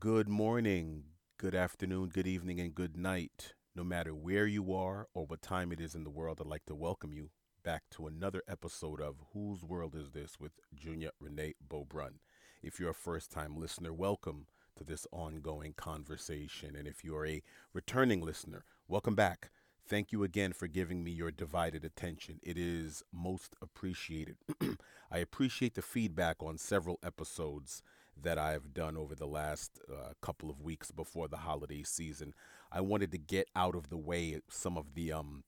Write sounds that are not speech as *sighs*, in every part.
Good morning, good afternoon, good evening, and good night. No matter where you are or what time it is in the world, I'd like to welcome you back to another episode of Whose World Is This with Junya Renee Beaubrun. If you're a first time listener, welcome to this ongoing conversation. And if you're a returning listener, welcome back. Thank you again for giving me your divided attention. It is most appreciated. *clears throat* I appreciate the feedback on several episodes that I've done over the last uh, couple of weeks before the holiday season. I wanted to get out of the way some of the um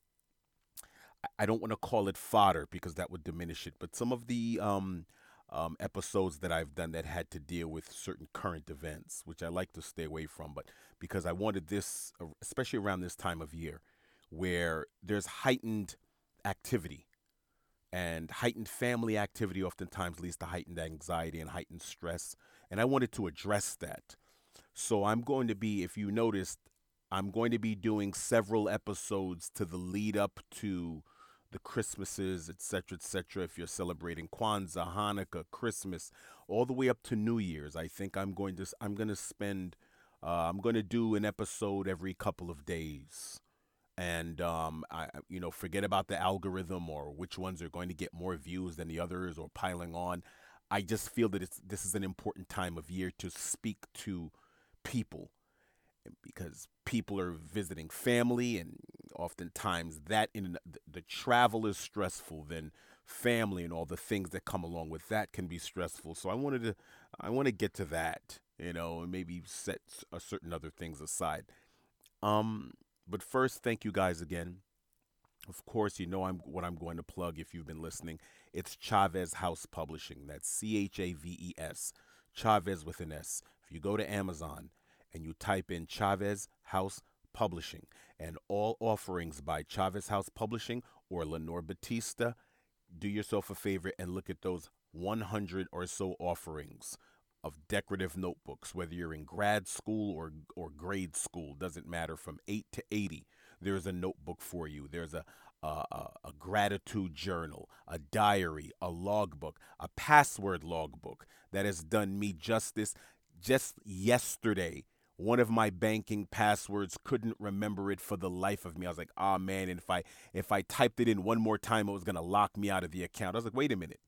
I- don't want to call it fodder because that would diminish it, but some of the um um, episodes that I've done that had to deal with certain current events, which I like to stay away from, but because I wanted this, uh, especially around this time of year, where there's heightened activity and heightened family activity oftentimes leads to heightened anxiety and heightened stress. And I wanted to address that. So I'm going to be, if you noticed, I'm going to be doing several episodes to the lead up to the Christmases, etc., etc. If you're celebrating Kwanzaa, Hanukkah, Christmas, all the way up to New Year's, I think I'm going to I'm going to spend uh, I'm going to do an episode every couple of days and um, I, you know, forget about the algorithm or which ones are going to get more views than the others or piling on. I just feel that it's this is an important time of year to speak to people because people are visiting family and oftentimes that in the travel is stressful then family and all the things that come along with that can be stressful so i wanted to i want to get to that you know and maybe set a certain other things aside um but first, thank you guys again. Of course, you know I'm what I'm going to plug if you've been listening. It's Chaves House Publishing. That's C H A V E S. Chaves with an S. If you go to Amazon and you type in Chaves House Publishing and all offerings by Chaves House Publishing or Lenore Batista, do yourself a favor and look at those 100 or so offerings of decorative notebooks, whether you're in grad school or, or grade school, doesn't matter, from 8 to 80, there's a notebook for you. There's a, a, a gratitude journal, a diary, a logbook, a password logbook that has done me justice. Just yesterday, one of my banking passwords couldn't remember it for the life of me. I was like, "Ah, oh, man!" And if I if I typed it in one more time, it was gonna lock me out of the account. I was like, "Wait a minute."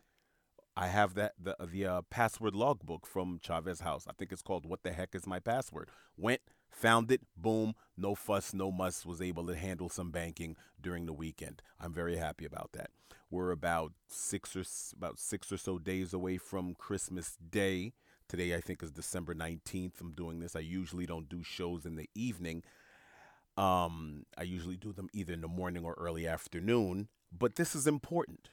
I have that the the uh, password logbook from Chaves House. I think it's called "What the Heck Is My Password." Went, found it, boom, no fuss, no muss. Was able to handle some banking during the weekend. I'm very happy about that. We're about six or about six or so days away from Christmas Day. Today, I think is December 19th. I'm doing this. I usually don't do shows in the evening. Um, I usually do them either in the morning or early afternoon. But this is important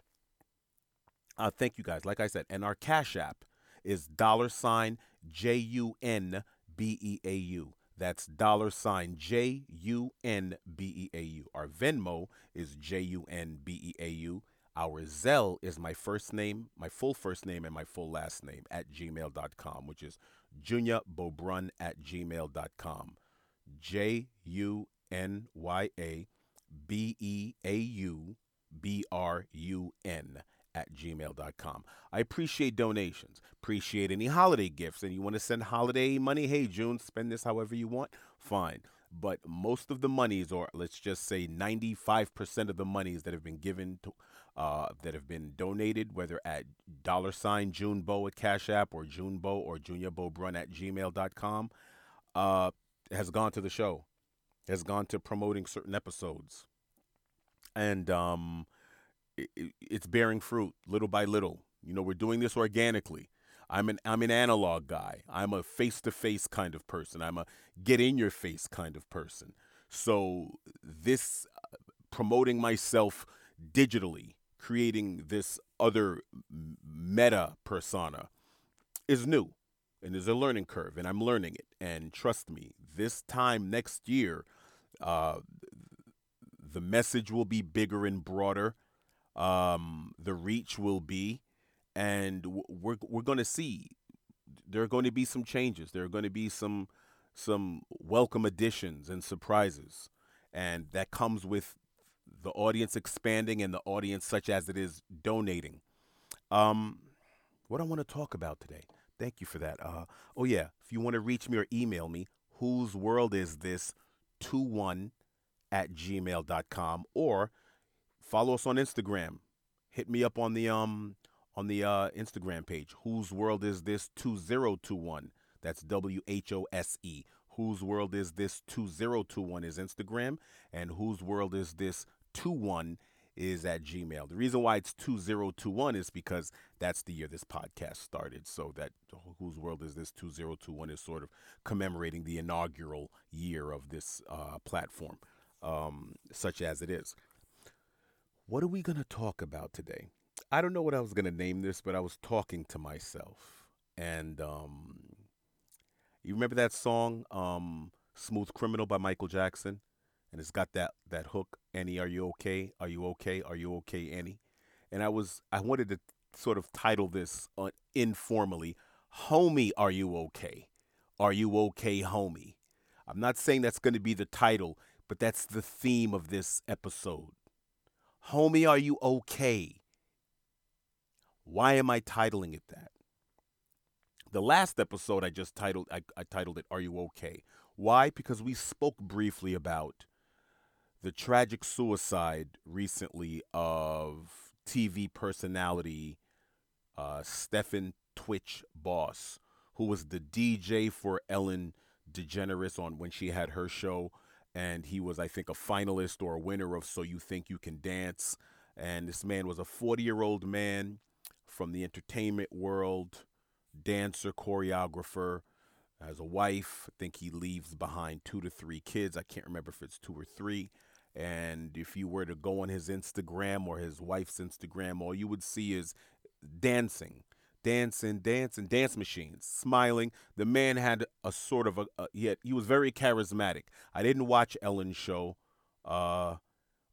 uh, thank you guys. Like I said, and our Cash App is dollar sign J U N B E A U. That's dollar sign J U N B E A U. Our Venmo is J U N B E A U. Our Zelle is my first name, my full first name, and my full last name at gmail.com, which is Junya Beaubrun at gmail.com. J U N Y A B E A U B R U N at gmail.com. I appreciate donations, appreciate any holiday gifts, and you want to send holiday money, hey, June, spend this however you want, fine. But most of the monies, or let's just say 95% of the monies that have been given to, uh, that have been donated, whether at dollar sign June JunBeau at Cash App or June JunBeau or Junya Beaubrun at gmail.com, uh, has gone to the show, has gone to promoting certain episodes. And um, it, it's bearing fruit little by little. You know, we're doing this organically. I'm an I'm an analog guy. I'm a face to face kind of person. I'm a get in your face kind of person. So this uh, promoting myself digitally, creating this other meta persona is new and there's a learning curve and I'm learning it. And trust me, this time next year, uh, the message will be bigger and broader um, the reach will be, and we're we're going to see there are going to be some changes. There are going to be some some welcome additions and surprises, and that comes with the audience expanding and the audience such as it is donating. Um, what I want to talk about today, Thank you for that. Uh, oh, yeah. If you want to reach me or email me, whose world is this 21 at gmail.com or follow us on Instagram. Hit me up on the um on the uh, Instagram page. Whose world is this 2021? That's W H O S E. Whose world is this 2021 is Instagram and whose world is this 21 is at Gmail. The reason why it's 2021 is because that's the year this podcast started. So that whose world is this 2021 is sort of commemorating the inaugural year of this uh, platform, um, such as it is. What are we going to talk about today? I don't know what I was going to name this, but I was talking to myself. And um, you remember that song, um, Smooth Criminal by Michael Jackson? and it's got that that hook annie are you okay are you okay are you okay annie and i was i wanted to sort of title this uh, informally homie are you okay are you okay homie i'm not saying that's going to be the title but that's the theme of this episode homie are you okay? Why am i titling it that? The last episode i just titled I, I titled it are you okay? Why? Because we spoke briefly about the tragic suicide recently of TV personality uh, Stephen Twitch Boss, who was the DJ for Ellen DeGeneres on when she had her show, and he was, I think, a finalist or a winner of So You Think You Can Dance. And this man was a 40 year old man from the entertainment world, dancer, choreographer, has a wife. I think he leaves behind two to three kids. I can't remember if it's two or three. And if you were to go on his Instagram or his wife's Instagram, all you would see is dancing, dancing, dancing, dance machines, smiling. The man had a sort of a, a he, had, he was very charismatic. I didn't watch Ellen's show, uh,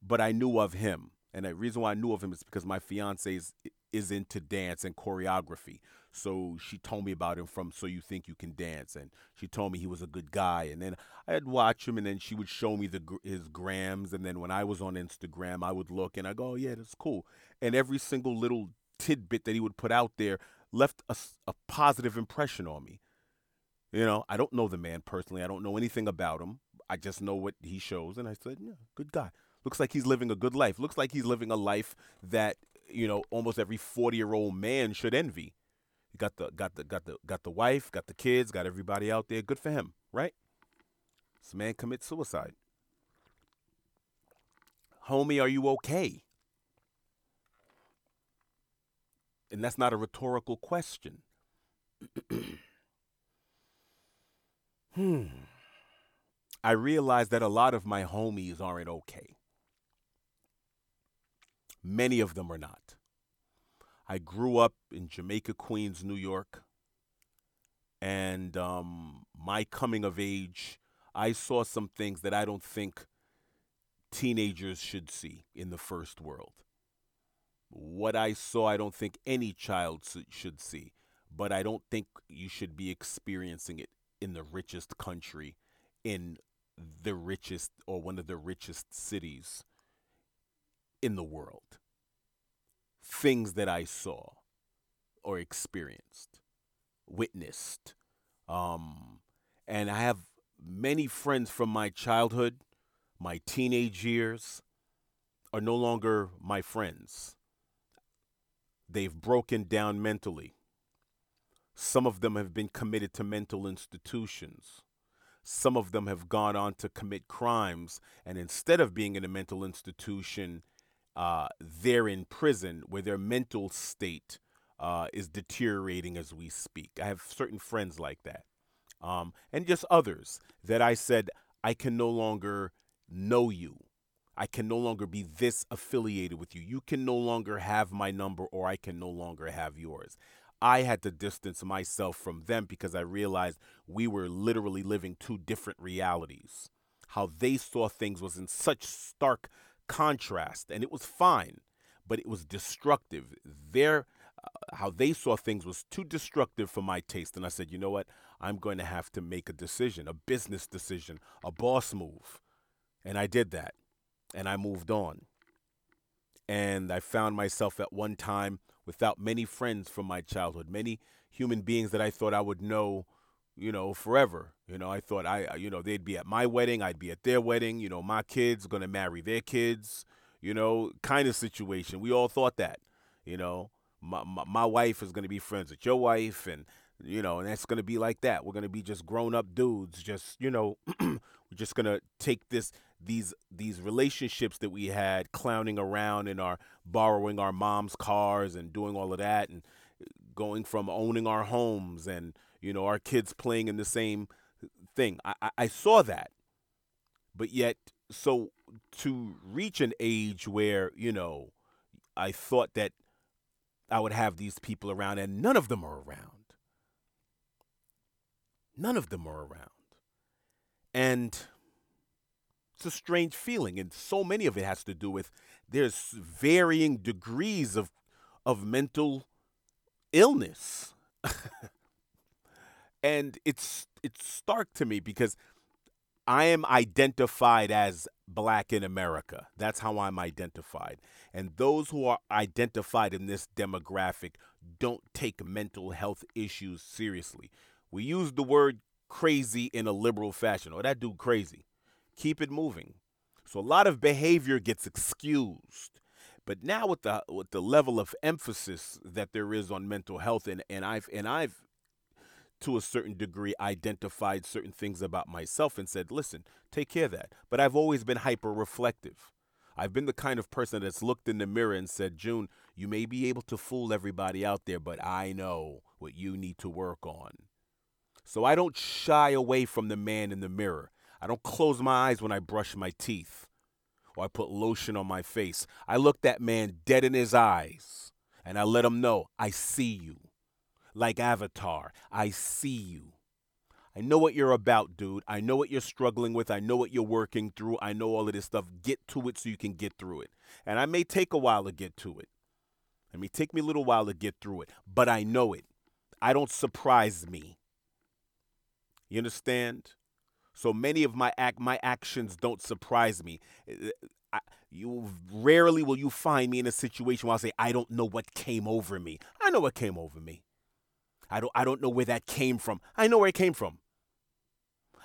but I knew of him. And the reason why I knew of him is because my fiance is, is into dance and choreography. So she told me about him from So You Think You Can Dance, and she told me he was a good guy. And then I'd watch him, and then she would show me the his grams. And then when I was on Instagram, I would look and I go, oh, "Yeah, that's cool." And every single little tidbit that he would put out there left a, a positive impression on me. You know, I don't know the man personally. I don't know anything about him. I just know what he shows, and I said, "Yeah, good guy." Looks like he's living a good life. Looks like he's living a life that you know almost every forty year old man should envy got the got the got the got the wife, got the kids, got everybody out there. Good for him, right? This man commits suicide. Homie, are you okay? And that's not a rhetorical question. *clears throat* hmm. I realize that a lot of my homies aren't okay. Many of them are not. I grew up in Jamaica, Queens, New York, and um, my coming of age, I saw some things that I don't think teenagers should see in the first world. What I saw, I don't think any child should see, but I don't think you should be experiencing it in the richest country, in the richest or one of the richest cities in the world things that I saw or experienced, witnessed. Um, and I have many friends from my childhood, my teenage years, are no longer my friends. They've broken down mentally. Some of them have been committed to mental institutions. Some of them have gone on to commit crimes, and instead of being in a mental institution, uh, they're in prison where their mental state uh, is deteriorating as we speak. I have certain friends like that. Um, and just others that I said, I can no longer know you. I can no longer be this affiliated with you. You can no longer have my number, or I can no longer have yours. I had to distance myself from them because I realized we were literally living two different realities. How they saw things was in such stark contrast, and it was fine, but it was destructive. Their uh, how they saw things was too destructive for my taste, and I said, you know what? I'm going to have to make a decision, a business decision, a boss move, and I did that, and I moved on. And I found myself at one time without many friends from my childhood, many human beings that I thought I would know, you know, forever. You know, I thought I, you know, they'd be at my wedding, I'd be at their wedding. You know, my kids gonna marry their kids. You know, kind of situation. We all thought that. You know, my my, my wife is gonna be friends with your wife, and you know, and that's gonna be like that. We're gonna be just grown up dudes, just you know, *clears throat* we're just gonna take this these these relationships that we had clowning around in our borrowing our mom's cars and doing all of that and uh, going from owning our homes and you know our kids playing in the same thing. I, I, I saw that. But yet so to reach an age where you know i thought that i would have these people around and none of them are around none of them are around and it's a strange feeling, and so many of it has to do with there's varying degrees of of mental illness. *laughs* and it's it's stark to me because I am identified as black in America. That's how I'm identified. And those who are identified in this demographic don't take mental health issues seriously. We use the word crazy in a liberal fashion. Oh, that dude crazy keep it moving. So a lot of behavior gets excused. But now with the with the level of emphasis that there is on mental health and, and I've and I've to a certain degree identified certain things about myself and said, listen, take care of that. But I've always been hyper reflective. I've been the kind of person that's looked in the mirror and said, June, you may be able to fool everybody out there, but I know what you need to work on. So I don't shy away from the man in the mirror. I don't close my eyes when I brush my teeth or I put lotion on my face. I look that man dead in his eyes and I let him know I see you. Like Avatar, I see you. I know what you're about, dude. I know what you're struggling with. I know what you're working through. I know all of this stuff. Get to it so you can get through it. And I may take a while to get to it. It may take me a little while to get through it, but I know it. I don't surprise me. You understand? So many of my act my actions don't surprise me. Eh, eh, I, you rarely will you find me in a situation where I say I don't know what came over me. I know what came over me. I don't I don't know where that came from. I know where it came from.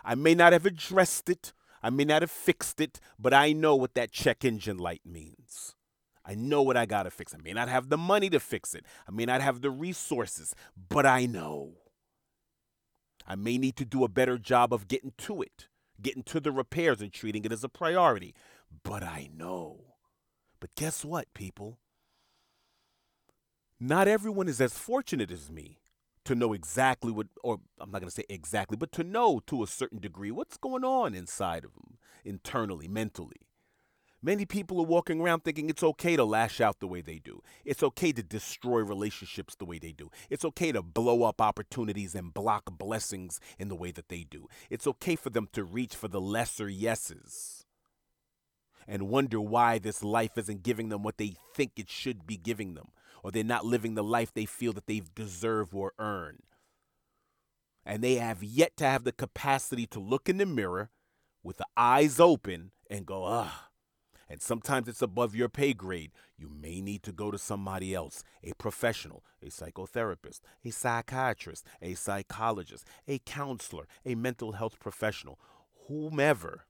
I may not have addressed it. I may not have fixed it, but I know what that check engine light means. I know what I got to fix. I may not have the money to fix it. I may not have the resources, but I know. I may need to do a better job of getting to it, getting to the repairs and treating it as a priority. But I know. But guess what, people? Not everyone is as fortunate as me to know exactly what, or I'm not going to say exactly, but to know to a certain degree what's going on inside of them, internally, mentally. Many people are walking around thinking it's okay to lash out the way they do. It's okay to destroy relationships the way they do. It's okay to blow up opportunities and block blessings in the way that they do. It's okay for them to reach for the lesser yeses and wonder why this life isn't giving them what they think it should be giving them, or they're not living the life they feel that they deserve or earn. And they have yet to have the capacity to look in the mirror with the eyes open and go, ah and sometimes it's above your pay grade, you may need to go to somebody else, a professional, a psychotherapist, a psychiatrist, a psychologist, a counselor, a mental health professional, whomever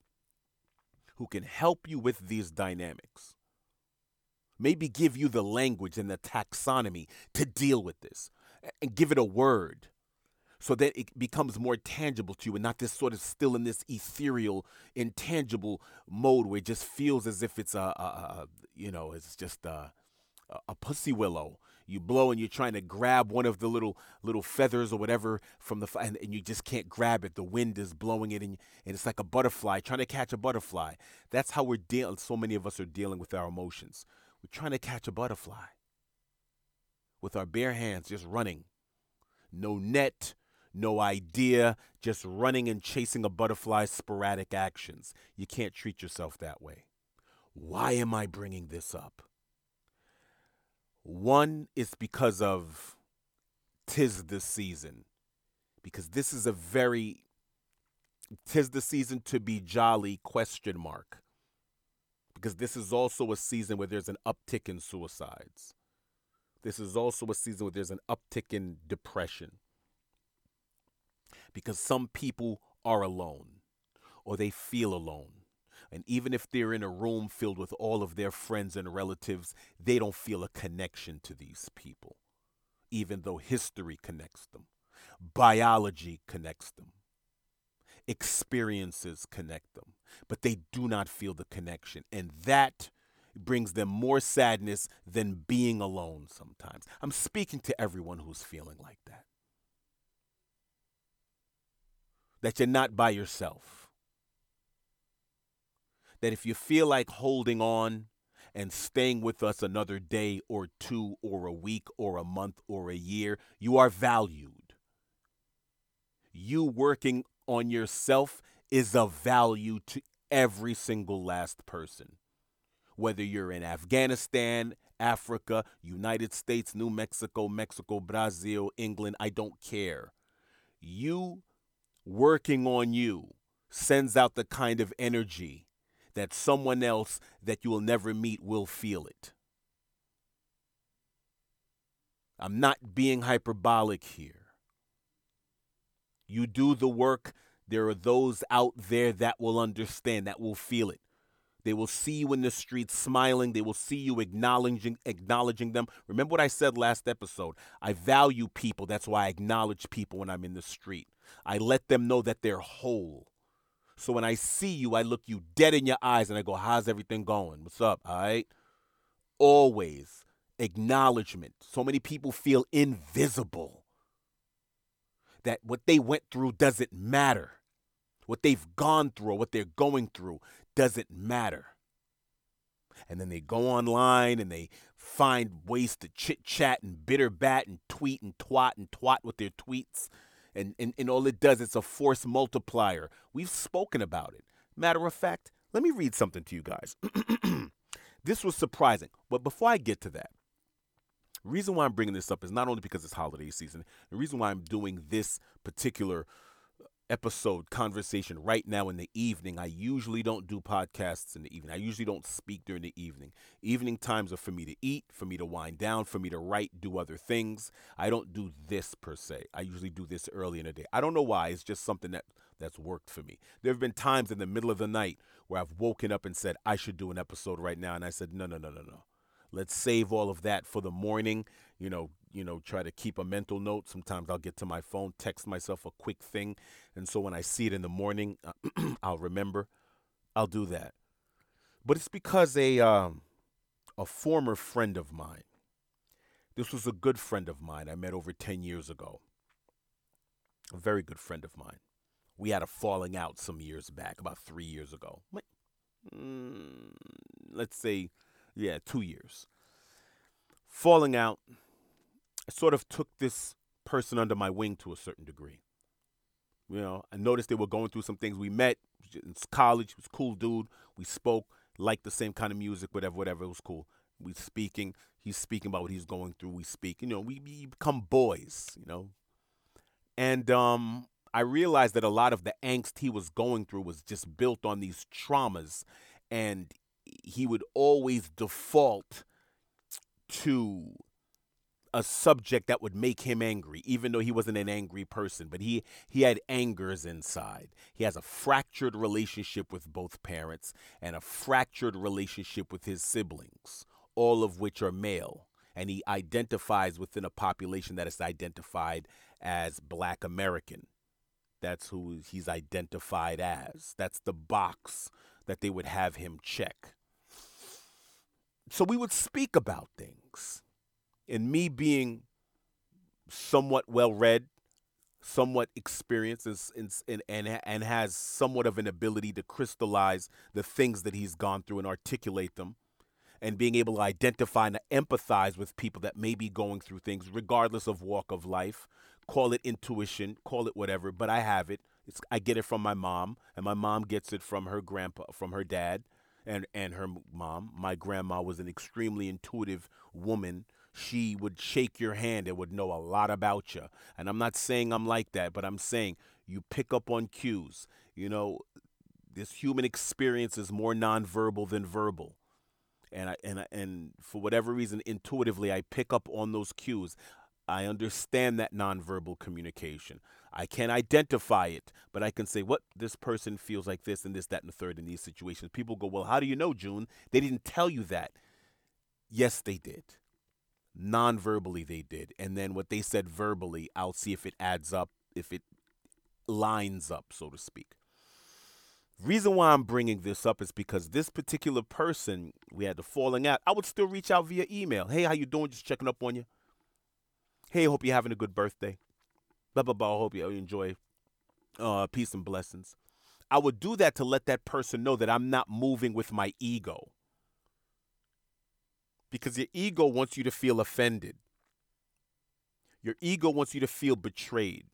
who can help you with these dynamics. Maybe give you the language and the taxonomy to deal with this and give it a word so that it becomes more tangible to you and not this sort of still in this ethereal, intangible mode where it just feels as if it's a, a, a you know, it's just a, a pussy willow. You blow and you're trying to grab one of the little little feathers or whatever from the and, and you just can't grab it. The wind is blowing it and, and it's like a butterfly trying to catch a butterfly. That's how we're dealing. So many of us are dealing with our emotions. We're trying to catch a butterfly with our bare hands, just running. No net, no idea, just running and chasing a butterfly's sporadic actions. You can't treat yourself that way. Why am I bringing this up? One is because of tis the season. Because this is a very tis the season to be jolly question mark. Because this is also a season where there's an uptick in suicides. this is also a season where there's an uptick in depression because some people are alone or they feel alone. And even if they're in a room filled with all of their friends and relatives, they don't feel a connection to these people, even though history connects them, biology connects them, experiences connect them, but they do not feel the connection. And that brings them more sadness than being alone sometimes. I'm speaking to everyone who's feeling like that. That you're not by yourself. That if you feel like holding on and staying with us another day or two or a week or a month or a year, you are valued. You working on yourself is of value to every single last person whether you're in Afghanistan, Africa, United States, New Mexico, Mexico, Brazil, England, I don't care. You working on you sends out the kind of energy that someone else that you will never meet will feel it. I'm not being hyperbolic here. You do the work, there are those out there that will understand, that will feel it. They will see you in the streets smiling. They will see you acknowledging acknowledging them. Remember what I said last episode? I value people. That's why I acknowledge people when I'm in the street. I let them know that they're whole. So when I see you, I look you dead in your eyes and I go, "How's everything going? What's up?" All right? Always acknowledgement. So many people feel invisible. That what they went through doesn't matter. What they've gone through or what they're going through doesn't matter. And then they go online and they find ways to chit chat and bitter bat and tweet and twat and twat with their tweets. And, and, and all it does, it's a force multiplier. We've spoken about it. Matter of fact, let me read something to you guys. *clears throat* this was surprising. But before I get to that, the reason why I'm bringing this up is not only because it's holiday season, the reason why I'm doing this particular episode conversation right now in the evening. I usually don't do podcasts in the evening. I usually don't speak during the evening. Evening times are for me to eat, for me to wind down, for me to write, do other things. I don't do this per se. I usually do this early in the day. I don't know why. It's just something that that's worked for me. There have been times in the middle of the night where I've woken up and said I should do an episode right now and I said no, no, no, no, no. Let's save all of that for the morning. You know, you know, try to keep a mental note. Sometimes I'll get to my phone, text myself a quick thing, and so when I see it in the morning, *clears throat* I'll remember. I'll do that. But it's because a um, a former friend of mine. This was a good friend of mine I met over 10 years ago. A very good friend of mine. We had a falling out some years back, about three years ago. Mm, let's say yeah, two years. Falling out, sort of took this person under my wing to a certain degree. You know, I noticed they were going through some things. We met in college, was cool dude. We spoke, liked the same kind of music, whatever, whatever. It was cool. We speaking. He's speaking about what he's going through. We speak. You know, we, we become boys. You know, and um, I realized that a lot of the angst he was going through was just built on these traumas, and he would always default to a subject that would make him angry even though he wasn't an angry person but he he had angers inside. He has a fractured relationship with both parents and a fractured relationship with his siblings all of which are male and he identifies within a population that is identified as black american. That's who he's identified as. That's the box that they would have him check. So we would speak about things. And me being somewhat well read, somewhat experienced, and, and, and, and has somewhat of an ability to crystallize the things that he's gone through and articulate them, and being able to identify and empathize with people that may be going through things, regardless of walk of life. Call it intuition, call it whatever, but I have it. It's, I get it from my mom, and my mom gets it from her grandpa, from her dad and and her mom. My grandma was an extremely intuitive woman. She would shake your hand and would know a lot about you. And I'm not saying I'm like that, but I'm saying you pick up on cues. You know, this human experience is more nonverbal than verbal. and I and I, and for whatever reason, intuitively, I pick up on those cues. I understand that nonverbal communication. I can't identify it, but I can say what this person feels like this and this, that, and the third in these situations. People go, Well, how do you know, June? They didn't tell you that. Yes, they did. Non verbally, they did. And then what they said verbally, I'll see if it adds up, if it lines up, so to speak. Reason why I'm bringing this up is because this particular person, we had the falling out. I would still reach out via email. Hey, how you doing? Just checking up on you. Hey, hope you're having a good birthday. Blah blah blah. Hope you enjoy uh, peace and blessings. I would do that to let that person know that I'm not moving with my ego. Because your ego wants you to feel offended. Your ego wants you to feel betrayed.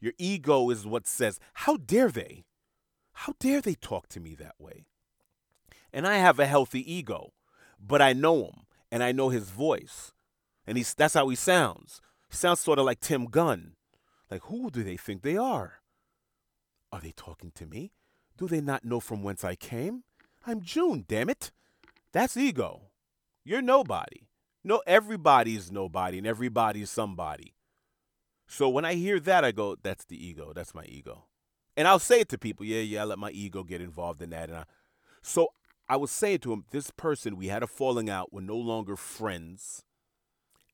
Your ego is what says, How dare they? How dare they talk to me that way? And I have a healthy ego, but I know him and I know his voice. And he's that's how he sounds. He sounds sort of like Tim Gunn. Like who do they think they are? Are they talking to me? Do they not know from whence I came? I'm June, damn it. That's ego. You're nobody. No, everybody's nobody and everybody's somebody. So when I hear that, I go, that's the ego. That's my ego. And I'll say it to people, yeah, yeah, I let my ego get involved in that. And I, so I was saying to him, this person, we had a falling out. We're no longer friends.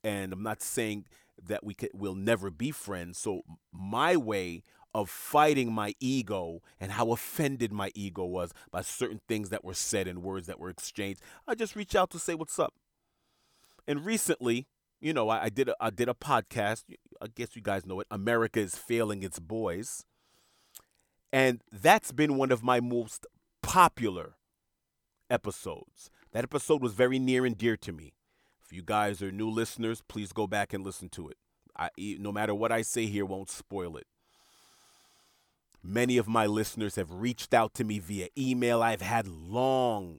And I'm not saying that we could, we'll never be friends. So my way of fighting my ego and how offended my ego was by certain things that were said and words that were exchanged, I just reach out to say what's up. And recently, you know, I, I did a, I did a podcast. I guess you guys know it. America is failing its boys, and that's been one of my most popular episodes. That episode was very near and dear to me. If you guys are new listeners, please go back and listen to it. I, no matter what I say here, won't spoil it. Many of my listeners have reached out to me via email. I've had long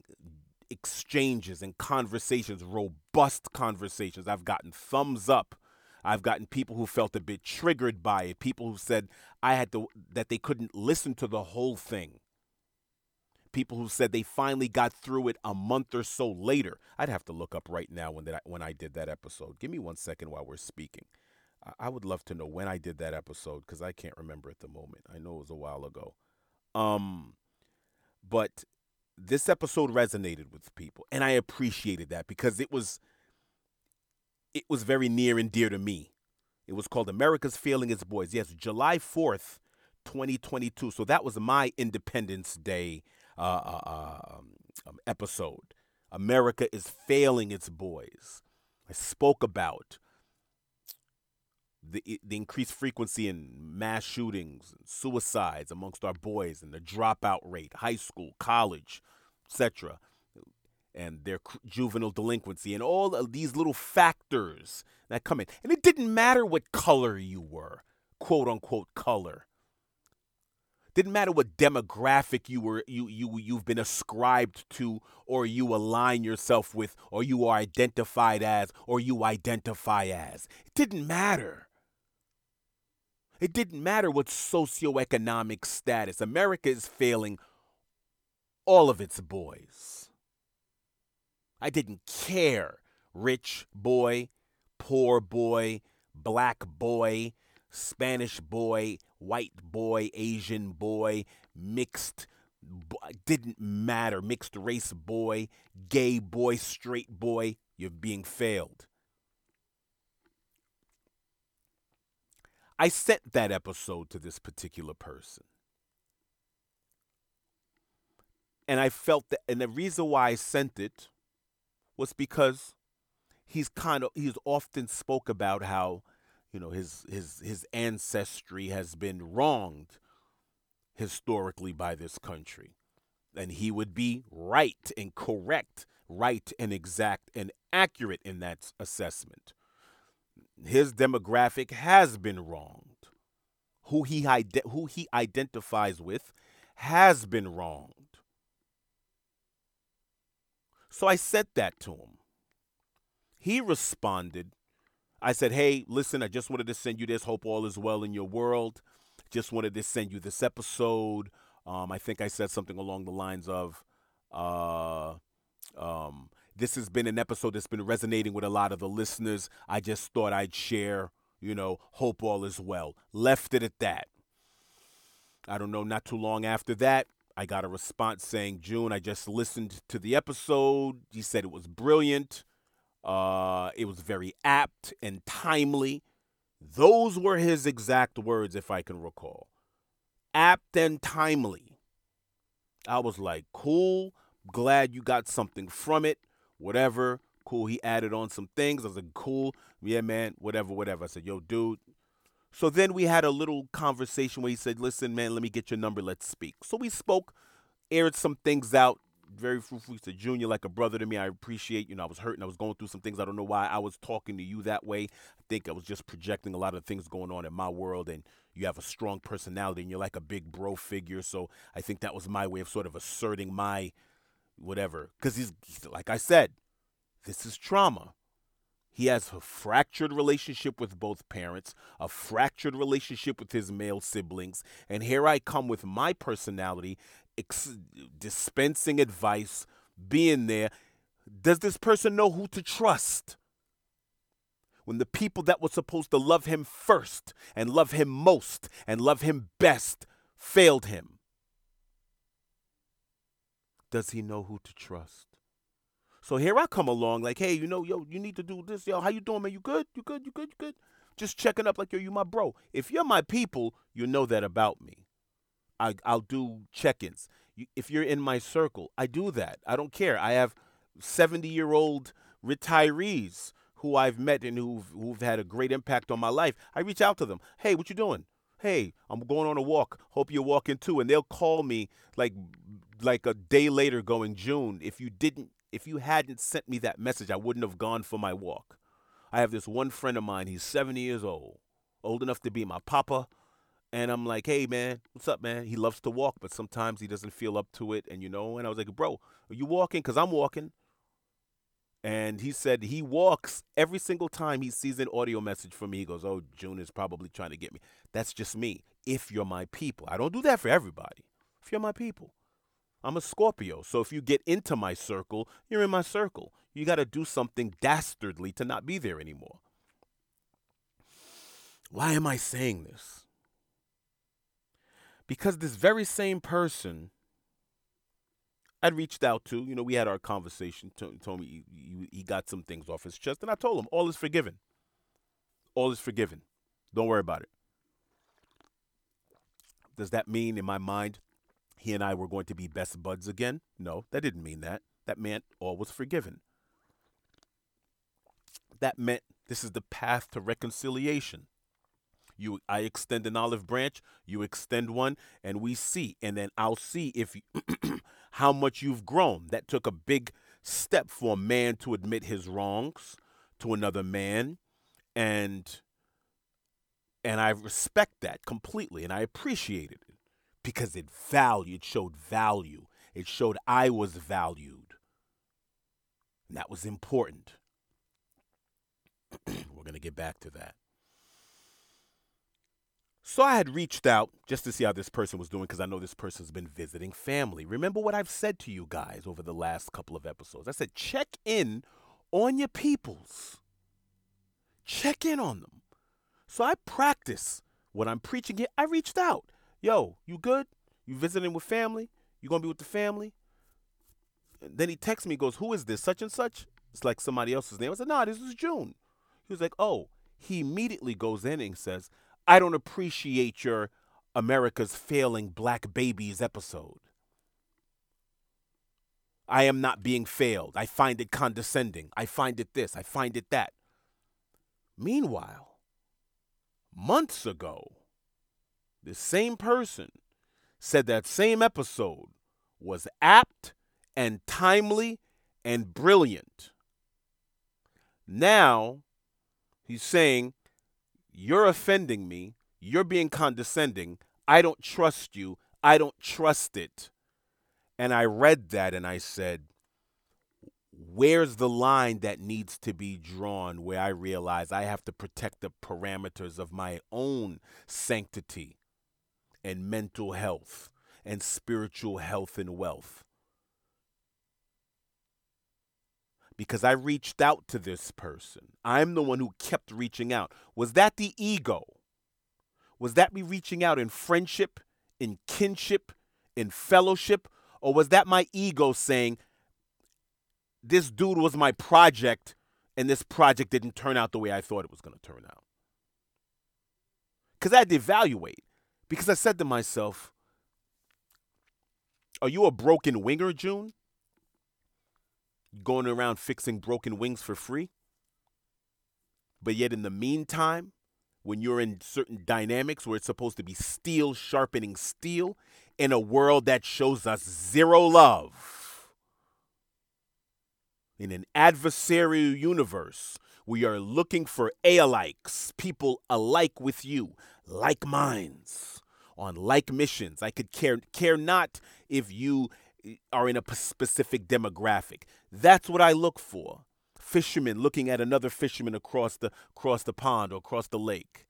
exchanges and conversations, robust conversations. I've gotten thumbs up. I've gotten people who felt a bit triggered by it, people who said I had to that they couldn't listen to the whole thing. People who said they finally got through it a month or so later. I'd have to look up right now when that when I did that episode. Give me one second while we're speaking. I would love to know when I did that episode because I can't remember at the moment. I know it was a while ago. Um, but this episode resonated with people, and I appreciated that because it was it was very near and dear to me. It was called America's Failing Its Boys. Yes, July 4th, 2022. So that was my Independence Day uh, uh, uh um, episode. America is failing its boys. I spoke about the the increased frequency in mass shootings and suicides amongst our boys and the dropout rate, high school, college, etc., and their juvenile delinquency and all of these little factors that come in. And it didn't matter what color you were, quote unquote color. Didn't matter what demographic you were you you you've been ascribed to or you align yourself with or you are identified as or you identify as. It didn't matter. It didn't matter what socioeconomic status. America is failing all of its boys. I didn't care. Rich boy, poor boy, black boy, Spanish boy, white boy, Asian boy, mixed didn't matter. Mixed race boy, gay boy, straight boy, you're being failed. I sent that episode to this particular person. And I felt that, and the reason why I sent it was because he's kind of, he's often spoke about how, you know, his, his, his ancestry has been wronged historically by this country. And he would be right and correct, right and exact and accurate in that assessment his demographic has been wronged. Who he ide- who he identifies with has been wronged. So I said that to him. He responded. I said, "Hey, listen, I just wanted to send you this. Hope all is well in your world. Just wanted to send you this episode. Um, I think I said something along the lines of, uh, Um, this has been an episode that's been resonating with a lot of the listeners. I just thought I'd share, you know, hope all is well. Left it at that. I don't know, not too long after that, I got a response saying, June, I just listened to the episode. He said it was brilliant. Uh, it was very apt and timely. Those were his exact words, if I can recall. Apt and timely. I was like, cool. Glad you got something from it. Whatever. Cool. He added on some things. I was like, cool. Yeah, man. Whatever, whatever. I said, yo, dude, so then we had a little conversation where he said, Listen, man, let me get your number. Let's speak. So we spoke, aired some things out. Very fruitful. He said, Junior, like a brother to me. I appreciate, you know, I was hurting. I was going through some things. I don't know why I was talking to you that way. I think I was just projecting a lot of things going on in my world. And you have a strong personality and you're like a big bro figure. So I think that was my way of sort of asserting my whatever. Because he's, like I said, this is trauma. He has a fractured relationship with both parents, a fractured relationship with his male siblings, and here I come with my personality, ex- dispensing advice, being there. Does this person know who to trust? When the people that were supposed to love him first and love him most and love him best failed him, does he know who to trust? So here I come along, like, hey, you know, yo, you need to do this. Yo, how you doing, man? You good? You good? You good? You good? Just checking up, like, yo, you my bro. If you're my people, you know that about me. I, I'll do check-ins. If you're in my circle, I do that. I don't care. I have 70-year-old retirees who I've met and who've, who've had a great impact on my life. I reach out to them. Hey, what you doing? Hey, I'm going on a walk. Hope you're walking too. And they'll call me like like a day later going, June, if you didn't if you hadn't sent me that message, I wouldn't have gone for my walk. I have this one friend of mine, he's 70 years old, old enough to be my papa. And I'm like, hey, man, what's up, man? He loves to walk, but sometimes he doesn't feel up to it. And, you know, and I was like, bro, are you walking? Because I'm walking. And he said he walks every single time he sees an audio message from me. He goes, oh, June is probably trying to get me. That's just me. If you're my people, I don't do that for everybody. If you're my people. I'm a Scorpio. So if you get into my circle, you're in my circle. You got to do something dastardly to not be there anymore. Why am I saying this? Because this very same person I'd reached out to, you know, we had our conversation, told, me he, he got some things off his chest, and I told him, all is forgiven. All is forgiven. Don't worry about it. Does that mean in my mind he and I were going to be best buds again. No, that didn't mean that. That meant all was forgiven. That meant this is the path to reconciliation. You, I extend an olive branch, you extend one, and we see, and then I'll see if you, *clears throat* how much you've grown. That took a big step for a man to admit his wrongs to another man, and and I respect that completely, and I appreciate it because it valued, showed value. It showed I was valued. And that was important. *clears throat* We're going to get back to that. So I had reached out just to see how this person was doing because I know this person's been visiting family. Remember what I've said to you guys over the last couple of episodes. I said, check in on your peoples, check in on them. So I practice what I'm preaching here. I reached out yo, you good? You visiting with family? You gonna be with the family? And then he texts me, goes, who is this? Such and such? It's like somebody else's name. I said, nah, this is June. He was like, oh. He immediately goes in and says, I don't appreciate your America's failing black babies episode. I am not being failed. I find it condescending. I find it this. I find it that. Meanwhile, months ago, the same person said that same episode was apt and timely and brilliant. Now he's saying, You're offending me. You're being condescending. I don't trust you. I don't trust it. And I read that and I said, Where's the line that needs to be drawn where I realize I have to protect the parameters of my own sanctity? and mental health and spiritual health and wealth. Because I reached out to this person. I'm the one who kept reaching out. Was that the ego? Was that me reaching out in friendship, in kinship, in fellowship? Or was that my ego saying, this dude was my project and this project didn't turn out the way I thought it was going to turn out? Because I had to evaluate. Because I said to myself, Are you a broken winger, June? Going around fixing broken wings for free? But yet, in the meantime, when you're in certain dynamics where it's supposed to be steel sharpening steel in a world that shows us zero love. In an adversarial universe, we are looking for alikes, people alike with you, like minds, on like missions. I could care care not if you are in a specific demographic. That's what I look for Fishermen looking at another fisherman across the across the pond or across the lake.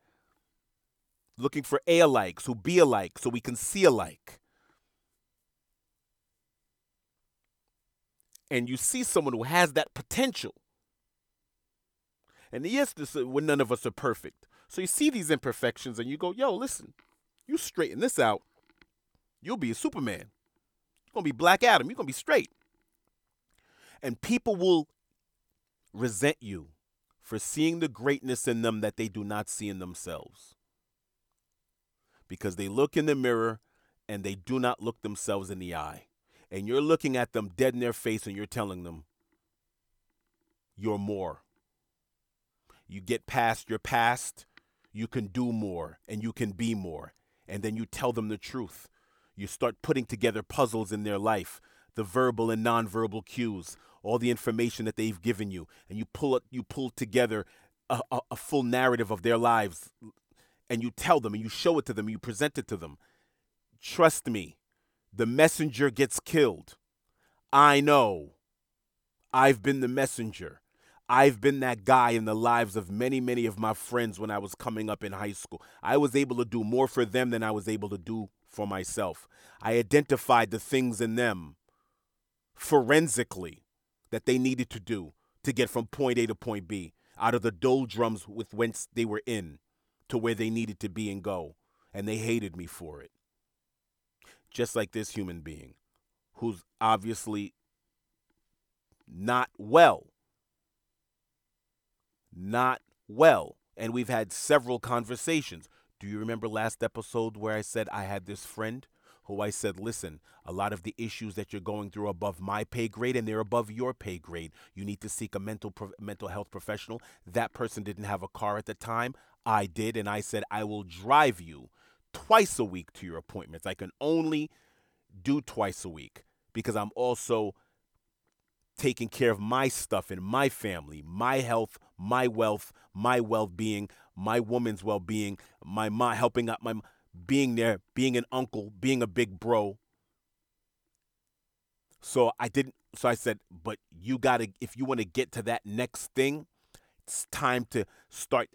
Looking for A alikes who be alike so we can see alike. And you see someone who has that potential. And yes, this, uh, is when none of us are perfect. So you see these imperfections and you go, yo, listen, you straighten this out, you'll be a Superman. Going to be Black Adam. You're going to be straight. And people will resent you for seeing the greatness in them that they do not see in themselves. Because they look in the mirror and they do not look themselves in the eye. And you're looking at them dead in their face and you're telling them, you're more. You get past your past, you can do more and you can be more. And then you tell them the truth. You start putting together puzzles in their life, the verbal and nonverbal cues, all the information that they've given you, and you pull it, you pull together a, a, a full narrative of their lives, and you tell them and you show it to them, you present it to them. Trust me, the messenger gets killed. I know. I've been the messenger. I've been that guy in the lives of many, many of my friends when I was coming up in high school. I was able to do more for them than I was able to do for myself. I identified the things in them forensically that they needed to do to get from point A to point B out of the doldrums with whence they were in to where they needed to be and go. And they hated me for it. Just like this human being who's obviously not well. Not well. And we've had several conversations. Do you remember last episode where I said I had this friend who I said, listen, a lot of the issues that you're going through are above my pay grade and they're above your pay grade. You need to seek a mental mental health professional. That person didn't have a car at the time. I did, and I said I will drive you twice a week to your appointments. I can only do twice a week because I'm also taking care of my stuff in my family, my health, my wealth, my well-being, my woman's well-being, my mom helping out my being there, being an uncle, being a big bro. So I didn't so I said, but you got to if you want to get to that next thing, it's time to start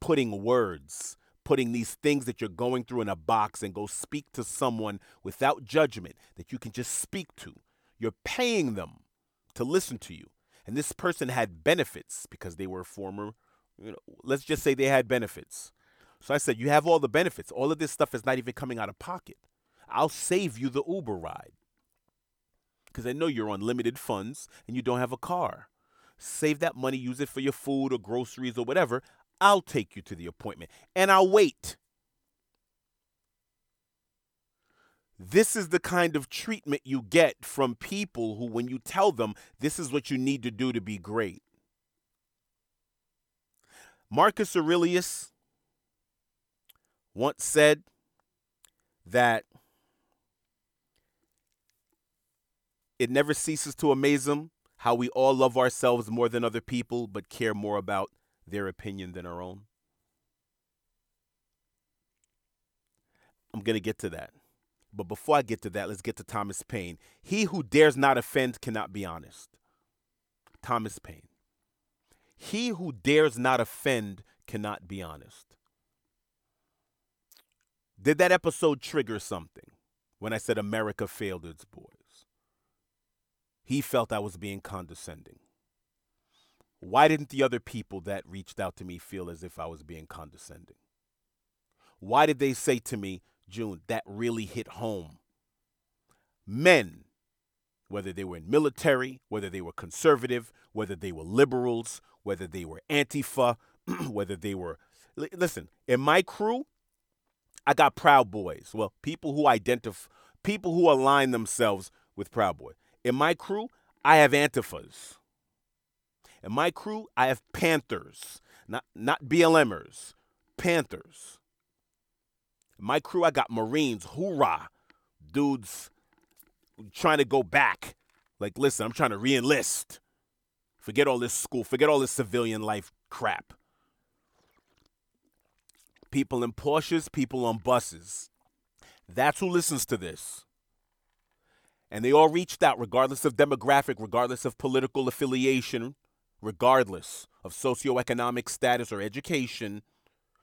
putting words, putting these things that you're going through in a box and go speak to someone without judgment that you can just speak to. You're paying them to listen to you. And this person had benefits because they were a former, you know, let's just say they had benefits. So I said, You have all the benefits. All of this stuff is not even coming out of pocket. I'll save you the Uber ride. Because I know you're on limited funds and you don't have a car. Save that money, use it for your food or groceries or whatever. I'll take you to the appointment and I'll wait. This is the kind of treatment you get from people who, when you tell them this is what you need to do to be great. Marcus Aurelius once said that it never ceases to amaze him how we all love ourselves more than other people, but care more about their opinion than our own. I'm going to get to that. But before I get to that, let's get to Thomas Paine. He who dares not offend cannot be honest. Thomas Paine. He who dares not offend cannot be honest. Did that episode trigger something when I said America failed its boys? He felt I was being condescending. why didn't the other people that reached out to me feel as if I was being condescending? Why did they say to me, June, that really hit home? Men, whether they were in military, whether they were conservative, whether they were liberals, whether they were Antifa, *clears throat* whether they were. Listen, in my crew, I got Proud Boys. Well, people who identify, people who align themselves with Proud Boy. In my crew, I have Antifas. In my crew, I have Panthers, not not BLMers, Panthers. In my crew, I got Marines, hoorah, dudes trying to go back. Like, listen, I'm trying to reenlist. Forget all this school, forget all this civilian life crap. People in Porsches, people on buses. That's who listens to this. And they all reached out, regardless of demographic, regardless of political affiliation, regardless of socioeconomic status or education,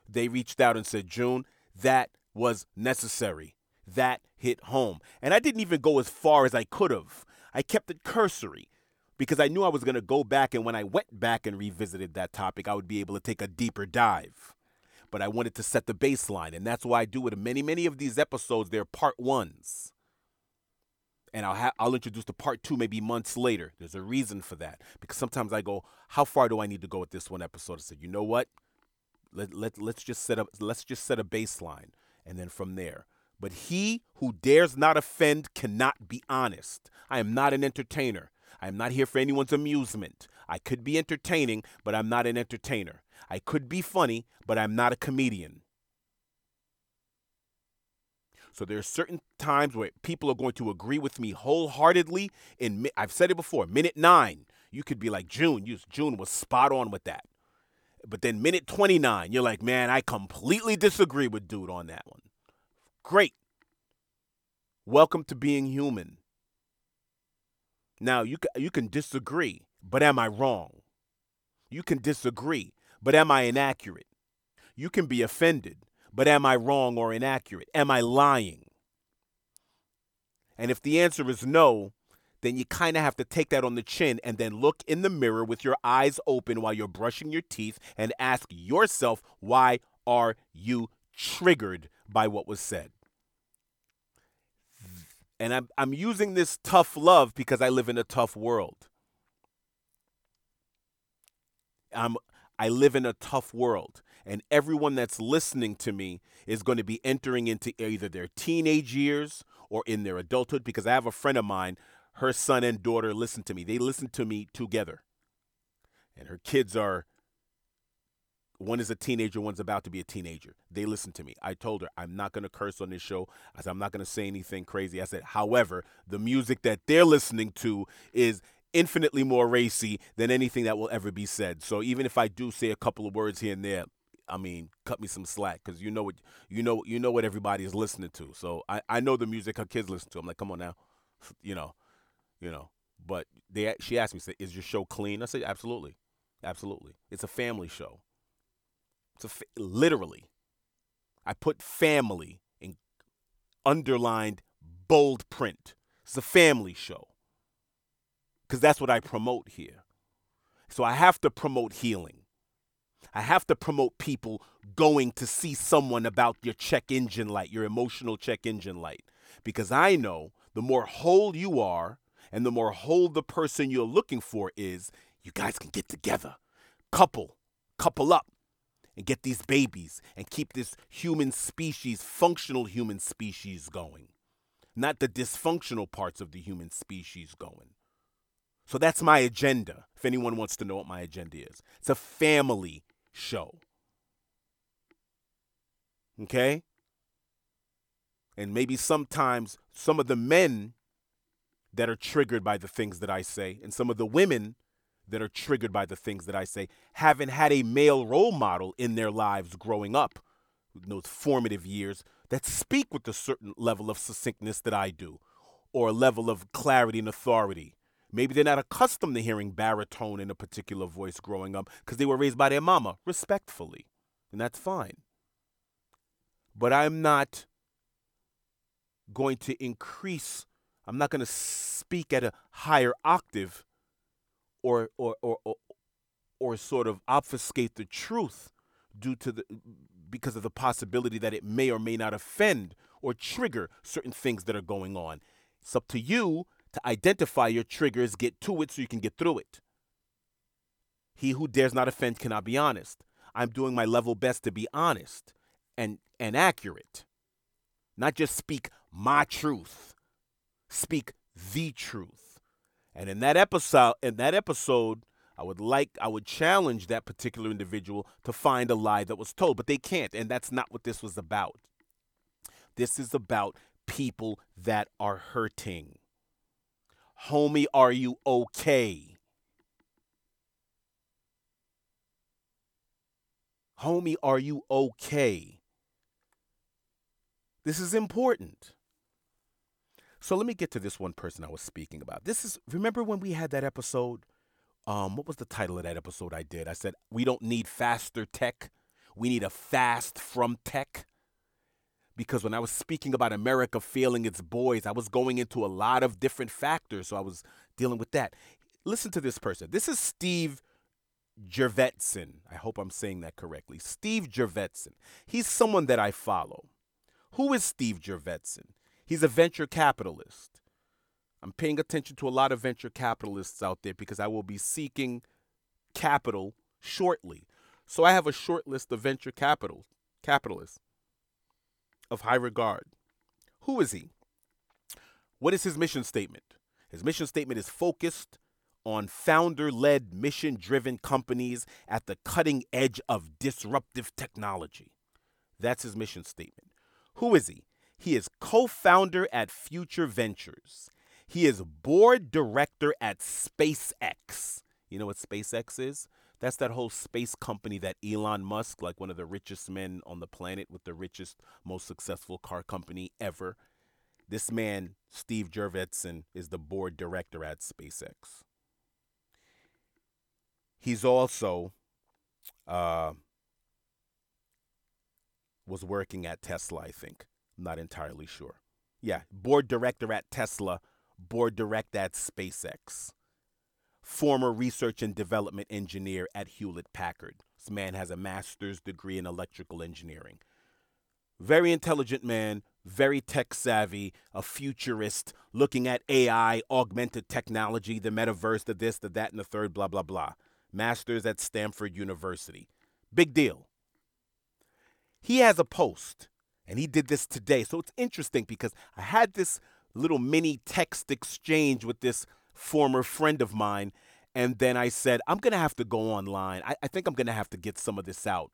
they reached out and said, June, that was necessary. That hit home. And I didn't even go as far as I could have. I kept it cursory because I knew I was going to go back. And when I went back and revisited that topic, I would be able to take a deeper dive. But I wanted to set the baseline. And that's why I do it many, many of these episodes. They're part ones and I'll ha- I'll introduce the part two maybe months later. There's a reason for that because sometimes I go, how far do I need to go with this one episode? I said, you know what? Let let let's just set up let's just set a baseline, and then from there. But he who dares not offend cannot be honest. I am not an entertainer. I am not here for anyone's amusement. I could be entertaining, but I'm not an entertainer. I could be funny, but I'm not a comedian. So there are certain times where people are going to agree with me wholeheartedly. In I've said it before, minute nine, you could be like June. You, June was spot on with that. But then minute 29, you're like, man, I completely disagree with dude on that one. Great. Welcome to being human. Now you can, you can disagree, but am I wrong? You can disagree, but am I inaccurate? You can be offended, but am I wrong or inaccurate? Am I lying? And if the answer is no, then you kind of have to take that on the chin and then look in the mirror with your eyes open while you're brushing your teeth and ask yourself, why are you triggered by what was said? And I'm, I'm using this tough love because I live in a tough world. I'm, I live in a tough world and everyone that's listening to me is going to be entering into either their teenage years or in their adulthood because I have a friend of mine, her son and daughter listen to me. They listen to me together. And her kids are one is a teenager, one's about to be a teenager. They listen to me. I told her I'm not going to curse on this show. I said I'm not going to say anything crazy. I said, however, the music that they're listening to is infinitely more racy than anything that will ever be said. So even if I do say a couple of words here and there, I mean, cut me some slack because you know what you know you know what everybody is listening to. So I, I know the music her kids listen to. I'm like, come on now, *laughs* you know, you know. But they she asked me, said, "Is your show clean?" I said, "Absolutely, absolutely. It's a family show. Fa- literally. I put family in underlined bold print. It's a family show because that's what I promote here. So I have to promote healing. I have to promote people going to see someone about your check engine light, your emotional check engine light. Because I know the more whole you are and the more whole the person you're looking for is, you guys can get together, couple, couple up, and get these babies and keep this human species, functional human species going, not the dysfunctional parts of the human species going. So that's my agenda, if anyone wants to know what my agenda is. It's a family show. Okay? And maybe sometimes some of the men that are triggered by the things that I say, and some of the women that are triggered by the things that I say, haven't had a male role model in their lives growing up, in those formative years, that speak with a certain level of succinctness that I do, or a level of clarity and authority Maybe they're not accustomed to hearing baritone in a particular voice growing up because they were raised by their mama respectfully, and that's fine. But I'm not going to increase, I'm not going to speak at a higher octave or, or, or, or, or sort of obfuscate the truth due to the because of the possibility that it may or may not offend or trigger certain things that are going on. It's up to you to identify your triggers, get to it so you can get through it. He who dares not offend cannot be honest. I'm doing my level best to be honest and and accurate. Not just speak my truth. Speak the truth. And in that episode in that episode I would like I would challenge that particular individual to find a lie that was told, but they can't and that's not what this was about. This is about people that are hurting. Homie, are you okay? Homie, are you okay? This is important. So let me get to this one person I was speaking about. This is remember when we had that episode? Um, what was the title of that episode I did? I said we don't need faster tech. We need a fast from tech. Because when I was speaking about America failing its boys, I was going into a lot of different factors. So I was dealing with that. Listen to this person. This is Steve Jurvetson. I hope I'm saying that correctly. Steve Jurvetson. He's someone that I follow. Who is Steve Jurvetson? He's a venture capitalist. I'm paying attention to a lot of venture capitalists out there because I will be seeking capital shortly. So I have a short list of venture capital capitalists of high regard. Who is he? What is his mission statement? His mission statement is focused on founder led, mission driven companies at the cutting edge of disruptive technology. That's his mission statement. Who is he? He is co founder at Future Ventures. He is board director at SpaceX. You know what SpaceX is? That's that whole space company that Elon Musk, like one of the richest men on the planet with the richest, most successful car company ever. This man, Steve Jurvetson, is the board director at SpaceX. He's also uh, was working at Tesla, I think. Not entirely sure. Yeah, board director at Tesla, board director at SpaceX. Former research and development engineer at Hewlett Packard. This man has a master's degree in electrical engineering. Very intelligent man, very tech savvy, a futurist, looking at AI, augmented technology, the metaverse, the this, the that, and the third, blah, blah, blah master's at Stanford University. Big deal. He has a post, and he did this today. So it's interesting because I had this little mini text exchange with this former friend of mine. And then I said, I'm going to have to go online. I, I think I'm going to have to get some of this out.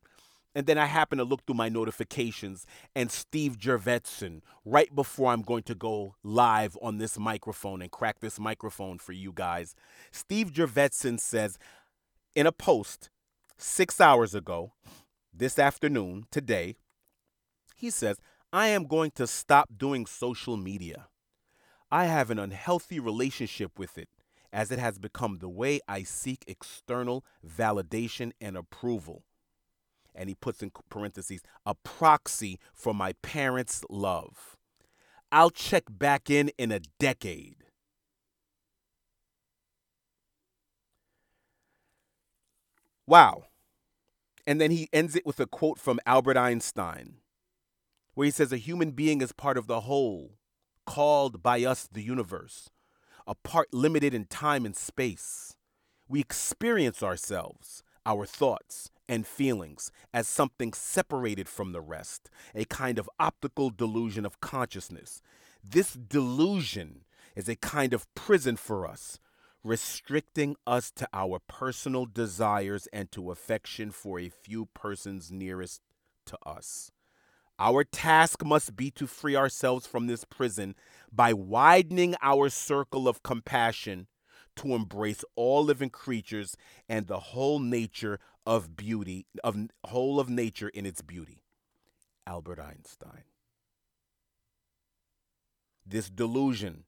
And then I happen to look through my notifications, and Steve Jurvetson, right before I'm going to go live on this microphone and crack this microphone for you guys, Steve Jurvetson says, in a post six hours ago, this afternoon, today, he says, I am going to stop doing social media. I have an unhealthy relationship with it as it has become the way I seek external validation and approval. And he puts in parentheses, a proxy for my parents' love. I'll check back in in a decade. Wow. And then he ends it with a quote from Albert Einstein, where he says, A human being is part of the whole, called by us the universe, a part limited in time and space. We experience ourselves, our thoughts, and feelings as something separated from the rest, a kind of optical delusion of consciousness. This delusion is a kind of prison for us, restricting us to our personal desires and to affection for a few persons nearest to us. Our task must be to free ourselves from this prison by widening our circle of compassion to embrace all living creatures and the whole nature of beauty, of whole of nature in its beauty. Albert Einstein. This delusion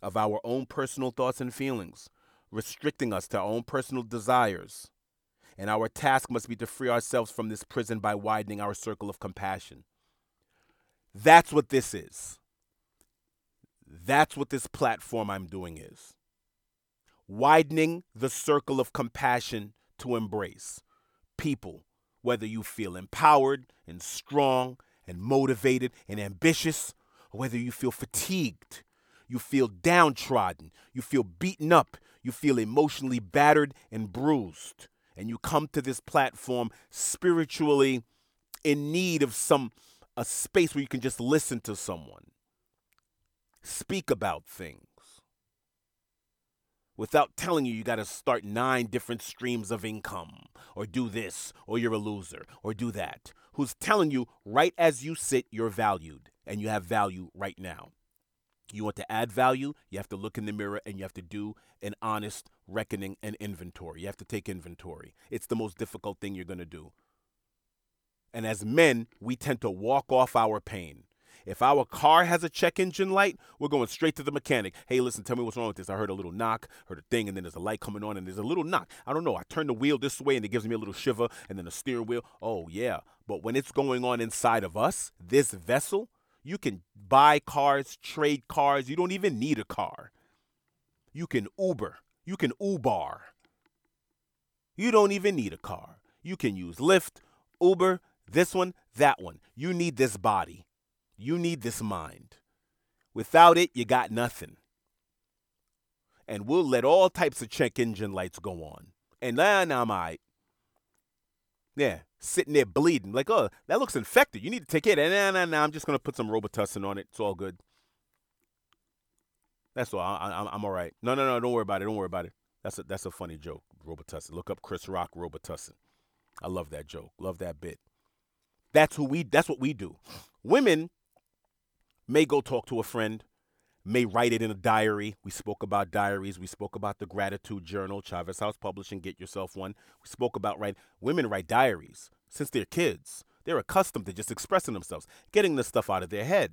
of our own personal thoughts and feelings, restricting us to our own personal desires. And our task must be to free ourselves from this prison by widening our circle of compassion. That's what this is. That's what this platform I'm doing is. Widening the circle of compassion to embrace. People, whether you feel empowered and strong and motivated and ambitious, or whether you feel fatigued, you feel downtrodden, you feel beaten up, you feel emotionally battered and bruised, and you come to this platform spiritually in need of some a space where you can just listen to someone speak about things. Without telling you you got to start nine different streams of income or do this or you're a loser or do that who's telling you right as you sit you're valued and you have value right now you want to add value you have to look in the mirror and you have to do an honest reckoning and inventory you have to take inventory it's the most difficult thing you're going to do and as men we tend to walk off our pain if our car has a check engine light, we're going straight to the mechanic. Hey, listen, tell me what's wrong with this. I heard a little knock, heard a thing, and then there's a light coming on, and there's a little knock. I don't know. I turn the wheel this way, and it gives me a little shiver, and then the steering wheel. Oh, yeah. But when it's going on inside of us, this vessel, you can buy cars, trade cars. You don't even need a car. You can Uber. You can Uber. You don't even need a car. You can use Lyft, Uber, this one, that one. You need this body. You need this mind. Without it, you got nothing. And we'll let all types of check engine lights go on. And then I'm all right. Yeah, sitting there bleeding. Like, oh, that looks infected. You need to take it. And nah, nah, nah, I'm just to put some Robitussin on it. It's all good. That's all. I, am all right. No, no, no. Don't worry about it. Don't worry about it. That's a, that's a funny joke, Robitussin. Look up Chris Rock Robitussin. I love that joke. Love that bit. That's who we. That's what we do. Women may go talk to a friend, may write it in a diary. We spoke about diaries. We spoke about the gratitude journal, Chaves House Publishing. Get yourself one. We spoke about right women write diaries since they're kids. They're accustomed to just expressing themselves, getting the stuff out of their head.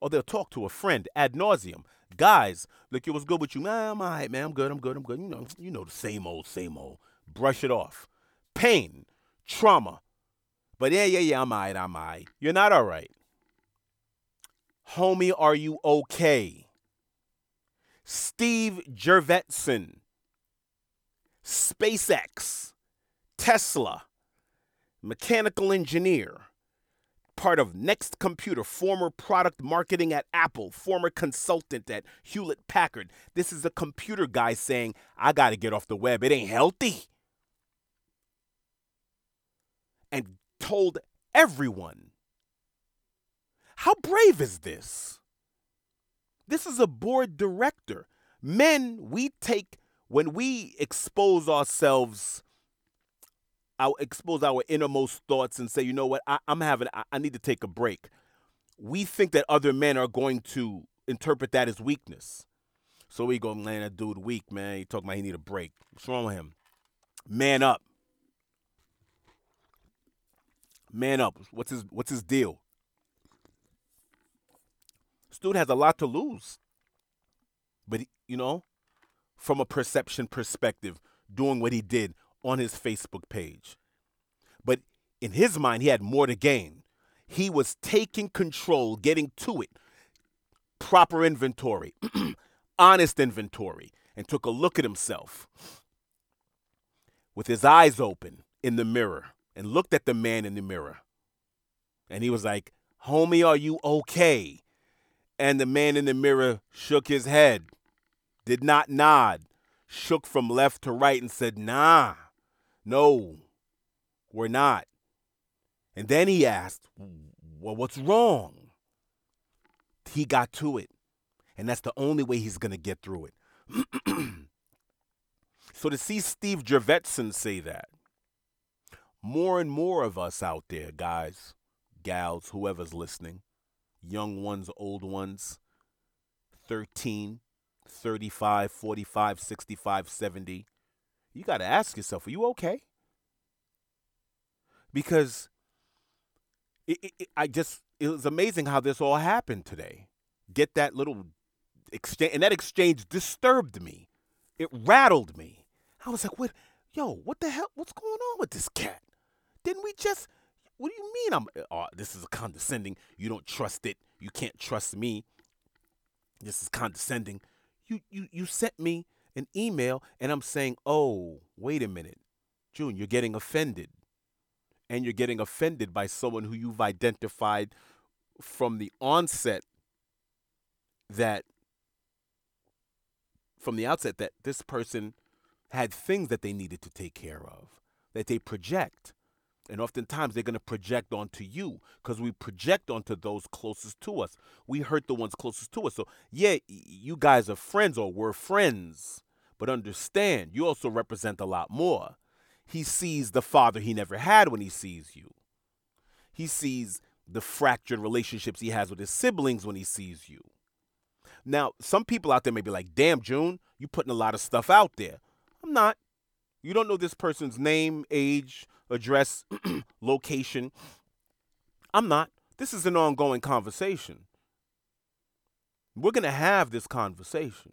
Or they'll talk to a friend ad nauseum. Guys, look, it was good with you. Man, I'm all right, man. I'm good. I'm good. I'm good. You know, you know the same old, same old. Brush it off. Pain, trauma. But yeah, yeah, yeah, I'm all right. I'm all right. You're not all right. Homie, are you okay? Steve Jurvetson, SpaceX, Tesla, mechanical engineer, part of Next Computer, former product marketing at Apple, former consultant at Hewlett Packard. This is a computer guy saying, I got to get off the web. It ain't healthy. And told everyone how brave is this? This is a board director. Men, we take, when we expose ourselves, our, expose our innermost thoughts and say, you know what, I, am having, I, I need to take a break. We think that other men are going to interpret that as weakness. So we go, man, that dude weak, man. He talking about he need a break. What's wrong with him? Man up. Man up. What's his what's his deal? Dude has a lot to lose. But, you know, from a perception perspective, doing what he did on his Facebook page. But in his mind, he had more to gain. He was taking control, getting to it, proper inventory, *clears throat* honest inventory, and took a look at himself with his eyes open in the mirror and looked at the man in the mirror. And he was like, Homie, are you okay? And the man in the mirror shook his head, did not nod, shook from left to right and said, Nah, no, we're not. And then he asked, Well, what's wrong? He got to it. And that's the only way he's going to get through it. *clears throat* so to see Steve Jurvetson say that, more and more of us out there, guys, gals, whoever's listening, young ones, old ones, 13, 35, 45, 65, 70. You got to ask yourself, are you okay? Because it, it, it, I just, it was amazing how this all happened today. Get that little exchange, and that exchange disturbed me. It rattled me. I was like, what? Yo, what the hell? What's going on with this cat? Didn't we just what do you mean I'm oh, this is condescending. You don't trust it. You can't trust me. This is condescending. You you you sent me an email and I'm saying, "Oh, wait a minute. June, you're getting offended. And you're getting offended by someone who you've identified from the onset that from the outset that this person had things that they needed to take care of that they project and oftentimes they're going to project onto you because we project onto those closest to us. We hurt the ones closest to us. So yeah you guys are friends or we're friends but understand you also represent a lot more. He sees the father he never had when he sees you. He sees the fractured relationships he has with his siblings when he sees you. Now, some people out there may be like, damn, June, you putting a lot of stuff out there. I'm not. You don't know this person's name, age, address, *clears throat* location. I'm not. This is an ongoing conversation. We're going to have this conversation.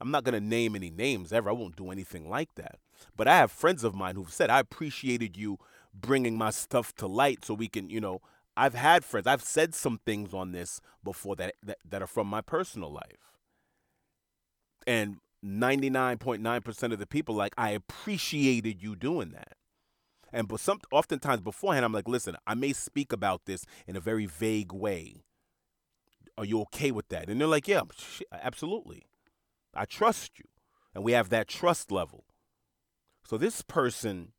I'm not going to name any names ever. I won't do anything like that. But I have friends of mine who've said, I appreciated you bringing my stuff to light so we can, you know, I've had friends. I've said some things on this before that that, that are from my personal life. And 99.9% of the people like I appreciated you doing that. And but some oftentimes beforehand I'm like, "Listen, I may speak about this in a very vague way. Are you okay with that?" And they're like, "Yeah, absolutely. I trust you." And we have that trust level. So this person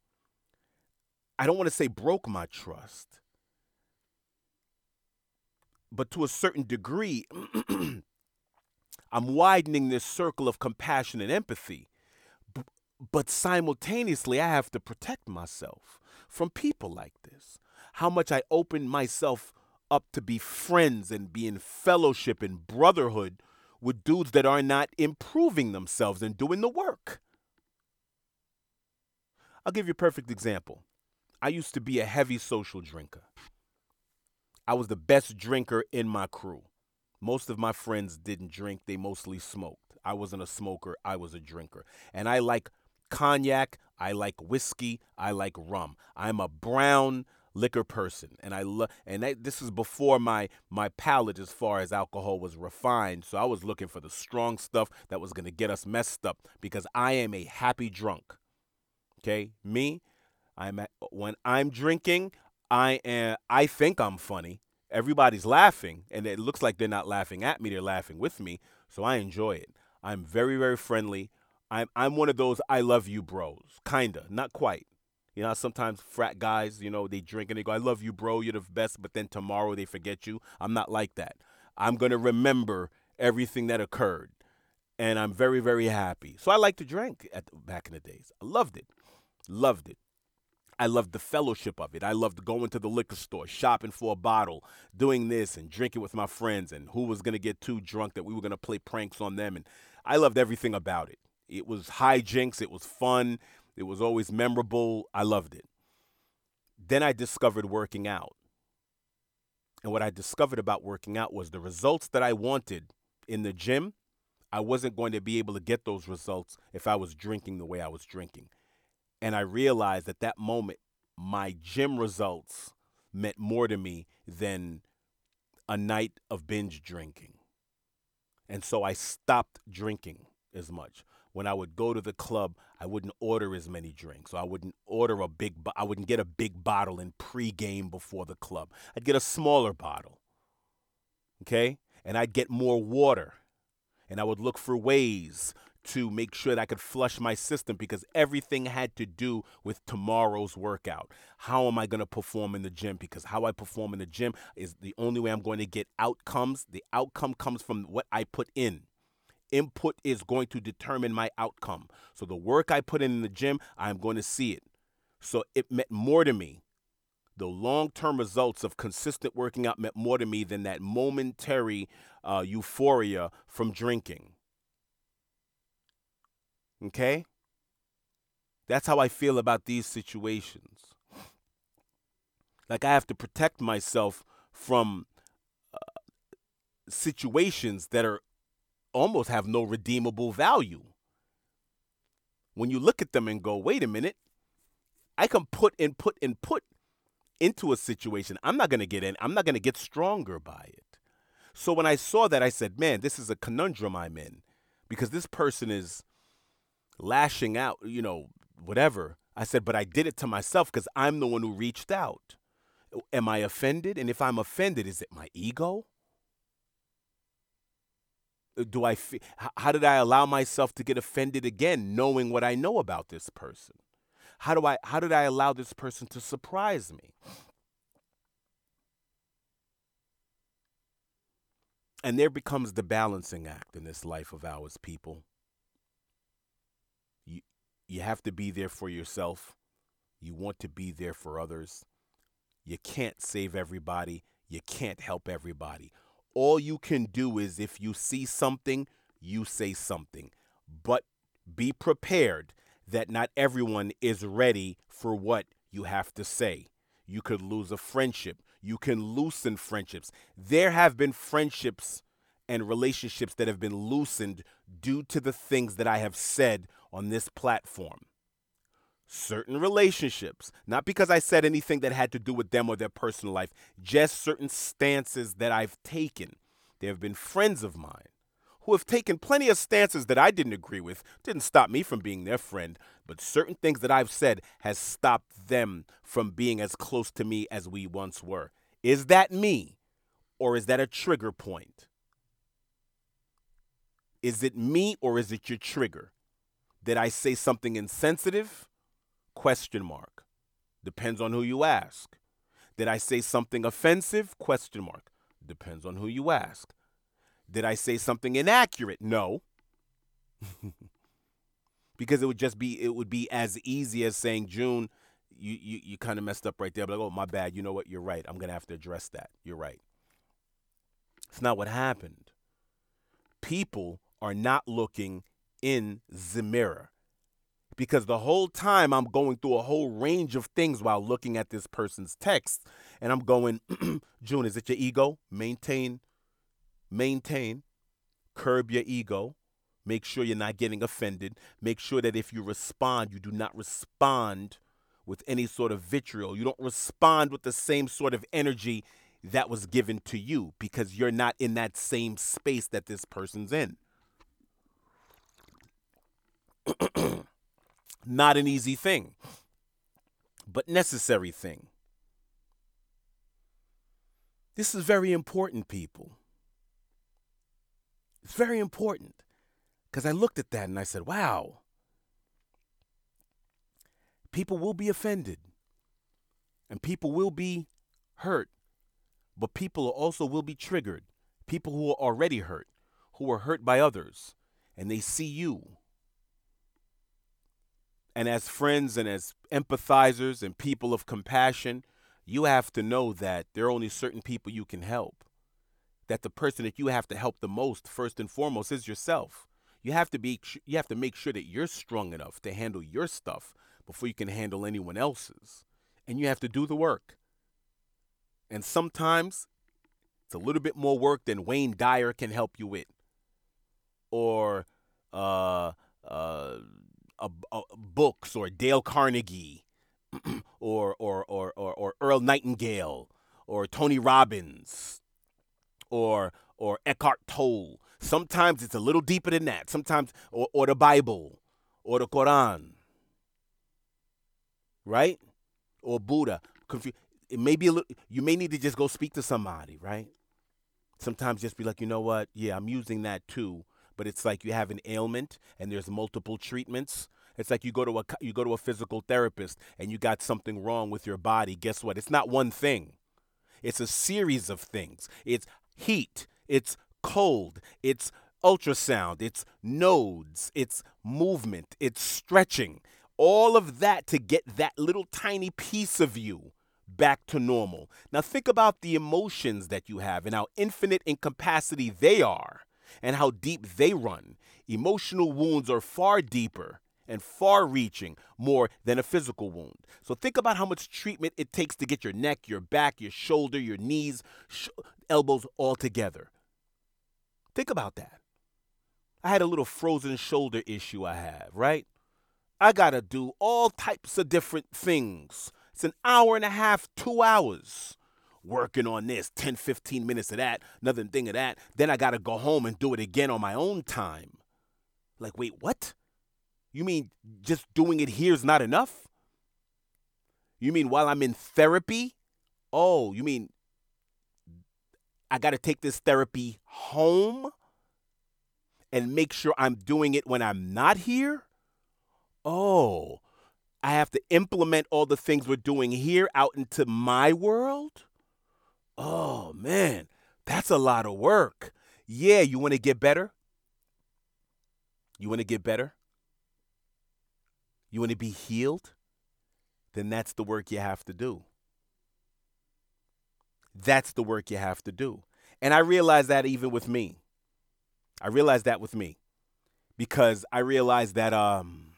I don't want to say broke my trust but to a certain degree, *clears throat* I'm widening this circle of compassion and empathy. B- but simultaneously, I have to protect myself from people like this. How much I open myself up to be friends and be in fellowship and brotherhood with dudes that are not improving themselves and doing the work. I'll give you a perfect example. I used to be a heavy social drinker. I was the best drinker in my crew. Most of my friends didn't drink, they mostly smoked. I wasn't a smoker, I was a drinker. And I like cognac, I like whiskey, I like rum. I'm a brown liquor person and I love and this is before my my palate as far as alcohol was refined so I was looking for the strong stuff that was going to get us messed up because I am a happy drunk okay me I'm at, when I'm drinking I am I think I'm funny. Everybody's laughing and it looks like they're not laughing at me, they're laughing with me. So I enjoy it. I'm very very friendly. I'm I'm one of those I love you bros. Kinda, not quite. You know, sometimes frat guys, you know, they drink and they go, I love you, bro, you're the best, but then tomorrow they forget you. I'm not like that. I'm going to remember everything that occurred. And I'm very, very happy. So I like to drink at back in the days. I loved it. Loved it. I loved the fellowship of it. I loved going to the liquor store, shopping for a bottle, doing this and drinking with my friends, and who was going to get too drunk that we were going to play pranks on them. And I loved everything about it. It was hijinks, it was fun, it was always memorable. I loved it. Then I discovered working out. And what I discovered about working out was the results that I wanted in the gym, I wasn't going to be able to get those results if I was drinking the way I was drinking. And I realized at that moment, my gym results meant more to me than a night of binge drinking. And so I stopped drinking as much. When I would go to the club, I wouldn't order as many drinks. So I wouldn't order a big I wouldn't get a big bottle in pregame before the club. I'd get a smaller bottle. Okay? And I'd get more water. And I would look for ways to make sure that I could flush my system because everything had to do with tomorrow's workout. How am I going to perform in the gym? Because how I perform in the gym is the only way I'm going to get outcomes. The outcome comes from what I put in. Input is going to determine my outcome. So the work I put in in the gym, I'm going to see it. So it meant more to me. The long term results of consistent working out meant more to me than that momentary uh, euphoria from drinking. Okay? That's how I feel about these situations. Like I have to protect myself from uh, situations that are almost have no redeemable value. When you look at them and go, wait a minute, I can put and put and put into a situation. I'm not going to get in, I'm not going to get stronger by it. So when I saw that, I said, man, this is a conundrum I'm in because this person is lashing out, you know, whatever. I said, but I did it to myself because I'm the one who reached out. Am I offended? And if I'm offended, is it my ego? Uh, do I how did I allow myself to get offended again knowing what I know about this person? How do I how did I allow this person to surprise me? And there becomes the balancing act in this life of ours, people. You have to be there for yourself. You want to be there for others. You can't save everybody. You can't help everybody. All you can do is if you see something, you say something. But be prepared that not everyone is ready for what you have to say. You could lose a friendship. You can loosen friendships. There have been friendships and relationships that have been loosened due to the things that I have said on this platform. Certain relationships, not because I said anything that had to do with them or their personal life, just certain stances that I've taken. There have been friends of mine who have taken plenty of stances that I didn't agree with. Didn't stop me from being their friend, but certain things that I've said has stopped them from being as close to me as we once were. Is that me or is that a trigger point? Is it me or is it your trigger? Did I say something insensitive? Question mark. Depends on who you ask. Did I say something offensive? Question mark. Depends on who you ask. Did I say something inaccurate? No. *laughs* because it would just be it would be as easy as saying June, you you, you kind of messed up right there. But like, oh my bad. You know what? You're right. I'm gonna have to address that. You're right. It's not what happened. People are not looking in the mirror. Because the whole time I'm going through a whole range of things while looking at this person's text, and I'm going, *clears throat* June, is it your ego? Maintain maintain, curb your ego. Make sure you're not getting offended. Make sure that if you respond, you do not respond with any sort of vitriol. You don't respond with the same sort of energy that was given to you because you're not in that same space that this person's in. *clears throat* not an easy thing, but necessary thing. This is very important, people. It's very important because I looked at that and I said, wow, people will be offended and people will be hurt, but people also will be triggered. People who are already hurt, who are hurt by others, and they see you. And as friends and as empathizers and people of compassion, you have to know that there are only certain people you can help that the person that you have to help the most first and foremost is yourself. You have to be you have to make sure that you're strong enough to handle your stuff before you can handle anyone else's. And you have to do the work. And sometimes it's a little bit more work than Wayne Dyer can help you with. Or uh, uh, a, books or Dale Carnegie *clears throat* or, or, or, or, or Earl Nightingale or Tony Robbins or or Eckhart Tolle. Sometimes it's a little deeper than that. Sometimes or, or the Bible or the Quran. Right? Or Buddha. It may be a little, you may need to just go speak to somebody, right? Sometimes just be like, you know what? Yeah, I'm using that too. But it's like you have an ailment and there's multiple treatments. It's like you go to a you go to a physical therapist and you got something wrong with your body. Guess what? It's not one thing. It's a series of things. It's heat, it's cold, it's ultrasound, it's nodes, it's movement, it's stretching. All of that to get that little tiny piece of you back to normal. Now, think about the emotions that you have and how infinite in capacity they are and how deep they run. Emotional wounds are far deeper and far reaching more than a physical wound. So think about how much treatment it takes to get your neck, your back, your shoulder, your knees, sh- elbows all together. Think about that. I had a little frozen shoulder issue I have, right? I got to do all types of different things. It's an hour and a half, two hours working on this, 10, 15 minutes of that, another thing of that. Then I got to go home and do it again on my own time. Like, wait, what? You mean just doing it here is not enough? You mean while I'm in therapy? Oh, you mean I got to take this therapy home and make sure I'm doing it when I'm not here? Oh, I have to implement all the things we're doing here out into my world? Oh, man, that's a lot of work. Yeah, you want to get better? You want to get better? You want to be healed? Then that's the work you have to do. That's the work you have to do. And I realize that even with me. I realize that with me because I realize that um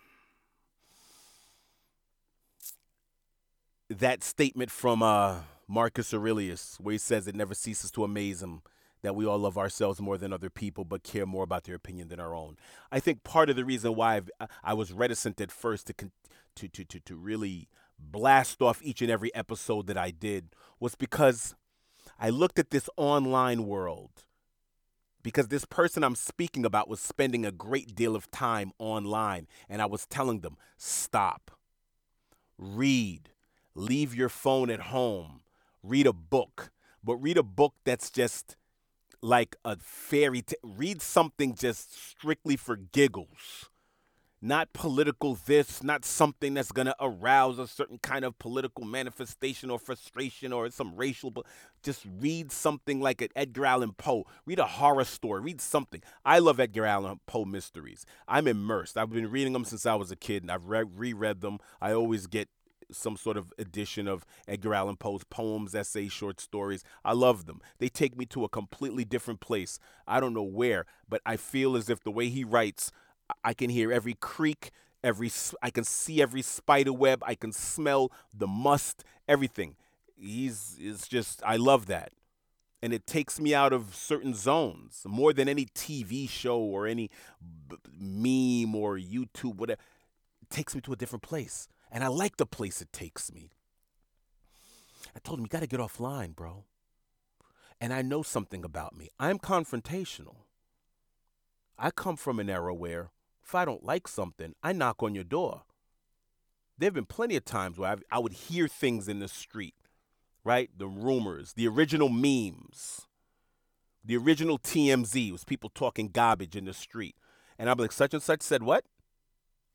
that statement from uh Marcus Aurelius where he says it never ceases to amaze him that we all love ourselves more than other people but care more about their opinion than our own. I think part of the reason why I've, i was reticent at first to, to to to to really blast off each and every episode that I did was because I looked at this online world because this person I'm speaking about was spending a great deal of time online, and I was telling them, stop, read, leave your phone at home, read a book, but read a book that's just like a fairy tale. Read something just strictly for giggles not political this, not something that's going to arouse a certain kind of political manifestation or frustration or some racial, but just read something like an Edgar Allan Poe. Read a horror story. Read something. I love Edgar Allan Poe mysteries. I'm immersed. I've been reading them since I was a kid, and I've re- reread them. I always get some sort of edition of Edgar Allan Poe's poems, essays, short stories. I love them. They take me to a completely different place. I don't know where, but I feel as if the way he writes, I can hear every creak, every I can see every spider web, I can smell the must, everything. He's it's just I love that. And it takes me out of certain zones more than any TV show or any b- meme or YouTube whatever. It takes me to a different place. And I like the place it takes me. I told him, you got to get offline, bro. And I know something about me. I'm confrontational. I come from an era where if I don't like something, I knock on your door. There have been plenty of times where I've, I would hear things in the street, right? The rumors, the original memes, the original TMZ was people talking garbage in the street. And I'm like, such and such said what?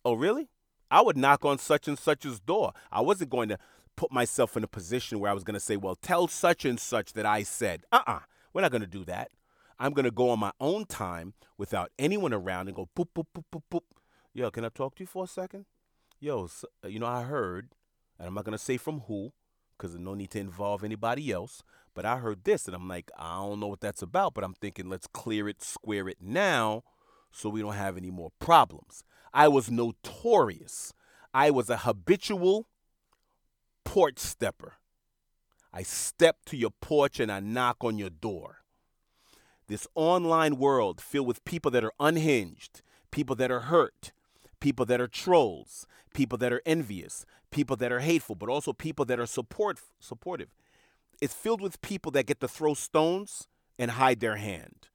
Oh, really? I would knock on such and such's door. I wasn't going to put myself in a position where I was going to say, well, tell such and such that I said. Uh uh-uh, uh, we are not going to do that. I'm going to go on my own time without anyone around and go boop, boop, boop, boop, boop. Yo, can I talk to you for a second? Yo, so, uh, you know, I heard, and I'm not going to say from who, because no need to involve anybody else, but I heard this, and I'm like, I don't know what that's about, but I'm thinking let's clear it, square it now so we don't have any more problems. I was notorious. I was a habitual porch stepper. I step to your porch and I knock on your door this online world filled with people that are unhinged, people that are hurt, people that are trolls, people that are envious, people that are hateful, but also people that are support supportive. It's filled with people that get to throw stones and hide their hand.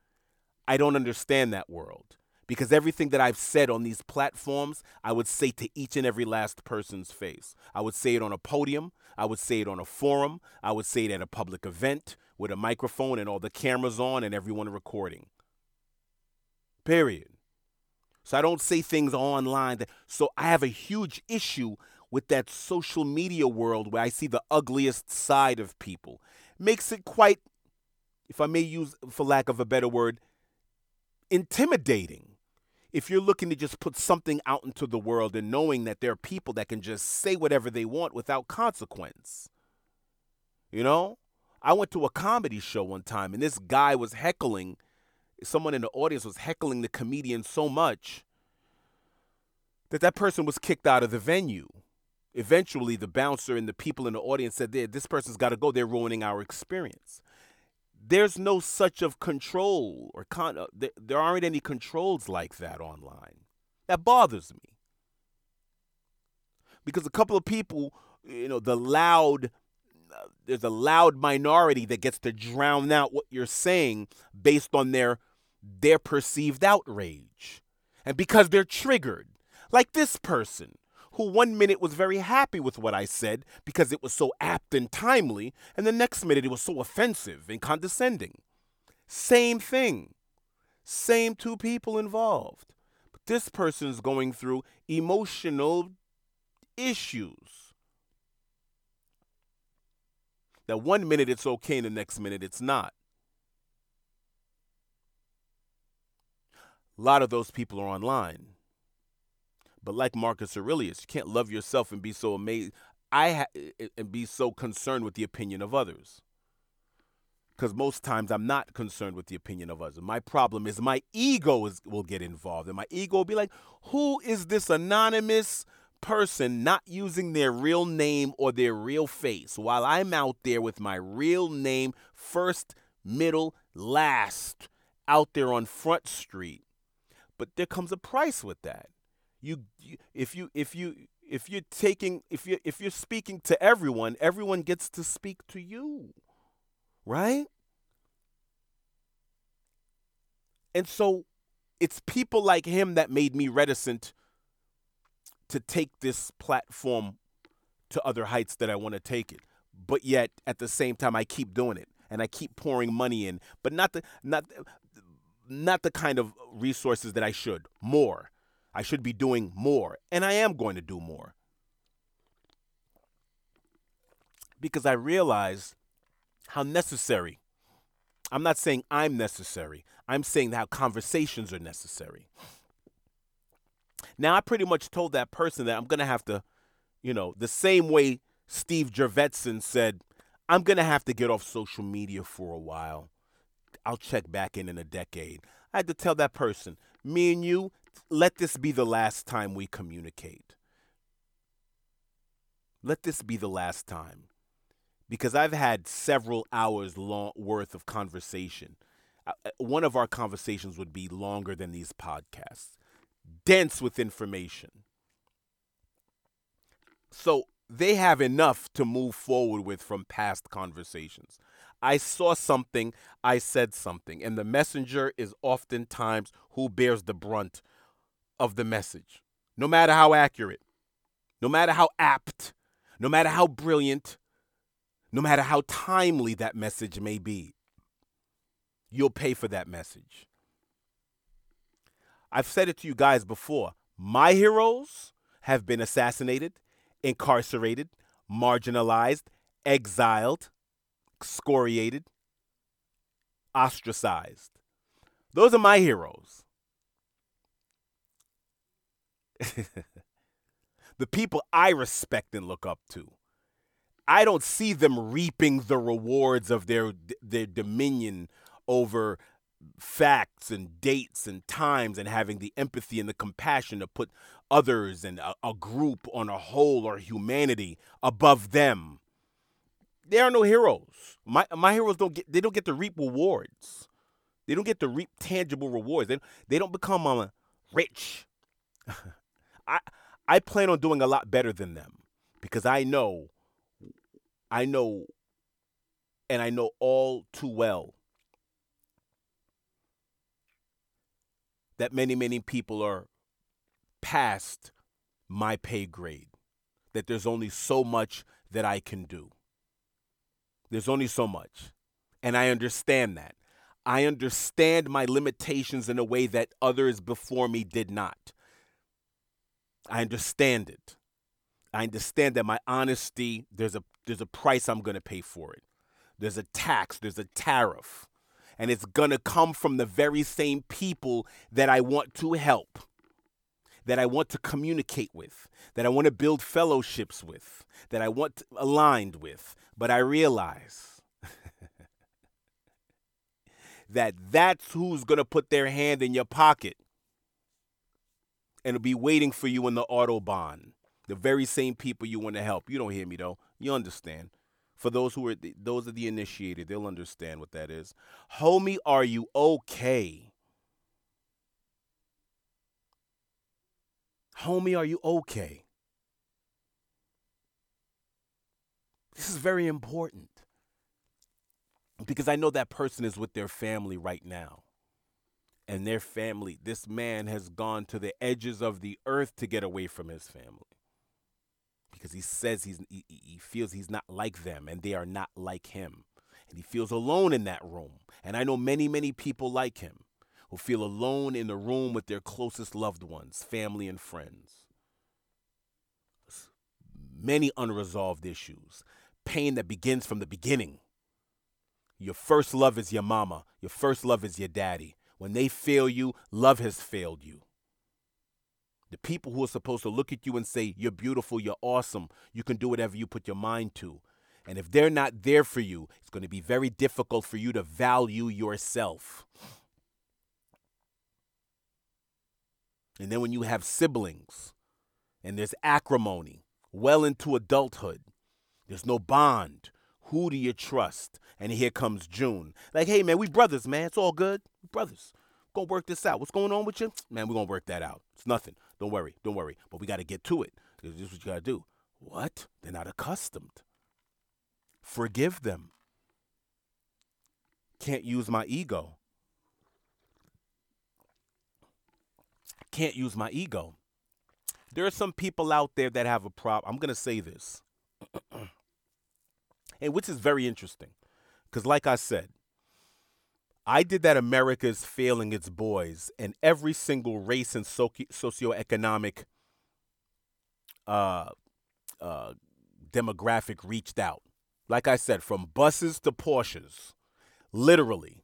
I don't understand that world because everything that I've said on these platforms, I would say to each and every last person's face. I would say it on a podium, I would say it on a forum, I would say it at a public event with a microphone and all the cameras on and everyone recording. Period. So I don't say things online that so I have a huge issue with that social media world where I see the ugliest side of people. Makes it quite if I may use for lack of a better word, intimidating. If you're looking to just put something out into the world and knowing that there are people that can just say whatever they want without consequence. You know? I went to a comedy show one time and this guy was heckling, someone in the audience was heckling the comedian so much that that person was kicked out of the venue. Eventually, the bouncer and the people in the audience said, This person's got to go. They're ruining our experience. There's no such of control or con- uh, there, there aren't any controls like that online. That bothers me. Because a couple of people, you know, the loud there's a loud minority that gets to drown out what you're saying based on their their perceived outrage and because they're triggered like this person who one minute was very happy with what I said because it was so apt and timely, and the next minute it was so offensive and condescending. Same thing. Same two people involved. But this person is going through emotional issues. That one minute it's okay, and the next minute it's not. A lot of those people are online. But like Marcus Aurelius, you can't love yourself and be so amazed. I ha- eh, eh, and be so concerned with the opinion of others. Because most times I'm not concerned with the opinion of others. My problem is my ego is, will get involved, and my ego will be like, "Who is this anonymous person not using their real name or their real face while I'm out there with my real name, first, middle, last, out there on Front Street?" But there comes a price with that. You, you if you if you if you're taking if you if you're speaking to everyone, everyone gets to speak to you. Right? And so it's people like him that made me reticent to take this platform to other heights that I want to take it. But yet at the same time I keep doing it and I keep pouring money in, but not the not not the kind of resources that I should. More. I should be doing more, and I am going to do more. Because I realize how necessary. I'm not saying I'm necessary. I'm saying how conversations are necessary. Now, I pretty much told that person that I'm going to have to, you know, the same way Steve Jurvetson said, I'm going to have to get off social media for a while. I'll check back in in a decade. I had to tell that person, me and you, let this be the last time we communicate. Let this be the last time. Because I've had several hours long worth of conversation. Uh, uh, one of our conversations would be longer than these podcasts, dense with information. So they have enough to move forward with from past conversations. I saw something, I said something, and the messenger is oftentimes who bears the brunt of the message, no matter how accurate, no matter how apt, no matter how brilliant, no matter how timely that message may be. You'll pay for that message. I've said it to you guys before. My heroes have been assassinated, incarcerated, marginalized, exiled, excoriated, ostracized. Those are my heroes. *laughs* the people I respect and look up to. I don't see them reaping the rewards of their their dominion over facts and dates and times and having the empathy and the compassion to put others and a, a group on a whole or humanity above them. There are no heroes. My my heroes don't get they don't get to reap rewards. They don't get to reap tangible rewards. They they don't become uh, rich. *laughs* I I plan on doing a lot better than them because I know I know and I know all too well that many many people are past my pay grade. That there's only so much that I can do. There's only so much. And I understand that. I understand my limitations in a way that others before me did not. I understand it. I understand that my honesty, there's a there's a price I'm going to pay for it. There's a tax, there's a tariff. And it's going to come from the very same people that I want to help, that I want to communicate with, that I want to build fellowships with, that I want aligned with. But I realize *laughs* that that's who's going to put their hand in your pocket and will be waiting for you in the autobahn. The very same people you want to help. You don't hear me though. You understand. For those who are the, those are the initiated, they'll understand what that is. Homie, are you okay? Homie, are you okay? This is very important because I know that person is with their family right now and their family. This man has gone to the edges of the earth to get away from his family. because he says he's he, he feels he's not like them and they are not like him. And he feels alone in that room. And I know many, many people like him who feel alone in the room with their closest loved ones, family and friends. Many unresolved issues, pain that begins from the beginning. Your first love is your mama, your first love is your daddy. When they fail you, love has failed you. The people who are supposed to look at you and say, You're beautiful, you're awesome, you can do whatever you put your mind to. And if they're not there for you, it's going to be very difficult for you to value yourself. And then when you have siblings and there's acrimony well into adulthood, there's no bond. Who do you trust? And here comes June. Like, hey, man, we brothers, man. It's all good. Brothers. Gonna work this out. What's going on with you? Man, we're gonna work that out. It's nothing. Don't worry. Don't worry. But we gotta get to it. This is what you gotta do. What? They're not accustomed. Forgive them. Can't use my ego. Can't use my ego. There are some people out there that have a problem. I'm going to say this, *clears throat* and which is very interesting. Because, like I said, I did that America's Failing Its Boys, and every single race and soci- socioeconomic uh, uh, demographic reached out. Like I said, from buses to Porsches, literally.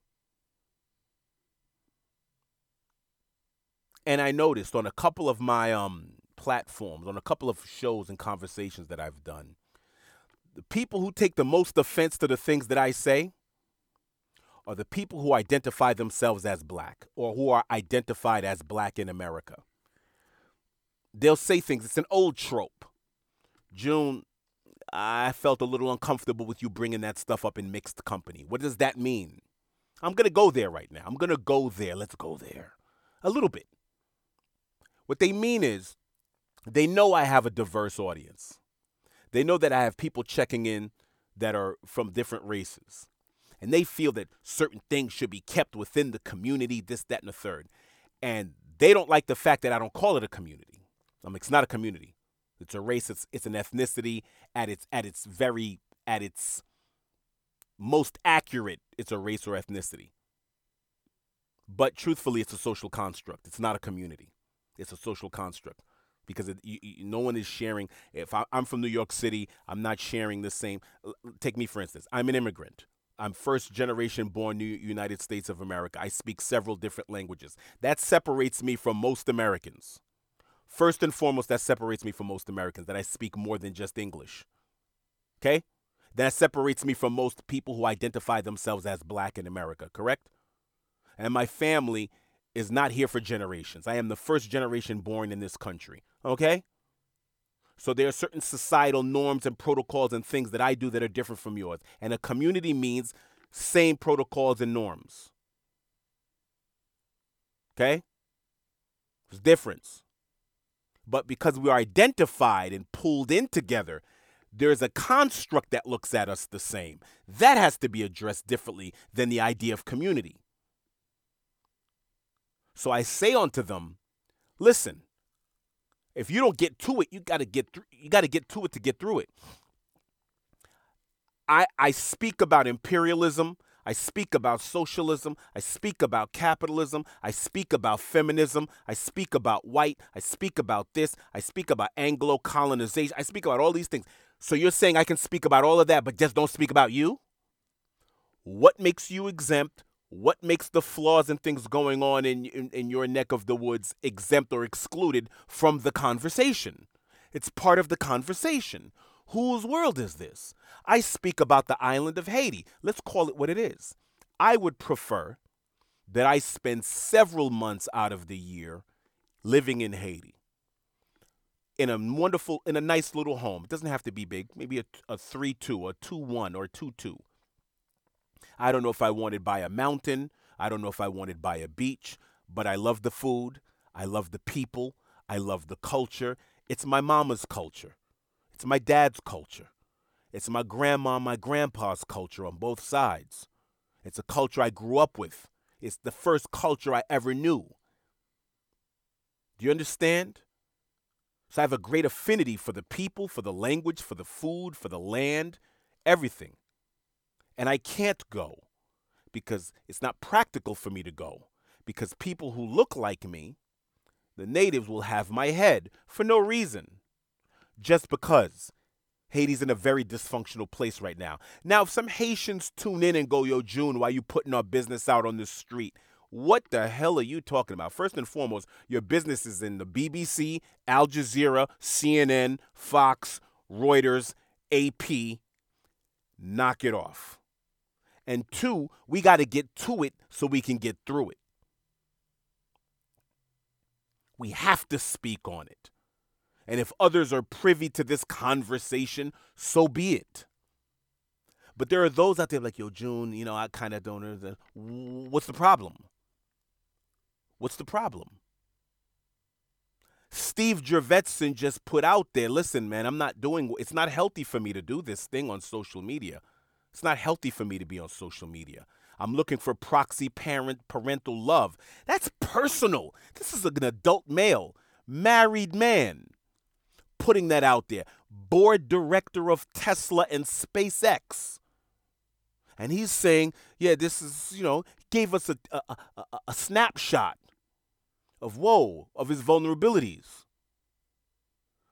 And I noticed on a couple of my um, platforms, on a couple of shows and conversations that I've done, the people who take the most offense to the things that I say are the people who identify themselves as black or who are identified as black in America. They'll say things, it's an old trope. June, I felt a little uncomfortable with you bringing that stuff up in mixed company. What does that mean? I'm going to go there right now. I'm going to go there. Let's go there. A little bit. What they mean is they know I have a diverse audience. They know that I have people checking in that are from different races. And they feel that certain things should be kept within the community, this, that, and the third. And they don't like the fact that I don't call it a community. I mean, it's not a community. It's a race. It's it's an ethnicity at its at its very at its most accurate. It's a race or ethnicity. But truthfully, it's a social construct. It's not a community. It's a social construct because it, you, you, no one is sharing. If I, I'm from New York City, I'm not sharing the same. Take me for instance. I'm an immigrant. I'm first generation born New United States of America. I speak several different languages. That separates me from most Americans. First and foremost, that separates me from most Americans, that I speak more than just English. Okay? That separates me from most people who identify themselves as black in America, correct? And my family is not here for generations. I am the first generation born in this country, okay? So there are certain societal norms and protocols and things that I do that are different from yours. And a community means same protocols and norms. Okay? There's difference. But because we are identified and pulled in together, there's a construct that looks at us the same. That has to be addressed differently than the idea of community. So I say unto them, listen, if you don't get to it, you got to get through, you got to get to it to get through it. I I speak about imperialism, I speak about socialism. I speak about capitalism. I speak about feminism. I speak about white. I speak about this. I speak about Anglo colonization. I speak about all these things. So you're saying I can speak about all of that, but just don't speak about you? What makes you exempt? What makes the flaws and things going on in, in, in your neck of the woods exempt or excluded from the conversation? It's part of the conversation. Whose world is this? I speak about the island of Haiti. Let's call it what it is. I would prefer that I spend several months out of the year living in Haiti in a wonderful, in a nice little home. It doesn't have to be big, maybe a, a 3 2, a 2 1, or 2 2. I don't know if I wanted by a mountain. I don't know if I wanted by a beach, but I love the food. I love the people. I love the culture. It's my mama's culture. It's my dad's culture. It's my grandma, my grandpa's culture on both sides. It's a culture I grew up with. It's the first culture I ever knew. Do you understand? So I have a great affinity for the people, for the language, for the food, for the land, everything. And I can't go because it's not practical for me to go because people who look like me, the natives, will have my head for no reason, just because. Haiti's in a very dysfunctional place right now. Now, if some Haitians tune in and go, Yo, June, why you putting our business out on the street? What the hell are you talking about? First and foremost, your business is in the BBC, Al Jazeera, CNN, Fox, Reuters, AP. Knock it off. And two, we got to get to it so we can get through it. We have to speak on it. And if others are privy to this conversation, so be it. But there are those out there like, yo, June, you know, I kind of don't know. What's the problem? What's the problem? Steve Jurvetson just put out there, listen, man, I'm not doing, it's not healthy for me to do this thing on social media. It's not healthy for me to be on social media. I'm looking for proxy parent parental love. That's personal. This is an adult male, married man putting that out there. Board director of Tesla and SpaceX. And he's saying, yeah, this is, you know, gave us a, a, a, a snapshot of whoa, of his vulnerabilities.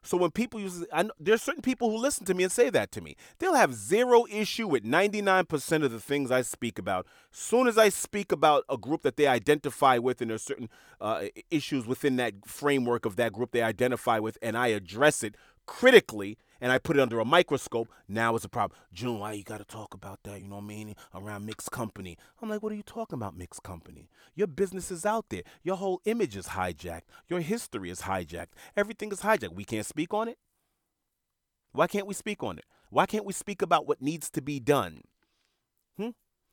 So when people use, I know, there's certain people who listen to me and say that to me. They'll have zero issue with 99% of the things I speak about. Soon as I speak about a group that they identify with, and there's certain uh, issues within that framework of that group they identify with, and I address it critically, and I put it under a microscope, now it's a problem. June, why you got to talk about that? You know what I mean? Around mixed company. I'm like, what are you talking about, mixed company? Your business is out there. Your whole image is hijacked. Your history is hijacked. Everything is hijacked. We can't speak on it. Why can't we speak on it? Why can't we speak about what needs to be done? Hmm?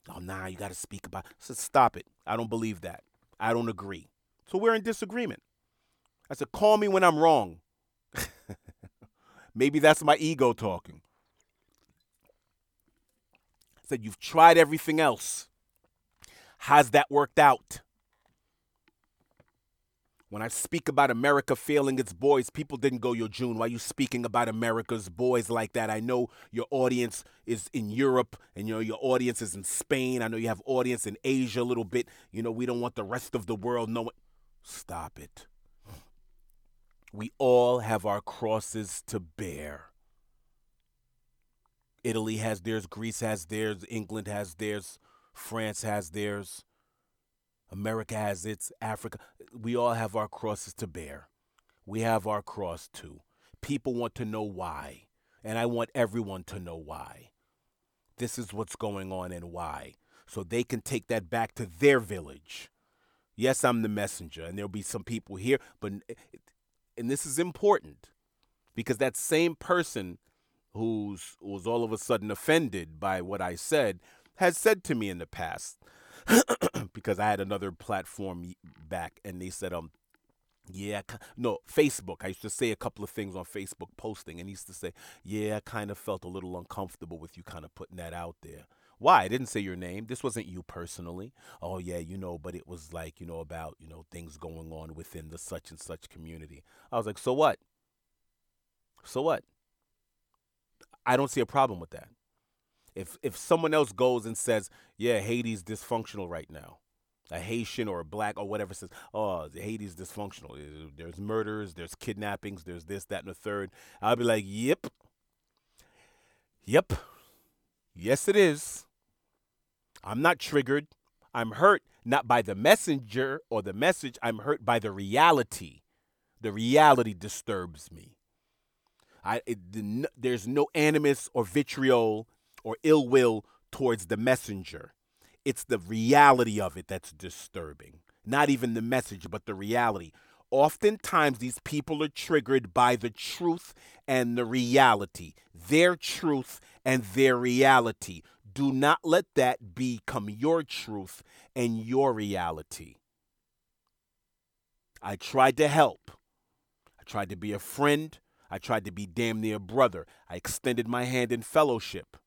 Oh, nah, you got to speak about. So stop it. I don't believe that. I don't agree. So we're in disagreement. I said, call me when I'm wrong. Maybe that's my ego talking. Said, You've tried everything else. How's that worked out? When I speak about America failing its boys, people didn't go, Yo, June, why are you speaking about America's boys like that? I know your audience is in Europe and you know your audience is in Spain. I know you have audience in Asia a little bit. You know, we don't want the rest of the world knowing. Stop it. We all have our crosses to bear. Italy has theirs, Greece has theirs, England has theirs, France has theirs, America has its, Africa. We all have our crosses to bear. We have our cross too. People want to know why, and I want everyone to know why. This is what's going on and why, so they can take that back to their village. Yes, I'm the messenger, and there'll be some people here, but and this is important because that same person who's was all of a sudden offended by what I said has said to me in the past *clears throat* because I had another platform back and they said um yeah no Facebook. I used to say a couple of things on Facebook posting and he used to say yeah I kind of felt a little uncomfortable with you kind of putting that out there why? I didn't say your name. This wasn't you personally. Oh, yeah, you know, but it was like, you know, about, you know, things going on within the such and such community. I was like, so what? So what? I don't see a problem with that. If if someone else goes and says, yeah, Haiti's dysfunctional right now, a Haitian or a black or whatever says, oh, Haiti's dysfunctional. Eh, eh, there's murders, there's kidnappings, there's this, that, and the third. I'll be like, yep. Yep. Yes, it is. I'm not triggered. I'm hurt not by the messenger or the message, I'm hurt by the reality. The reality disturbs me. I, it, the, there's no animus or vitriol or ill will towards the messenger. It's the reality of it that's disturbing. Not even the message, but the reality. Oftentimes, these people are triggered by the truth and the reality, their truth and their reality. Do not let that become your truth and your reality. I tried to help. I tried to be a friend. I tried to be damn near a brother. I extended my hand in fellowship.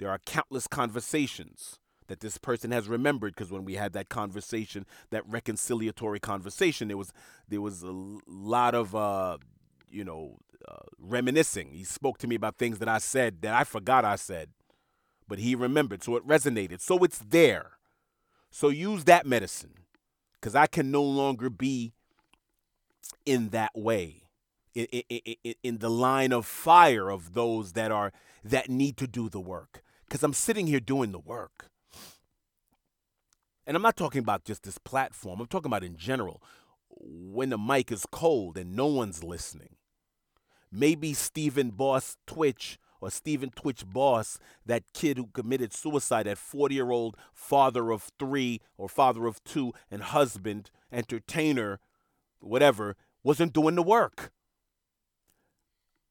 There are countless conversations that this person has remembered because when we had that conversation, that reconciliatory conversation, there was there was a lot of uh, you know uh, reminiscing. He spoke to me about things that I said that I forgot I said, but he remembered, so it resonated. So it's there. So use that medicine because I can no longer be in that way, in, in, in, the line of fire of those that are that need to do the work. Because I'm sitting here doing the work. And I'm not talking about just this platform. I'm talking about in general. When the mic is cold and no one's listening. Maybe Stephen Boss Twitch or Stephen Twitch Boss, that kid who committed suicide, that 40 year old father of three or father of two and husband, entertainer, whatever, wasn't doing the work.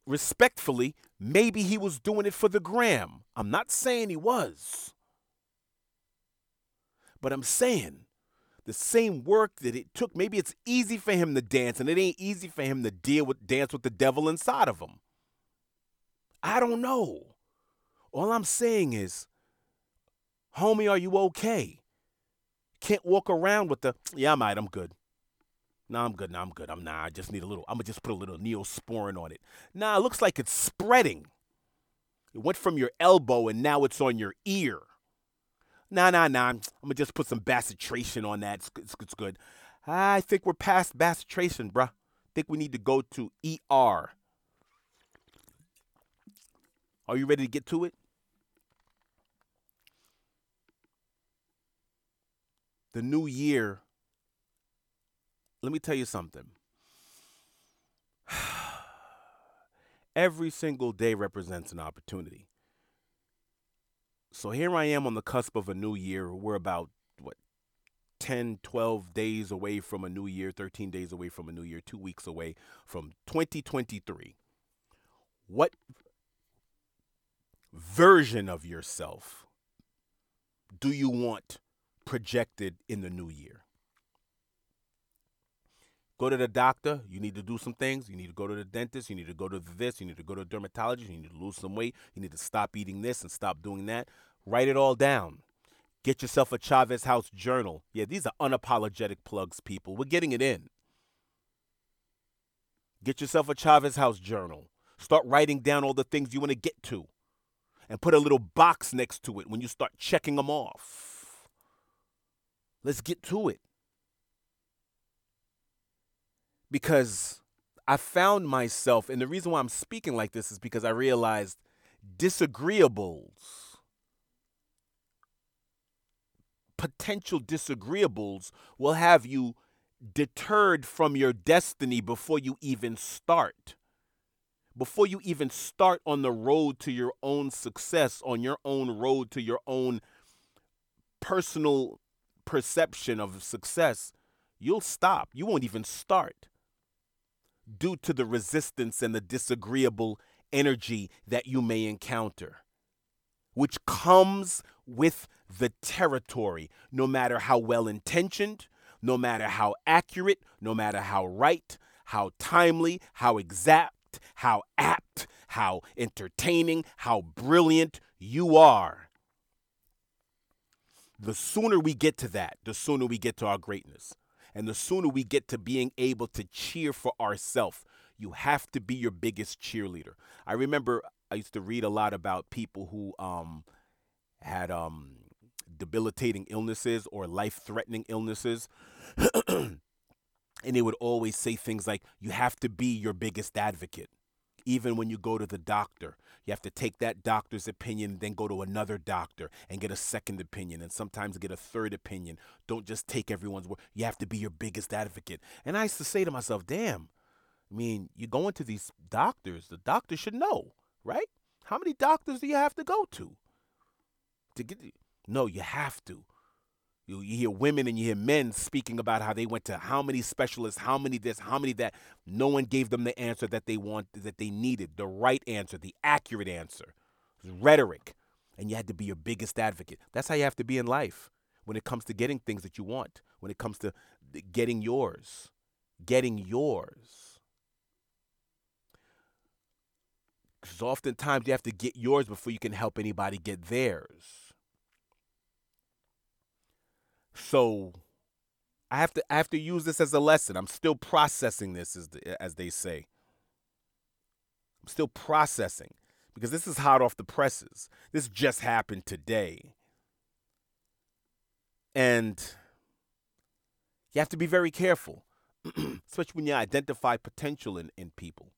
Respectfully, maybe he was doing it for the gram. I'm not saying he was. But I'm saying the same work that it took, maybe it's easy for him to dance, and it ain't easy for him to deal with dance with the devil inside of him. I don't know. All I'm saying is, homie, are you okay? Can't walk around with the, yeah, I'm right, I'm good. Nah, I'm good. Nah, I'm good. I'm nah. I just need a little. I'm gonna just put a little neosporin on it. Nah, it looks like it's spreading. It went from your elbow and now it's on your ear. Nah, nah, nah. I'm gonna just put some bacitration on that. It's, it's, it's good. I think we're past bacitration, bruh. I think we need to go to ER. Are you ready to get to it? The new year, let me tell you something. *sighs* Every single day represents an opportunity. So here I am on the cusp of a new year. We're about, what, 10, 12 days away from a new year, 13 days away from a new year, two weeks away from 2023. What version of yourself do you want projected in the new year? Go to the doctor. You need to do some things. You need to go to the dentist. You need to go to this. You need to go to a dermatologist. You need to lose some weight. You need to stop eating this and stop doing that. Write it all down. Get yourself a Chaves House journal. Yeah, these are unapologetic plugs, people. We're getting it in. Get yourself a Chaves House journal. Start writing down all the things you want to get to and put a little box next to it when you start checking them off. Let's get to it. Because I found myself, and the reason why I'm speaking like this is because I realized disagreeables, potential disagreeables, will have you deterred from your destiny before you even start before you even start on the road to your own success, on your own road to your own personal perception of success, you'll stop. You won't even start due to the resistance and the disagreeable energy that you may encounter, which comes with the territory, no matter how well intentioned, no matter how accurate, no matter how right, how timely, how exact how apt, how entertaining, how brilliant you are. The sooner we get to that, the sooner we get to our greatness. And the sooner we get to being able to cheer for ourselves, you have to be your biggest cheerleader. I remember I used to read a lot about people who um, had um, debilitating illnesses or life threatening illnesses. *clears throat* and they would always say things like, you have to be your biggest advocate. Even when you go to the doctor, you have to take that doctor's opinion, then go to another doctor and get a second opinion, and sometimes get a third opinion. Don't just take everyone's word. You have to be your biggest advocate. And I used to say to myself, damn, I mean, you're going to these doctors. The doctor should know, right? How many doctors do you have to go to? To get no, you have to. You, you hear women and you hear men speaking about how they went to how many specialists, how many this, how many that. No one gave them the answer that they want, that they needed, the right answer, the accurate answer. rhetoric, and you had to be your biggest advocate. That's how you have to be in life when it comes to getting things that you want. When it comes to getting yours, getting yours. Because oftentimes you have to get yours before you can help anybody get theirs. So I have to I have to use this as a lesson. I'm still processing this as the, as they say. I'm still processing because this is hot off the presses. This just happened today. And you have to be very careful, *clears throat* especially when you identify potential in, in people.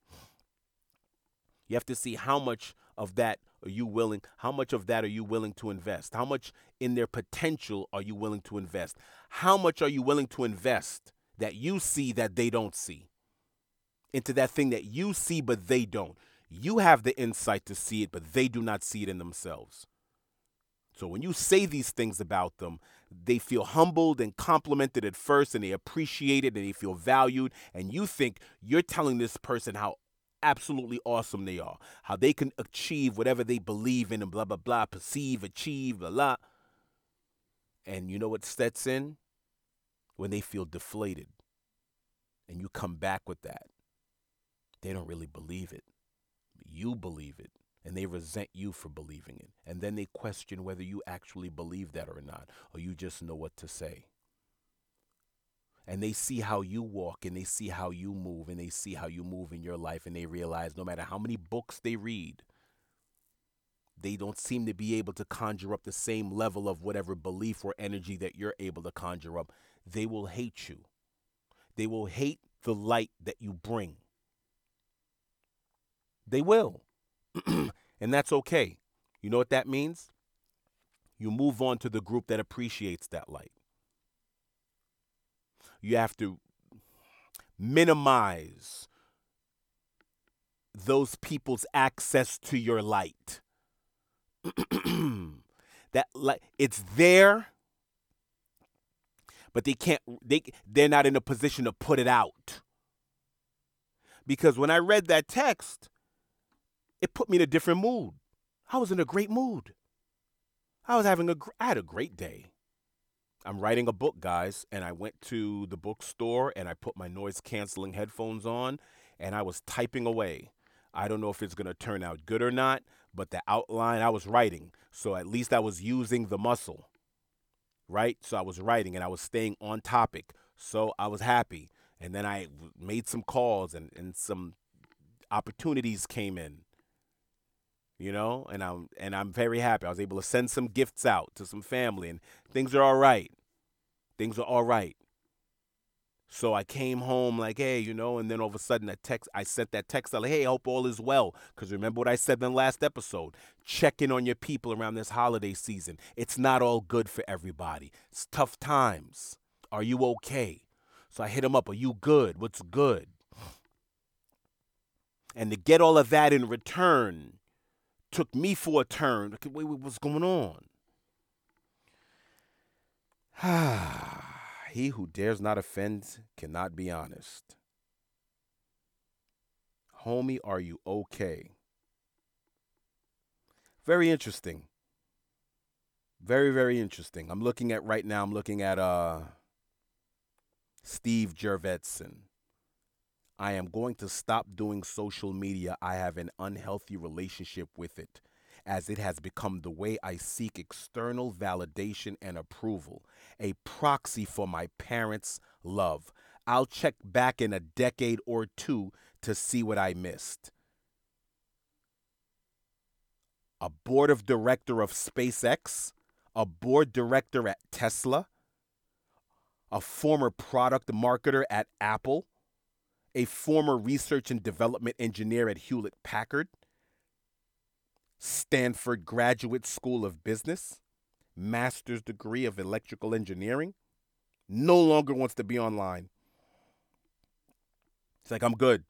You have to see how much of that are you willing, how much of that are you willing to invest? How much in their potential are you willing to invest? How much are you willing to invest that you see that they don't see? Into that thing that you see but they don't. You have the insight to see it, but they do not see it in themselves. So when you say these things about them, they feel humbled and complimented at first and they appreciate it and they feel valued. And you think you're telling this person how absolutely awesome they are, how they can achieve whatever they believe in and blah, blah, blah, perceive, achieve, blah, blah. And you know what sets in? When they feel deflated. And you come back with that. They don't really believe it. You believe it. And they resent you for believing it. And then they question whether you actually believe that or not, or you just know what to say and they see how you walk and they see how you move and they see how you move in your life and they realize no matter how many books they read they don't seem to be able to conjure up the same level of whatever belief or energy that you're able to conjure up they will hate you. They will hate the light that you bring. They will. *clears throat* And that's okay. You know what that means? You move on to the group that appreciates that light you have to minimize those people's access to your light. *clears throat* that like it's there but they can't they they're not in a position to put it out. Because when I read that text, it put me in a different mood. I was in a great mood. I was having a I had a great day. I'm writing a book, guys, and I went to the bookstore and I put my noise canceling headphones on and I was typing away. I don't know if it's going to turn out good or not, but the outline I was writing, so at least I was using the muscle. Right? So I was writing and I was staying on topic. So I was happy. And then I made some calls and, and some opportunities came in you know, and I'm and I'm very happy. I was able to send some gifts out to some family, and things are all right. Things are all right. So I came home like, hey, you know, and then all of a sudden that text, I sent that text out like, hey, I hope all is well. Because remember what I said in the last episode? Check in on your people around this holiday season. It's not all good for everybody. It's tough times. Are you okay? So I hit him up. Are you good? What's good? And to get all of that in return, took me for a turn. Wait, wait, what's going on? *sighs* he who dares not offend cannot be honest. Homie, are you okay? Very interesting. Very, very interesting. I'm looking at right now, I'm looking at uh Steve Jurvetson. I am going to stop doing social media. I have an unhealthy relationship with it, as it has become the way I seek external validation and approval, a proxy for my parents' love. I'll check back in a decade or two to see what I missed. A board of director of SpaceX, a board director at Tesla, a former product marketer at Apple a former research and development engineer at Hewlett Packard, Stanford Graduate School of Business, master's degree of electrical engineering, no longer wants to be online. It's like, I'm good.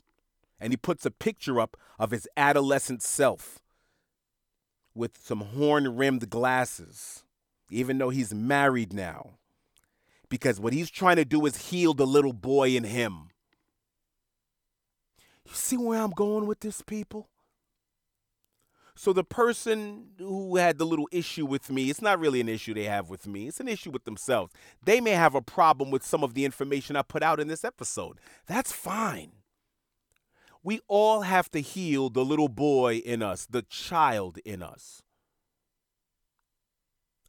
And he puts a picture up of his adolescent self with some horn rimmed glasses, even though he's married now. Because what he's trying to do is heal the little boy in him. See where I'm going with this, people? So the person who had the little issue with me, it's not really an issue they have with me. It's an issue with themselves. They may have a problem with some of the information I put out in this episode. That's fine. We all have to heal the little boy in us, the child in us.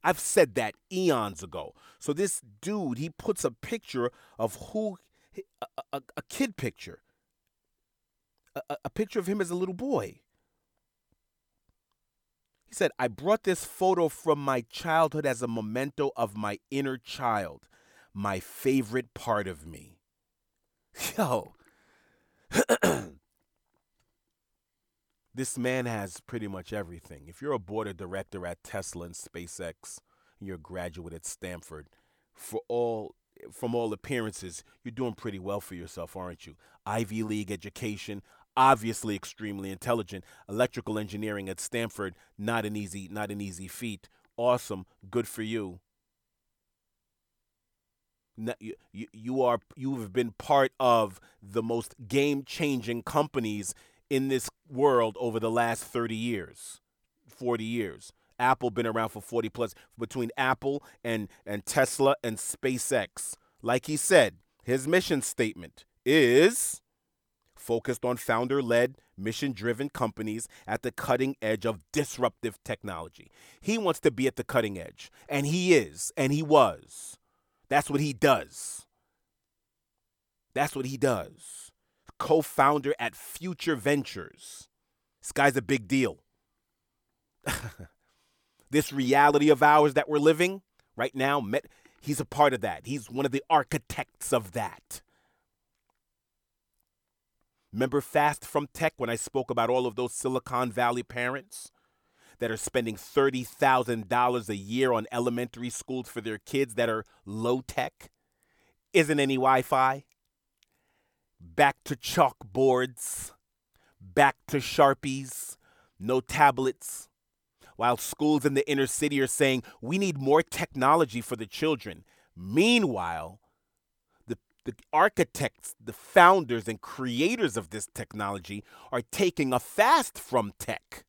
I've said that eons ago. So this dude, he puts a picture of who, a, a, a kid picture, a, a picture of him as a little boy. He said, I brought this photo from my childhood as a memento of my inner child, my favorite part of me. *laughs* Yo. *clears throat* this man has pretty much everything. If you're a board of director at Tesla and SpaceX, you're a graduate at Stanford, for all from all appearances, you're doing pretty well for yourself, aren't you? Ivy League education, obviously extremely intelligent. Electrical engineering at Stanford, not an easy, not an easy feat. Awesome, good for you. You, you, are you have been part of the most game-changing companies in this world over the last 30 years, 40 years. Apple been around for 40 plus between Apple and and Tesla and SpaceX. Like he said, his mission statement is focused on founder led, mission driven companies at the cutting edge of disruptive technology. He wants to be at the cutting edge, and he is, and he was. That's what he does. That's what he does. Co founder at Future Ventures. This guy's a big deal. *laughs* this reality of ours that we're living right now, he's a part of that. He's one of the architects of that. Remember Fast from Tech when I spoke about all of those Silicon Valley parents that are spending $30,000 a year on elementary schools for their kids that are low tech? Isn't any Wi Fi? Back to chalkboards, back to Sharpies, no tablets. While schools in the inner city are saying we need more technology for the children. Meanwhile, the architects, the founders, and creators of this technology are taking a fast from tech,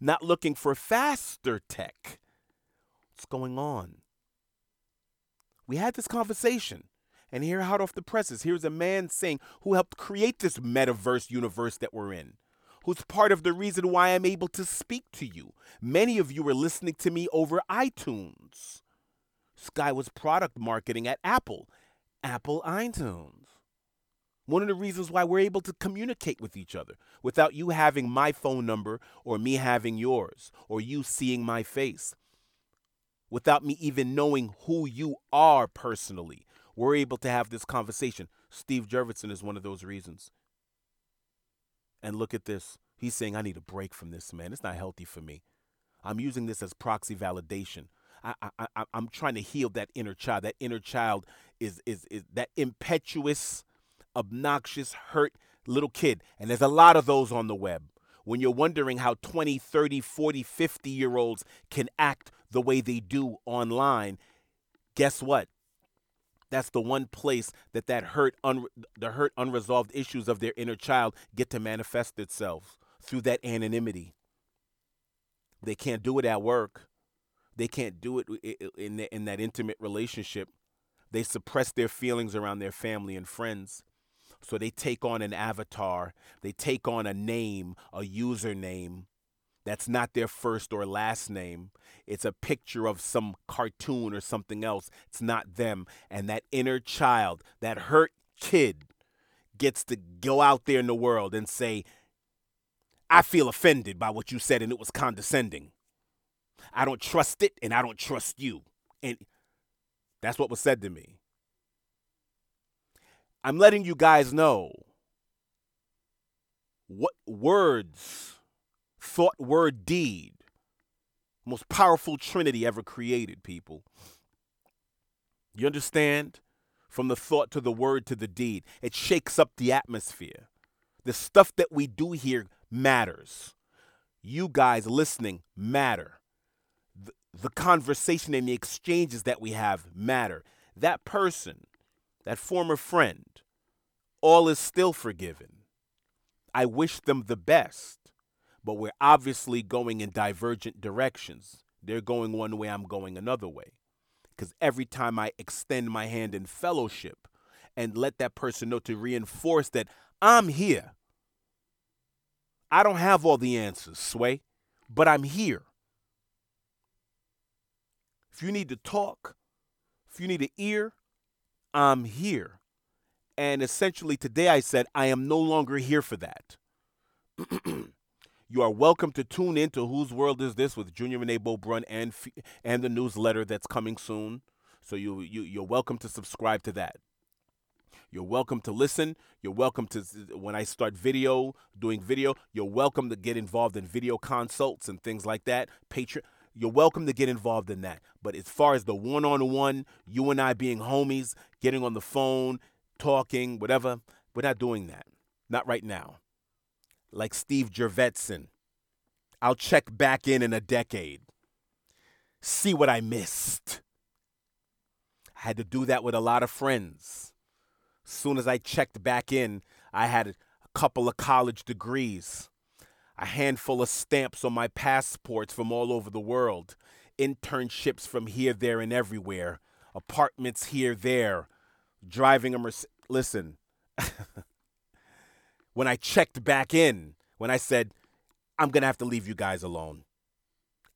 not looking for faster tech. What's going on? We had this conversation, and here, hot off the presses, here's a man saying who helped create this metaverse universe that we're in who's part of the reason why I'm able to speak to you. Many of you are listening to me over iTunes. Guy was product marketing at Apple Apple iTunes. One of the reasons why we're able to communicate with each other without you having my phone number or me having yours or you seeing my face. Without me even knowing who you are personally, we're able to have this conversation. Steve Jurvetson is one of those reasons. And look at this. He's saying, I need a break from this, man. It's not healthy for me. I'm using this as proxy validation. I, I, I, I'm trying to heal that inner child. That inner child is, is, is that impetuous, obnoxious, hurt little kid. And there's a lot of those on the web. When you're wondering how 20, 30, 40, 50 year olds can act the way they do online, guess what? That's the one place that that hurt, un- the hurt, unresolved issues of their inner child get to manifest itself through that anonymity. They can't do it at work. They can't do it in, in that intimate relationship. They suppress their feelings around their family and friends. So they take on an avatar, they take on a name, a username that's not their first or last name. It's a picture of some cartoon or something else. It's not them. And that inner child, that hurt kid, gets to go out there in the world and say, I feel offended by what you said and it was condescending. I don't trust it and I don't trust you. And that's what was said to me. I'm letting you guys know what words, thought, word, deed, most powerful trinity ever created, people. You understand? From the thought to the word to the deed, it shakes up the atmosphere. The stuff that we do here matters. You guys listening matter the conversation and the exchanges that we have matter. That person, that former friend, all is still forgiven. I wish them the best, but we're obviously going in divergent directions. They're going one way, I'm going another way. Because every time I extend my hand in fellowship and let that person know to reinforce that I'm here, I don't have all the answers, Sway, but I'm here. If you need to talk, if you need an ear, I'm here. And essentially, today I said, I am no longer here for that. *clears throat* you are welcome to tune in to Whose World Is This with Junya Renee Beaubrun and, and the newsletter that's coming soon. So you, you, you're welcome to subscribe to that. You're welcome to listen. You're welcome to, when I start video, doing video, you're welcome to get involved in video consults and things like that. Patreon. You're welcome to get involved in that. But as far as the one on one, you and I being homies, getting on the phone, talking, whatever, we're not doing that. Not right now. Like Steve Jurvetson. I'll check back in in a decade. See what I missed. I had to do that with a lot of friends. As soon as I checked back in, I had a couple of college degrees, a handful of stamps on my passports from all over the world, internships from here, there, and everywhere, apartments here, there, driving a Mercedes. Listen, *laughs* when I checked back in, when I said, I'm going to have to leave you guys alone.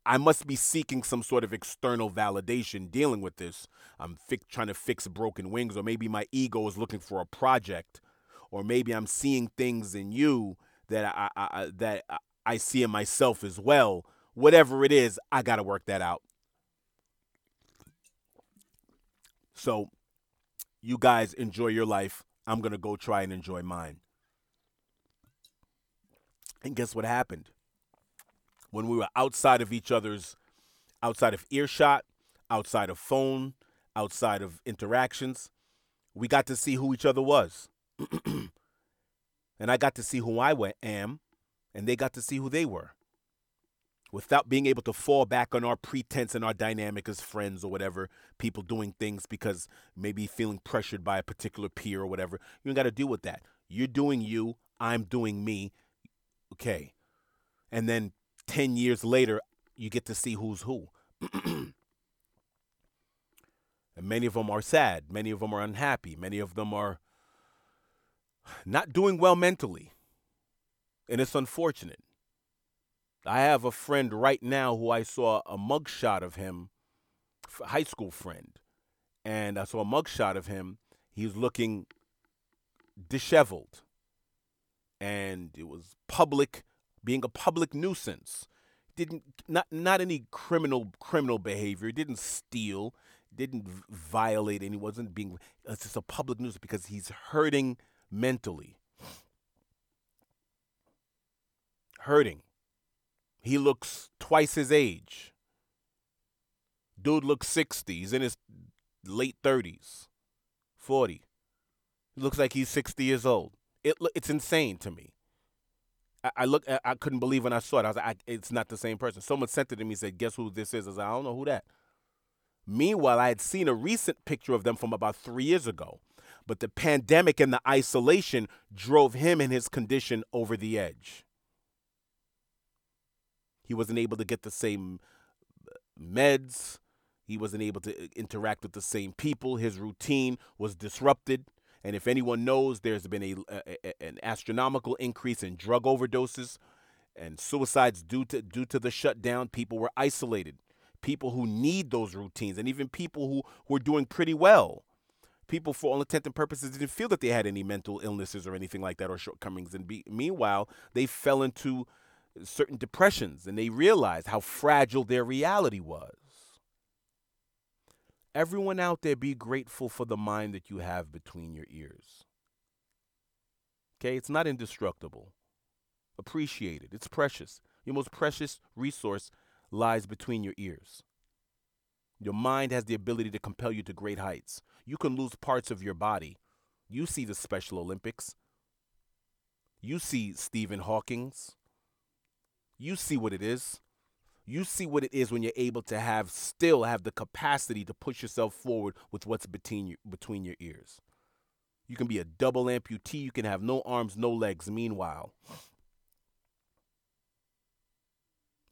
I must be seeking some sort of external validation dealing with this. I'm fi- trying to fix broken wings, or maybe my ego is looking for a project, or maybe I'm seeing things in you that I, I, that I see in myself as well. Whatever it is, I got to work that out. So, you guys enjoy your life. I'm going to go try and enjoy mine. And guess what happened? When we were outside of each other's, outside of earshot, outside of phone, outside of interactions, we got to see who each other was. *clears throat* and I got to see who I am, and they got to see who they were. Without being able to fall back on our pretense and our dynamic as friends or whatever, people doing things because maybe feeling pressured by a particular peer or whatever. You got to deal with that. You're doing you, I'm doing me. Okay. And then 10 years later, you get to see who's who. *clears throat* and many of them are sad. Many of them are unhappy. Many of them are not doing well mentally. And it's unfortunate. I have a friend right now who I saw a mugshot of him, high school friend. And I saw a mugshot of him. He was looking disheveled. And it was public being a public nuisance. Didn't not not any criminal criminal behavior. Didn't steal. Didn't violate any. Wasn't being. It's just a public nuisance because he's hurting mentally. Hurting. He looks twice his age. Dude looks 60. He's in his late 30s, 40. He looks like he's 60 years old. It, it's insane to me. I, look, I couldn't believe when I saw it. I was like, I, it's not the same person. Someone sent it to me said, "Guess who this is?" I like, I don't know who that. Meanwhile, I had seen a recent picture of them from about three years ago, but the pandemic and the isolation drove him and his condition over the edge. He wasn't able to get the same uh, meds. He wasn't able to uh, interact with the same people. His routine was disrupted. And if anyone knows, there's been a, a, an astronomical increase in drug overdoses and suicides due to due to the shutdown. People were isolated. People who need those routines, and even people who were doing pretty well. People, for all intent and purposes, didn't feel that they had any mental illnesses or anything like that or shortcomings. And be, meanwhile, they fell into certain depressions, and they realized how fragile their reality was. Everyone out there, be grateful for the mind that you have between your ears. Okay, it's not indestructible. Appreciate it, it's precious. Your most precious resource lies between your ears. Your mind has the ability to compel you to great heights. You can lose parts of your body. You see the Special Olympics. You see Stephen Hawking's. You see what it is you see what it is when you're able to have still have the capacity to push yourself forward with what's between your, between your ears. You can be a double amputee, you can have no arms, no legs. Meanwhile,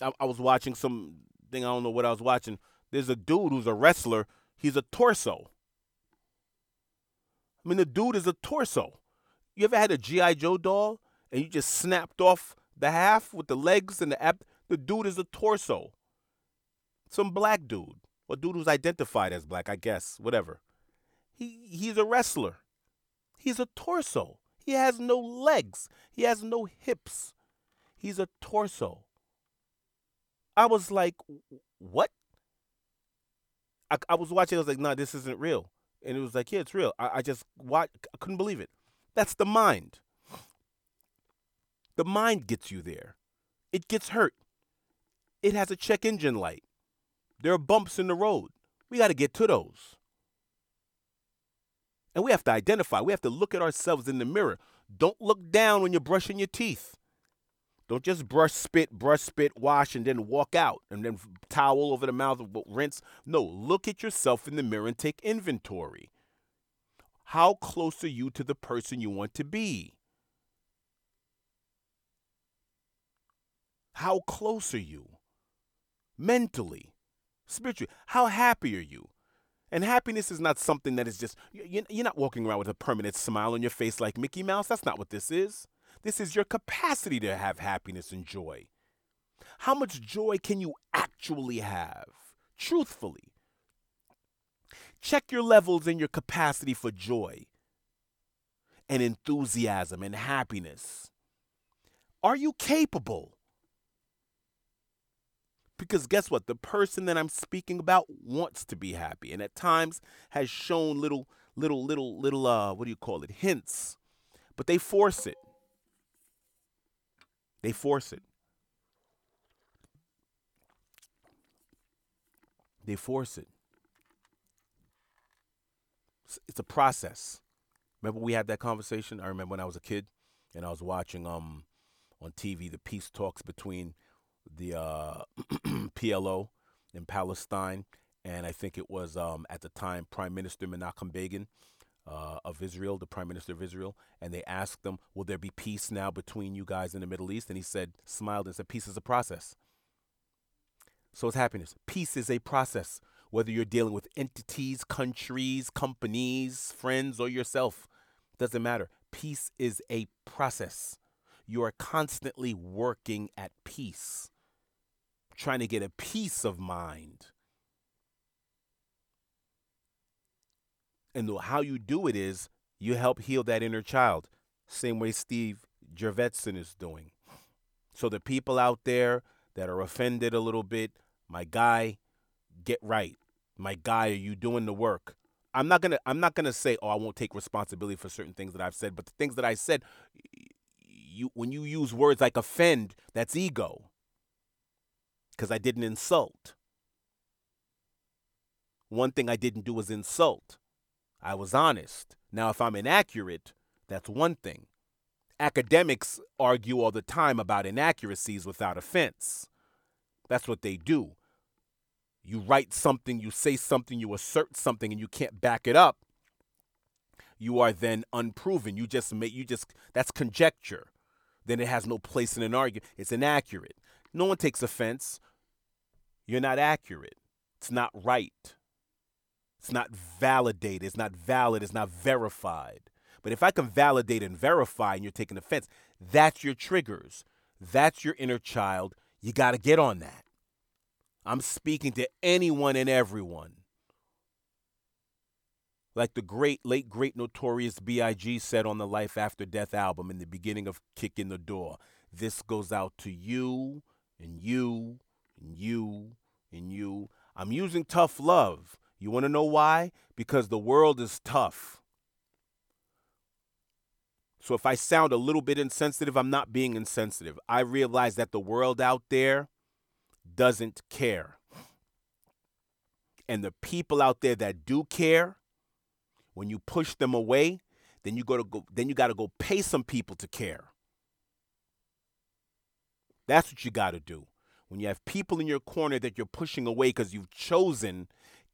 I, I was watching something, I don't know what I was watching. There's a dude who's a wrestler, he's a torso. I mean, the dude is a torso. You ever had a G.I. Joe doll and you just snapped off the half with the legs and the ab? The dude is a torso. Some black dude or dude who's identified as black, I guess, whatever. He he's a wrestler. He's a torso. He has no legs. He has no hips. He's a torso. I was like, what? I, I was watching. I was like, no, nah, this isn't real. And it was like, yeah, it's real. I, I just watch. I couldn't believe it. That's the mind. The mind gets you there. It gets hurt. It has a check engine light. There are bumps in the road. We got to get to those. And we have to identify. We have to look at ourselves in the mirror. Don't look down when you're brushing your teeth. Don't just brush, spit, brush, spit, wash, and then walk out and then towel over the mouth, rinse. No, look at yourself in the mirror and take inventory. How close are you to the person you want to be? How close are you? Mentally, spiritually, how happy are you? And happiness is not something that is just, you're not walking around with a permanent smile on your face like Mickey Mouse. That's not what this is. This is your capacity to have happiness and joy. How much joy can you actually have, truthfully? Check your levels and your capacity for joy and enthusiasm and happiness. Are you capable? Because guess what? The person that I'm speaking about wants to be happy and at times has shown little, little, little, little, uh, what do you call it? Hints. But they force it. They force it. They force it. It's a process. Remember we had that conversation? I remember when I was a kid and I was watching um on TV the peace talks between the uh, *clears throat* PLO in Palestine, and I think it was um, at the time Prime Minister Menachem Begin uh, of Israel, the Prime Minister of Israel, and they asked him, "Will there be peace now between you guys in the Middle East?" And he said, smiled and said, "Peace is a process." So it's happiness. Peace is a process. Whether you're dealing with entities, countries, companies, friends, or yourself, doesn't matter. Peace is a process. You are constantly working at peace trying to get a peace of mind. And how you do it is you help heal that inner child. Same way Steve Jurvetson is doing. So the people out there that are offended a little bit, my guy, get right. My guy, are you doing the work? I'm not gonna I'm not gonna say, oh, I won't take responsibility for certain things that I've said, but the things that I said, you when you use words like offend, that's ego because I didn't insult. One thing I didn't do was insult. I was honest. Now, if I'm inaccurate, that's one thing. Academics argue all the time about inaccuracies without offense. That's what they do. You write something, you say something, you assert something, and you can't back it up. You are then unproven. You just make you just that's conjecture. Then it has no place in an argument. It's inaccurate. No one takes offense. You're not accurate. It's not right. It's not validated. It's not valid. It's not verified. But if I can validate and verify and you're taking offense, that's your triggers. That's your inner child. You got to get on that. I'm speaking to anyone and everyone. Like the great, late, great, notorious B.I.G. said on the Life After Death album in the beginning of Kick in the Door, this goes out to you and you and you and you. I'm using tough love. You want to know why? Because the world is tough. So if I sound a little bit insensitive, I'm not being insensitive. I realize that the world out there doesn't care. And the people out there that do care, when you push them away, then you got to go then you got to go pay some people to care. That's what you got to do when you have people in your corner that you're pushing away because you've chosen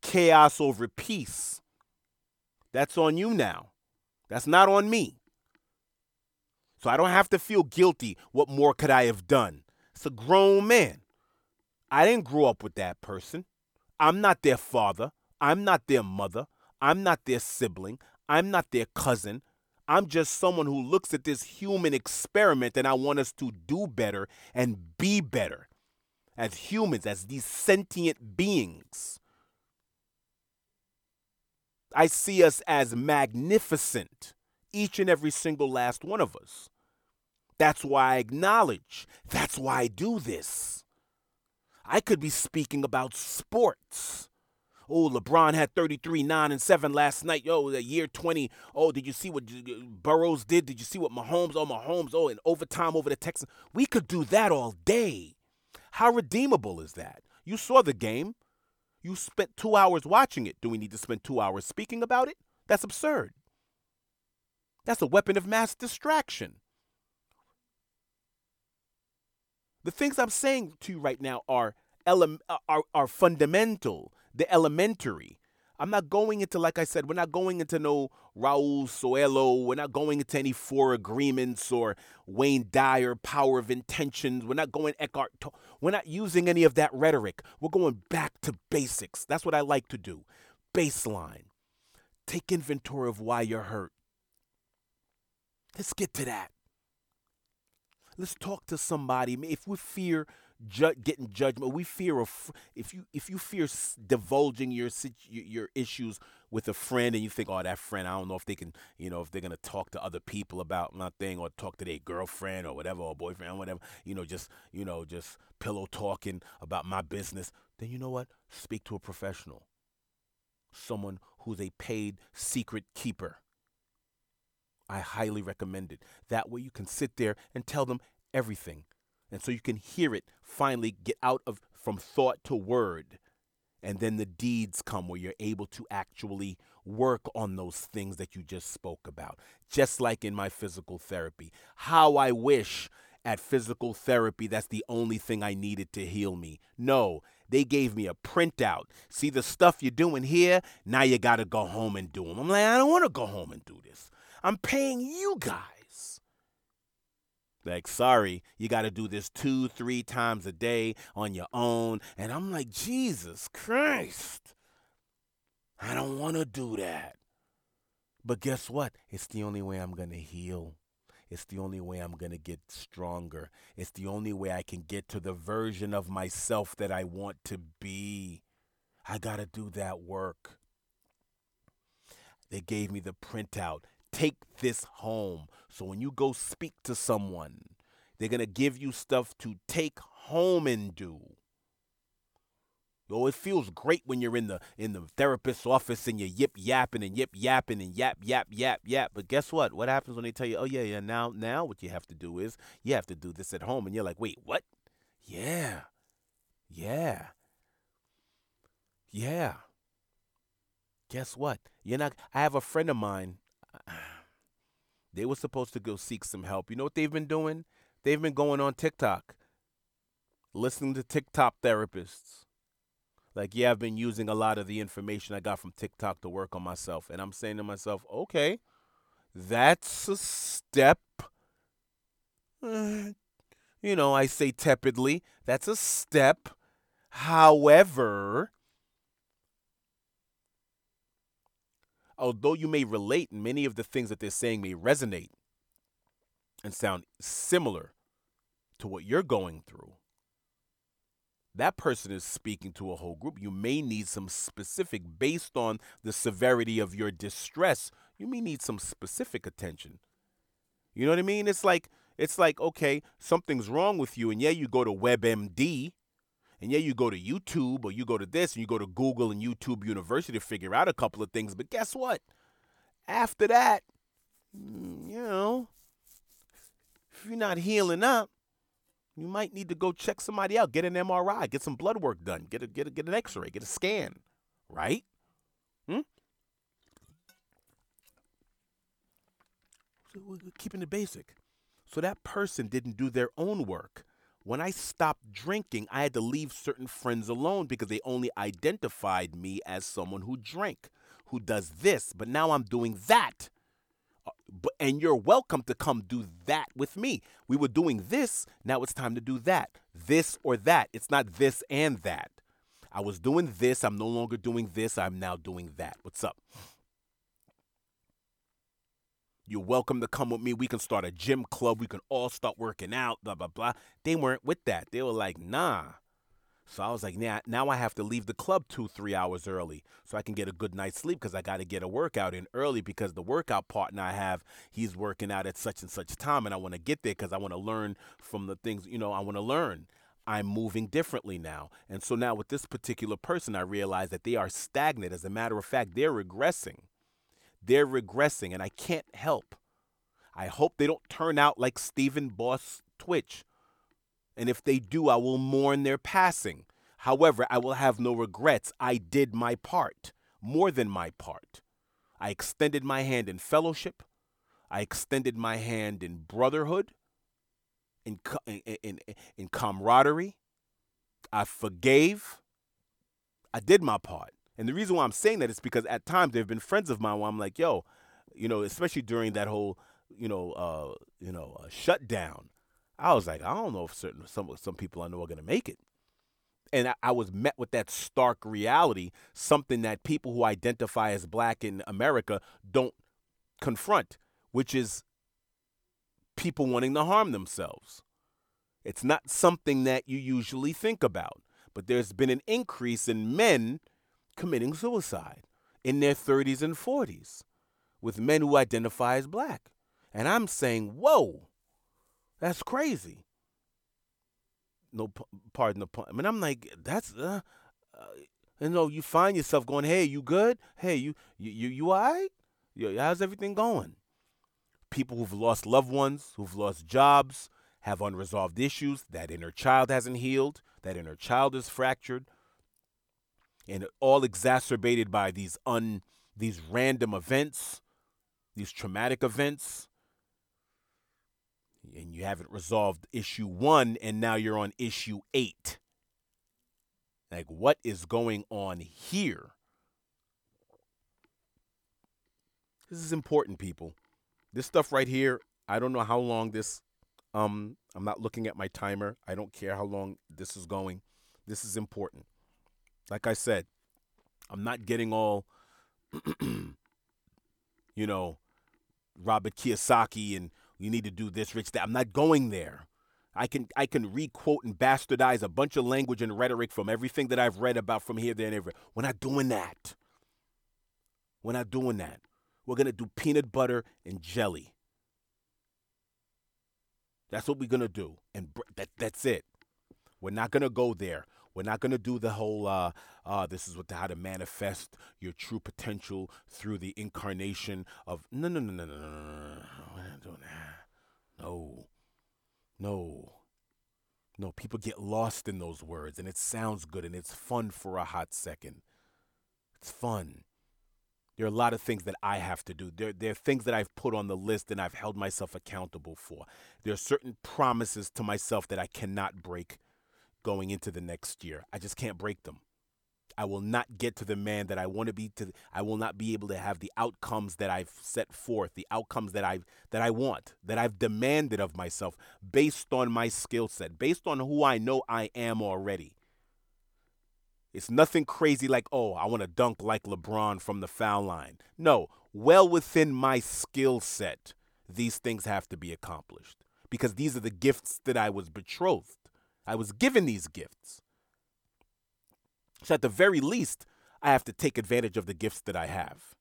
chaos over peace, that's on you now. That's not on me. So I don't have to feel guilty. What more could I have done? It's a grown man. I didn't grow up with that person. I'm not their father. I'm not their mother. I'm not their sibling. I'm not their cousin. I'm just someone who looks at this human experiment and I want us to do better and be better as humans, as these sentient beings. I see us as magnificent, each and every single last one of us. That's why I acknowledge. That's why I do this. I could be speaking about sports. Oh, LeBron had 33, 9, and 7 last night. Yo, the year 20. Oh, did you see what uh, Burrows did? Did you see what Mahomes? Oh, Mahomes. Oh, in overtime over the Texans. We could do that all day. How redeemable is that? You saw the game. You spent two hours watching it. Do we need to spend two hours speaking about it? That's absurd. That's a weapon of mass distraction. The things I'm saying to you right now are, ele- uh, are, are fundamental the elementary. I'm not going into, like I said, we're not going into no Paulo Coelho. We're not going into any four agreements or Wayne Dyer power of intentions. We're not going Eckhart. We're not using any of that rhetoric. We're going back to basics. That's what I like to do. Baseline. Take inventory of why you're hurt. Let's get to that. Let's talk to somebody. If we fear ju- getting judgment. We fear of if you if you fear divulging your your issues with a friend and you think, oh, that friend, I don't know if they can, you know, if they're gonna talk to other people about my thing or talk to their girlfriend or whatever or boyfriend or whatever, you know, just you know, just pillow talking about my business. Then you know what? Speak to a professional, someone who's a paid secret keeper. I highly recommend it. That way you can sit there and tell them everything and so you can hear it finally get out of from thought to word. And then the deeds come where you're able to actually work on those things that you just spoke about. Just like in my physical therapy. How I wish at physical therapy that's the only thing I needed to heal me. No, they gave me a printout. See the stuff you're doing here? Now you got to go home and do them. I'm like, I don't want to go home and do this. I'm paying you guys. Like, sorry, you got to do this two, three times a day on your own. And I'm like, Jesus Christ, I don't want to do that. But guess what? It's the only way I'm going to heal. It's the only way I'm going to get stronger. It's the only way I can get to the version of myself that I want to be. I got to do that work. They gave me the printout take this home. So when you go speak to someone, they're going to give you stuff to take home and do. Oh, it feels great when you're in the in the therapist's office and you're yip yapping and yip yapping and yap yap yap yap. But guess what? What happens when they tell you, "Oh yeah, yeah, now now what you have to do is you have to do this at home," and you're like, "Wait, what?" Yeah, yeah, yeah. Guess what? You're not. I have a friend of mine uh, they were supposed to go seek some help. You know what they've been doing? They've been going on TikTok, listening to TikTok therapists. Like, yeah, I've been using a lot of the information I got from TikTok to work on myself. And I'm saying to myself, okay, that's a step. *sighs* You know, I say tepidly, that's a step. However, although you may relate, many of the things that they're saying may resonate and sound similar to what you're going through. That person is speaking to a whole group. You may need some specific, based on the severity of your distress, you may need some specific attention. You know what I mean? It's like, it's like, okay, something's wrong with you, and yeah, you go to WebMD, and yeah, you go to YouTube or you go to this and you go to Google and YouTube University to figure out a couple of things. But guess what? After that, mm, you know, if you're not healing up, you might need to go check somebody out, get an MRI, get some blood work done, get a, get a, get an X-ray, get a scan, right? Hmm? So we're keeping it basic. So that person didn't do their own work. When I stopped drinking, I had to leave certain friends alone because they only identified me as someone who drank, who does this. But now I'm doing that. Uh, and you're welcome to come do that with me. We were doing this, now it's time to do that. This or that. It's not this and that. I was doing this, I'm no longer doing this, I'm now doing that. What's up? You're welcome to come with me. We can start a gym club. We can all start working out, blah, blah, blah. They weren't with that. They were like, nah, So I was like, now, now I have to leave the club two, three hours early so I can get a good night's sleep because I got to get a workout in early because the workout partner I have, he's working out at such and such time. And I want to get there because I want to learn from the things, you know, I want to learn. I'm moving differently now. And so now with this particular person, I realize that they are stagnant. As a matter of fact, they're regressing. They're regressing, and I can't help. I hope they don't turn out like Stephen Boss Twitch and if they do, I will mourn their passing. However, I will have no regrets. I did my part, more than my part. I extended my hand in fellowship. I extended my hand in brotherhood, in, in, in, in camaraderie. I forgave. I did my part. And the reason why I'm saying that is because at times there have been friends of mine where I'm like, yo, you know, especially during that whole, you know, uh, you know, uh, shutdown. I was like, I don't know if certain some some people I know are gonna make it. And I, I was met with that stark reality, something that people who identify as black in America don't confront, which is people wanting to harm themselves. It's not something that you usually think about, but there's been an increase in men committing suicide in their 30s and 40s with men who identify as black. And I'm saying, whoa, that's crazy. No, pardon the pun. I mean, I'm like, that's, uh, uh, you know, you find yourself going, hey, you good? Hey, you, you, you, you all right? You, how's everything going? People who've lost loved ones, who've lost jobs, have unresolved issues. That inner child hasn't healed. That inner child is fractured. And all exacerbated by these un, these random events, these traumatic events and you haven't resolved issue one, and now you're on issue eight. Like, what is going on here? This is important, people. This stuff right here, I don't know how long this um I'm not looking at my timer. I don't care how long this is going. This is important. Like I said, I'm not getting all *clears throat* you know, Robert Kiyosaki and you need to do this, Rich. That I'm not going there. I can I can requote and bastardize a bunch of language and rhetoric from everything that I've read about from here, there, and everywhere. We're not doing that. We're not doing that. We're gonna do peanut butter and jelly. That's what we're gonna do, and that that's it. We're not gonna go there. We're not going to do the whole, uh, uh, this is what how to manifest your true potential through the incarnation of. No, no, no, no, no, no, no. We're not doing that. No. No. No, people get lost in those words, and it sounds good, and it's fun for a hot second. It's fun. There are a lot of things that I have to do. There, there are things that I've put on the list and I've held myself accountable for. There are certain promises to myself that I cannot break going into the next year. I just can't break them. I will not get to the man that I want to be to I will not be able to have the outcomes that I've set forth, the outcomes that I that I want, that I've demanded of myself based on my skill set, based on who I know I am already. It's nothing crazy like, "Oh, I want to dunk like LeBron from the foul line." No, well within my skill set, these things have to be accomplished because these are the gifts that I was betrothed I was given these gifts. So at the very least, I have to take advantage of the gifts that I have.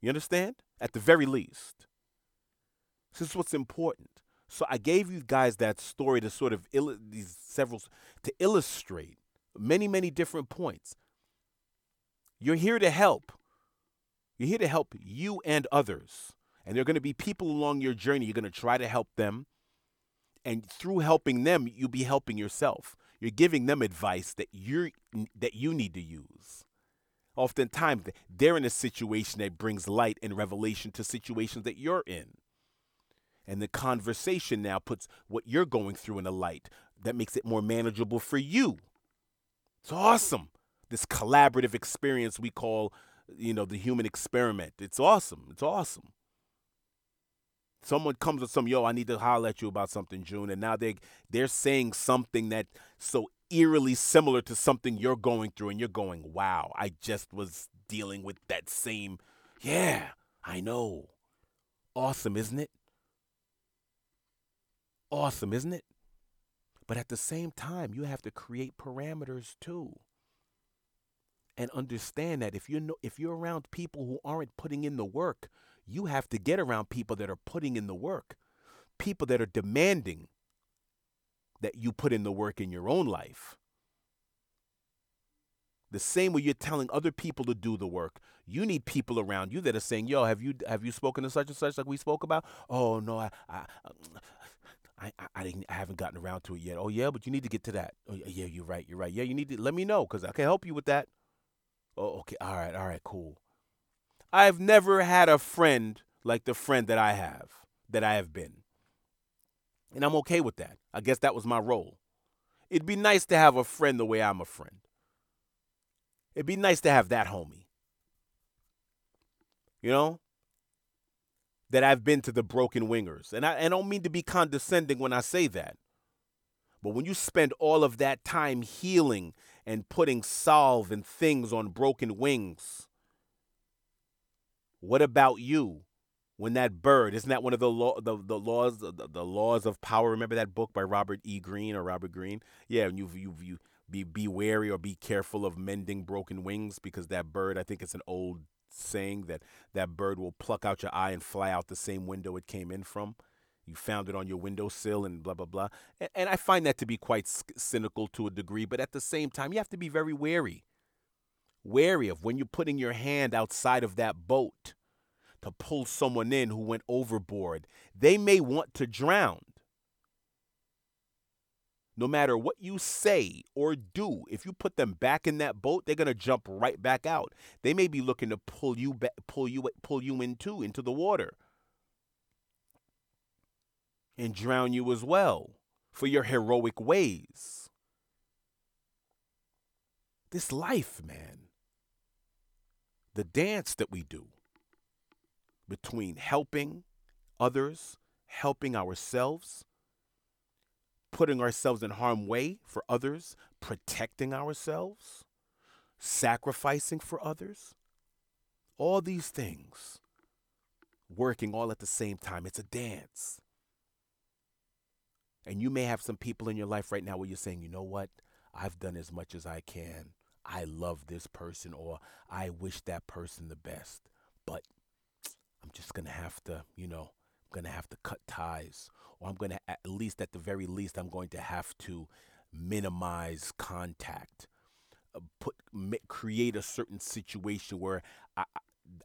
You understand? At the very least. This is what's important. So I gave you guys that story to sort of il- these several to illustrate many many different points. You're here to help. You're here to help you and others. And there are going to be people along your journey. You're going to try to help them and through helping them you'll be helping yourself. You're giving them advice that you that you need to use. Oftentimes they're in a situation that brings light and revelation to situations that you're in. And the conversation now puts what you're going through in a light that makes it more manageable for you. It's awesome. This collaborative experience we call you know the human experiment. It's awesome. It's awesome someone comes with some yo i need to holler at you about something june and now they they're saying something that so eerily similar to something you're going through and you're going wow i just was dealing with that same yeah i know. Awesome isn't it? Awesome isn't it? But at the same time, you have to create parameters too. And understand that if you know if you're around people who aren't putting in the work, you have to get around people that are putting in the work. People that are demanding that you put in the work in your own life. The same way you're telling other people to do the work, you need people around you that are saying, "Yo, have you have you spoken to such and such like we spoke about?" Oh no, I I I, I, didn't I haven't gotten around to it yet. Oh yeah, but you need to get to that. Oh yeah, you're right. You're right. Yeah, you need to let me know because I can help you with that. Oh okay, all right, all right, cool. I've never had a friend like the friend that I have, that I have been. And I'm okay with that. I guess that was my role. It'd be nice to have a friend the way I'm a friend. It'd be nice to have that homie. You know? That I've been to the broken wingers. And I, I don't mean to be condescending when I say that. But when you spend all of that time healing and putting salve and things on broken wings, what about you? When that bird, isn't that one of the law, the, the laws, the, the laws of power? Remember that book by Robert E. Greene or Robert Greene? Yeah, and you you you be be wary or be careful of mending broken wings because that bird, I think it's an old saying that that bird will pluck out your eye and fly out the same window it came in from. You found it on your windowsill and blah blah blah. And, and I find that to be quite cynical to a degree, but at the same time, you have to be very wary wary of when you're putting your hand outside of that boat to pull someone in who went overboard. They may want to drown. No matter what you say or do, if you put them back in that boat, they're gonna jump right back out. They may be looking to pull you back, pull you pull you into into the water and drown you as well for your heroic ways. This life, man the dance that we do between helping others, helping ourselves, putting ourselves in harm way for others, protecting ourselves, sacrificing for others. All these things working all at the same time. It's a dance. And you may have some people in your life right now where you're saying, you know what? I've done as much as I can. I love this person or I wish that person the best. But I'm just going to have to, you know, I'm going to have to cut ties. Or I'm going to, at least at the very least, I'm going to have to minimize contact. Uh, put create a certain situation where I,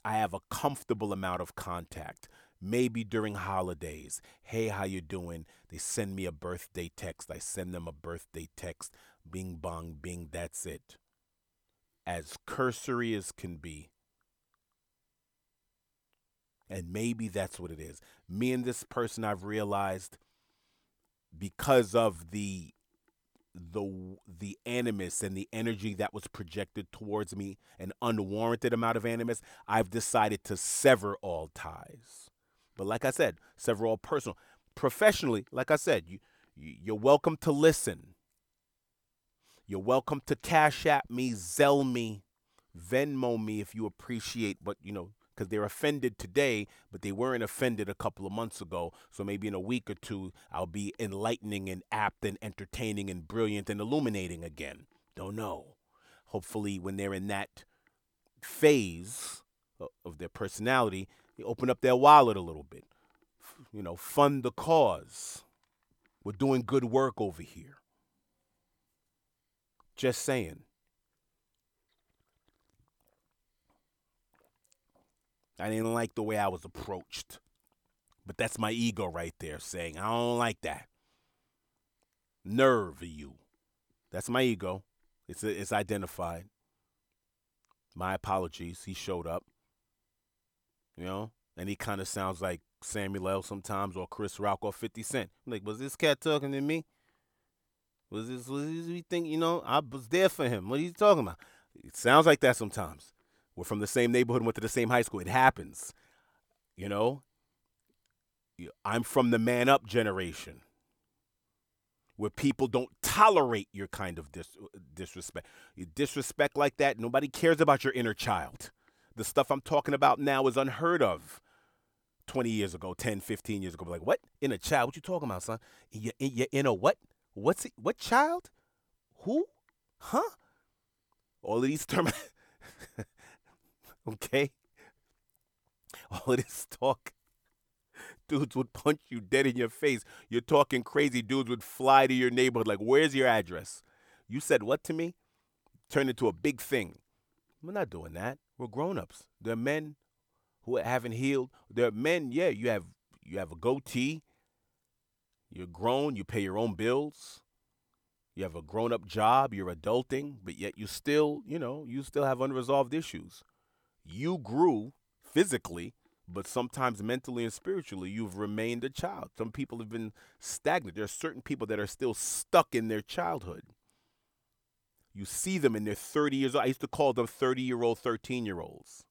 I have a comfortable amount of contact maybe during holidays hey how you doing they send me a birthday text i send them a birthday text bing bong bing that's it as cursory as can be. And maybe that's what it is. Me and this person I've realized because of the the the animus and the energy that was projected towards me, an unwarranted amount of animus, I've decided to sever all ties. But like I said, sever all personal. Professionally, like I said, you you're welcome to listen. You're welcome to Cash App me, Zelle me, Venmo me if you appreciate what, you know, because they're offended today, but they weren't offended a couple of months ago. So maybe in a week or two, I'll be enlightening and apt and entertaining and brilliant and illuminating again. Don't know. Hopefully, when they're in that phase of their personality, they open up their wallet a little bit. You know, fund the cause. We're doing good work over here. Just saying. I didn't like the way I was approached. But that's my ego right there saying, I don't like that. Nerve you. That's my ego. It's, it's identified. My apologies. He showed up. You know? And he kind of sounds like Samuel L. sometimes or Chris Rock or 50 Cent. I'm like, was this cat talking to me? Was this, was this, we think, you know, I was there for him. What are you talking about? It sounds like that sometimes. We're from the same neighborhood, went to the same high school. It happens. You know? I'm from the man up generation where people don't tolerate your kind of dis- uh, disrespect. You disrespect like that, nobody cares about your inner child. The stuff I'm talking about now is unheard of 20 years ago, 10, 15 years ago. Like, what? Inner child? What you talking about, son? Your, your inner what? What's he, what child? Who? Huh? All of these terms. *laughs* okay? All of this talk. Dudes would punch you dead in your face. You're talking crazy. Dudes would fly to your neighborhood like, where's your address? You said what to me? Turned into a big thing. We're not doing that. We're grown ups. There are men who haven't healed. There are men, yeah, you have you have a goatee. You're grown, you pay your own bills. You have a grown up job, you're adulting, but yet you still, you know, you still have unresolved issues. You grew physically, but sometimes mentally and spiritually, you've remained a child. Some people have been stagnant. There are certain people that are still stuck in their childhood. You see them in their 30 years old. I used to call them 30 year old, 13 year olds.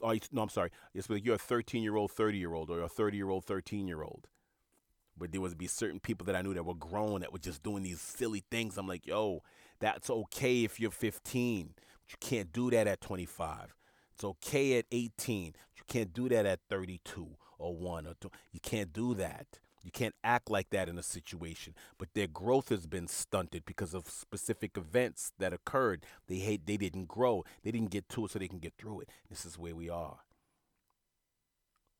Oh, no, I'm sorry. It's like you're a 13 year old, 30 year old, or a 30 year old, 13 year old but there would be certain people that I knew that were grown that were just doing these silly things. I'm like, yo, that's okay if you're 15, but you can't do that at 25. It's okay at 18. You can't do that at 32 or 1 or 2. You can't do that. You can't act like that in a situation. But their growth has been stunted because of specific events that occurred. They hate they didn't grow. They didn't get to it so they can get through it. This is where we are.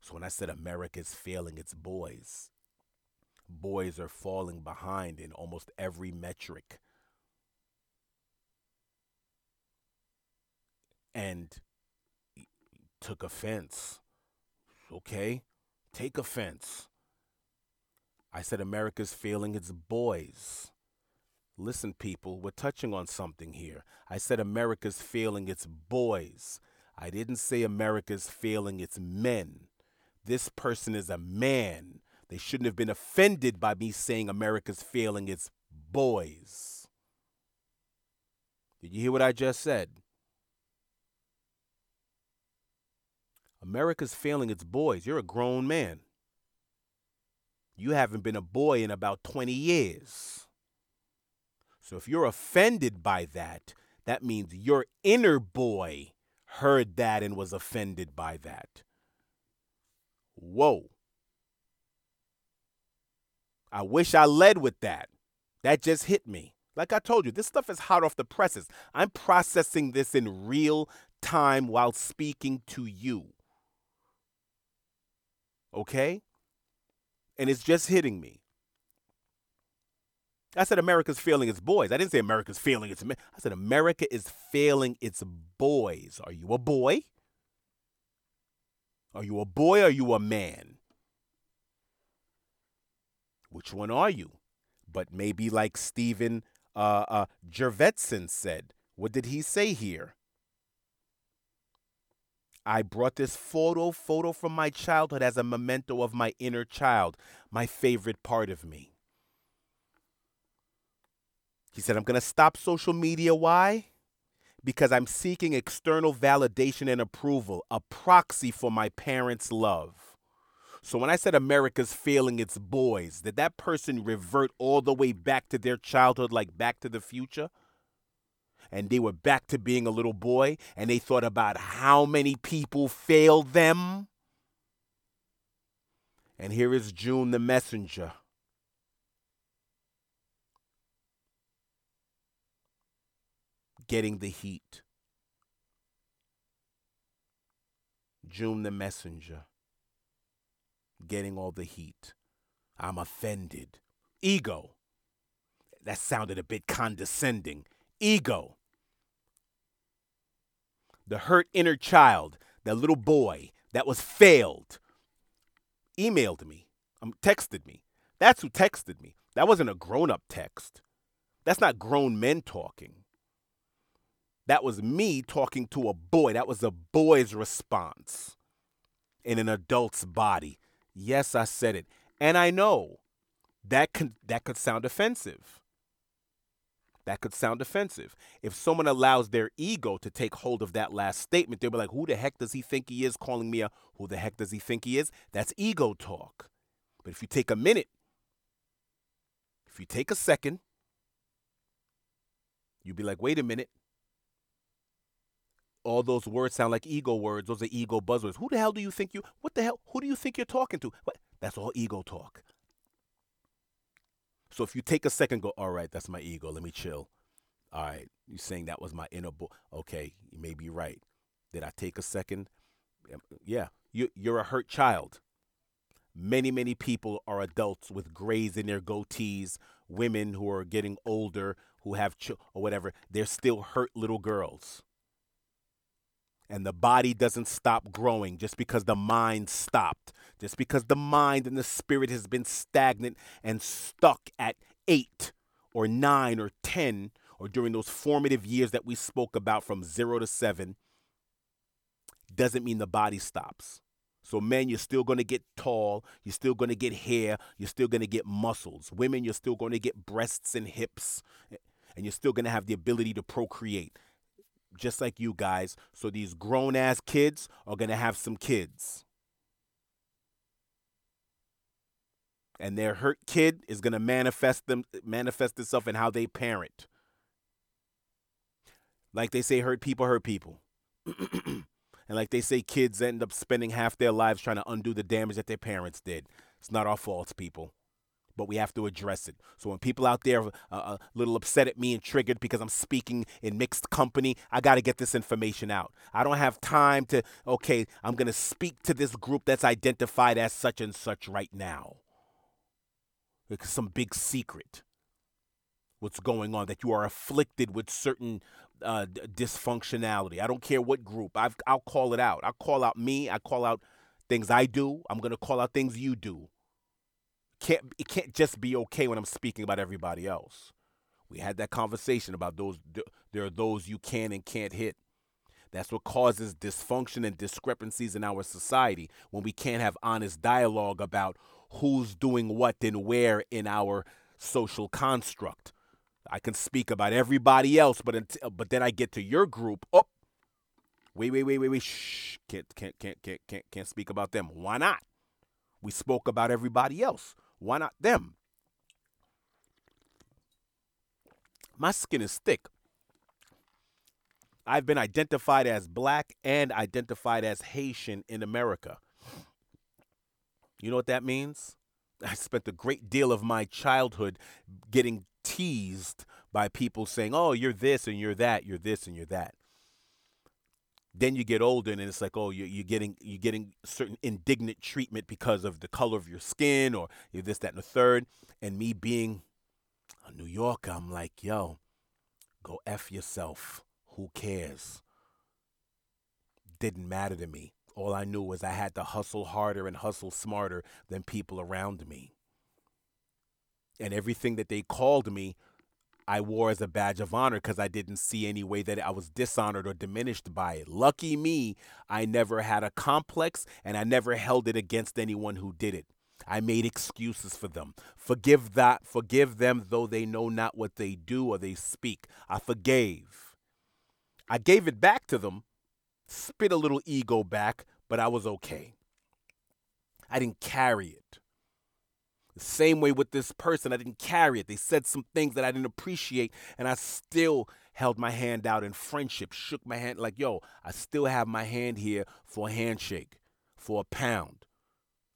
So when I said America's failing its boys, boys are falling behind in almost every metric. And took offense. Okay? Take offense. I said America's failing its boys. Listen, people, we're touching on something here. I said America's failing its boys. I didn't say America's failing its men. This person is a man they shouldn't have been offended by me saying America's failing its boys. Did you hear what I just said? America's failing its boys. You're a grown man. You haven't been a boy in about 20 years. So if you're offended by that, that means your inner boy heard that and was offended by that. Whoa. I wish I led with that. That just hit me. Like I told you, this stuff is hot off the presses. I'm processing this in real time while speaking to you. Okay? And it's just hitting me. I said America's failing its boys. I didn't say America's failing its men. I said America is failing its boys. Are you a boy? Are you a boy or are you a man? Which one are you? But maybe like Stephen uh, uh, Jervetson said. What did he say here? I brought this photo, photo from my childhood as a memento of my inner child, my favorite part of me. He said, I'm going to stop social media. Why? Because I'm seeking external validation and approval, a proxy for my parents' love. So when I said America's failing its boys, did that person revert all the way back to their childhood, like back to the future? And they were back to being a little boy and they thought about how many people failed them? And here is June the messenger. Getting the heat. June the messenger getting all the heat. I'm offended. Ego. That sounded a bit condescending. Ego. The hurt inner child, that little boy that was failed, emailed me, um, texted me. That's who texted me. That wasn't a grown up text. That's not grown men talking. That was me talking to a boy. That was a boy's response in an adult's body. Yes, I said it. And I know that can that could sound offensive. That could sound offensive. If someone allows their ego to take hold of that last statement, they'll be like, who the heck does he think he is calling me a who the heck does he think he is? That's ego talk. But if you take a minute, if you take a second, you'd be like, wait a minute all those words sound like ego words. Those are ego buzzwords. Who the hell do you think you? What the hell? Who do you think you're talking to? What? That's all ego talk. So if you take a second, go, all right, that's my ego. Let me chill. All right, you're saying that was my inner boy. Okay, you may be right. Did I take a second? Yeah, you, you're a hurt child. Many, many people are adults with grays in their goatees, women who are getting older, who have ch- or whatever. They're still hurt little girls. And the body doesn't stop growing just because the mind stopped, just because the mind and the spirit has been stagnant and stuck at eight or nine or 10 or during those formative years that we spoke about from zero to seven doesn't mean the body stops. So, men, you're still going to get tall. You're still going to get hair. You're still going to get muscles. Women, you're still going to get breasts and hips. And you're still going to have the ability to procreate, just like you guys. So, these grown ass kids are going to have some kids. And their hurt kid is going to manifest them manifest itself in how they parent. Like they say, hurt people hurt people. *clears throat* And like they say, kids end up spending half their lives trying to undo the damage that their parents did. It's not our faults, people. But we have to address it. So when people out there are uh, a little upset at me and triggered because I'm speaking in mixed company, I got to get this information out. I don't have time to, okay, I'm going to speak to this group that's identified as such and such right now. It's some big secret what's going on, that you are afflicted with certain uh, dysfunctionality. I don't care what group. i will call it out. I'll call out me. I call out things I do. I'm going to call out things you do. Can't, it can't just be okay when I'm speaking about everybody else. We had that conversation about those. There are those you can and can't hit. That's what causes dysfunction and discrepancies in our society when we can't have honest dialogue about who's doing what and where in our social construct. I can speak about everybody else, but until, but then I get to your group. Oh, wait, wait, wait, wait, wait. Shh, can't, can't, can't, can't, can't, can't speak about them. Why not? We spoke about everybody else. Why not them? My skin is thick. I've been identified as black and identified as Haitian in America. You know what that means? *laughs* I spent a great deal of my childhood getting teased by people saying, "Oh, you're this and you're that, you're this and you're that." Then you get older and it's like, "Oh, you're, you're getting you're getting certain indignant treatment because of the color of your skin or you're this, that, and the third. And me being a New Yorker, I'm like, "Yo, go f yourself. Who cares?" Didn't matter to me. All I knew was I had to hustle harder and hustle smarter than people around me and everything that they called me I wore as a badge of honor because I didn't see any way that I was dishonored or diminished by it. Lucky me, I never had a complex and I never held it against anyone who did it. I made excuses for them. Forgive that, forgive them though they know not what they do or they speak. I forgave. I gave it back to them, spit a little ego back, but I was okay. I didn't carry it. The same way with this person, I didn't carry it. They said some things that I didn't appreciate, and I still held my hand out in friendship, shook my hand like, yo, I still have my hand here for a handshake, for a pound.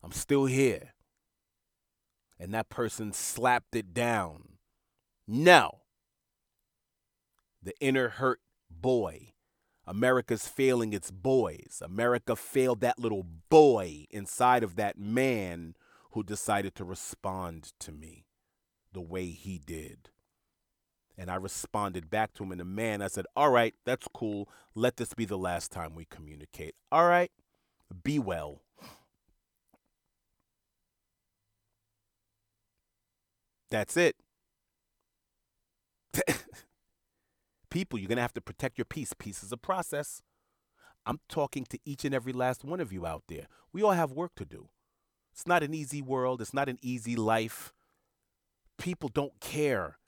I'm still here. And that person slapped it down. No. The inner hurt boy. America's failing its boys. America failed that little boy inside of that man who decided to respond to me the way he did. And I responded back to him in a man. I said, All right, that's cool. Let this be the last time we communicate. All right, be well. That's it. *laughs* People, you're going to have to protect your peace. Peace is a process. I'm talking to each and every last one of you out there. We all have work to do. It's not an easy world, it's not an easy life. People don't care.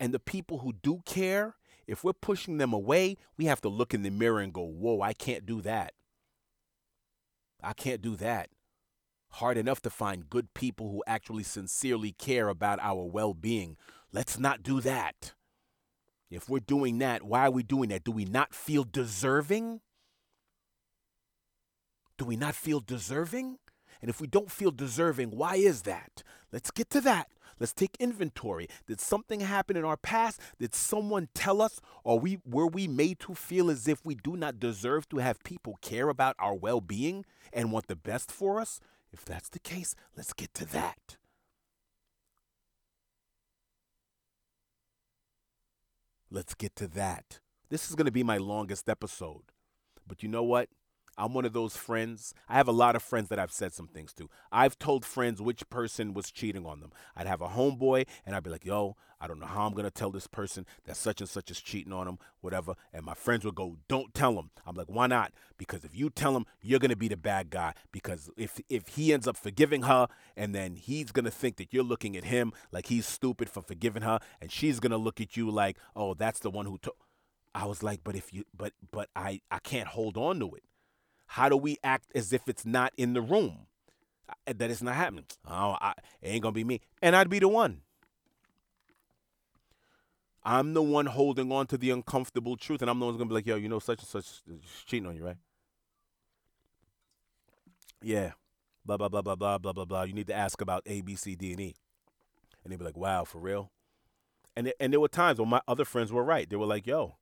And the people who do care, if we're pushing them away, we have to look in the mirror and go, whoa, I can't do that. I can't do that. Hard enough to find good people who actually sincerely care about our well being. Let's not do that. If we're doing that, why are we doing that? Do we not feel deserving? Do we not feel deserving? And if we don't feel deserving, why is that? Let's get to that. Let's take inventory. Did something happen in our past? Did someone tell us or we were we made to feel as if we do not deserve to have people care about our well-being and want the best for us? If that's the case, let's get to that. Let's get to that. This is going to be my longest episode. But you know what? I'm one of those friends. I have a lot of friends that I've said some things to. I've told friends which person was cheating on them. I'd have a homeboy and I'd be like, yo, I don't know how I'm going to tell this person that such and such is cheating on them, whatever. And my friends would go, don't tell him. I'm like, why not? Because if you tell him, you're going to be the bad guy. Because if, if he ends up forgiving her and then he's going to think that you're looking at him like he's stupid for forgiving her and she's going to look at you like, oh, that's the one who took. I was like, but if you, but, but I, I can't hold on to it. How do we act as if it's not in the room? Uh, that it's not happening. Oh, I, it ain't gonna be me, and I'd be the one. I'm the one holding on to the uncomfortable truth, and I'm the one's gonna be like, "Yo, you know, such and such is cheating on you, right?" Yeah, blah blah blah blah blah blah blah blah. You need to ask about A, B, C, D, and E, and they'd be like, "Wow, for real." And and there were times when my other friends were right. They were like, "Yo,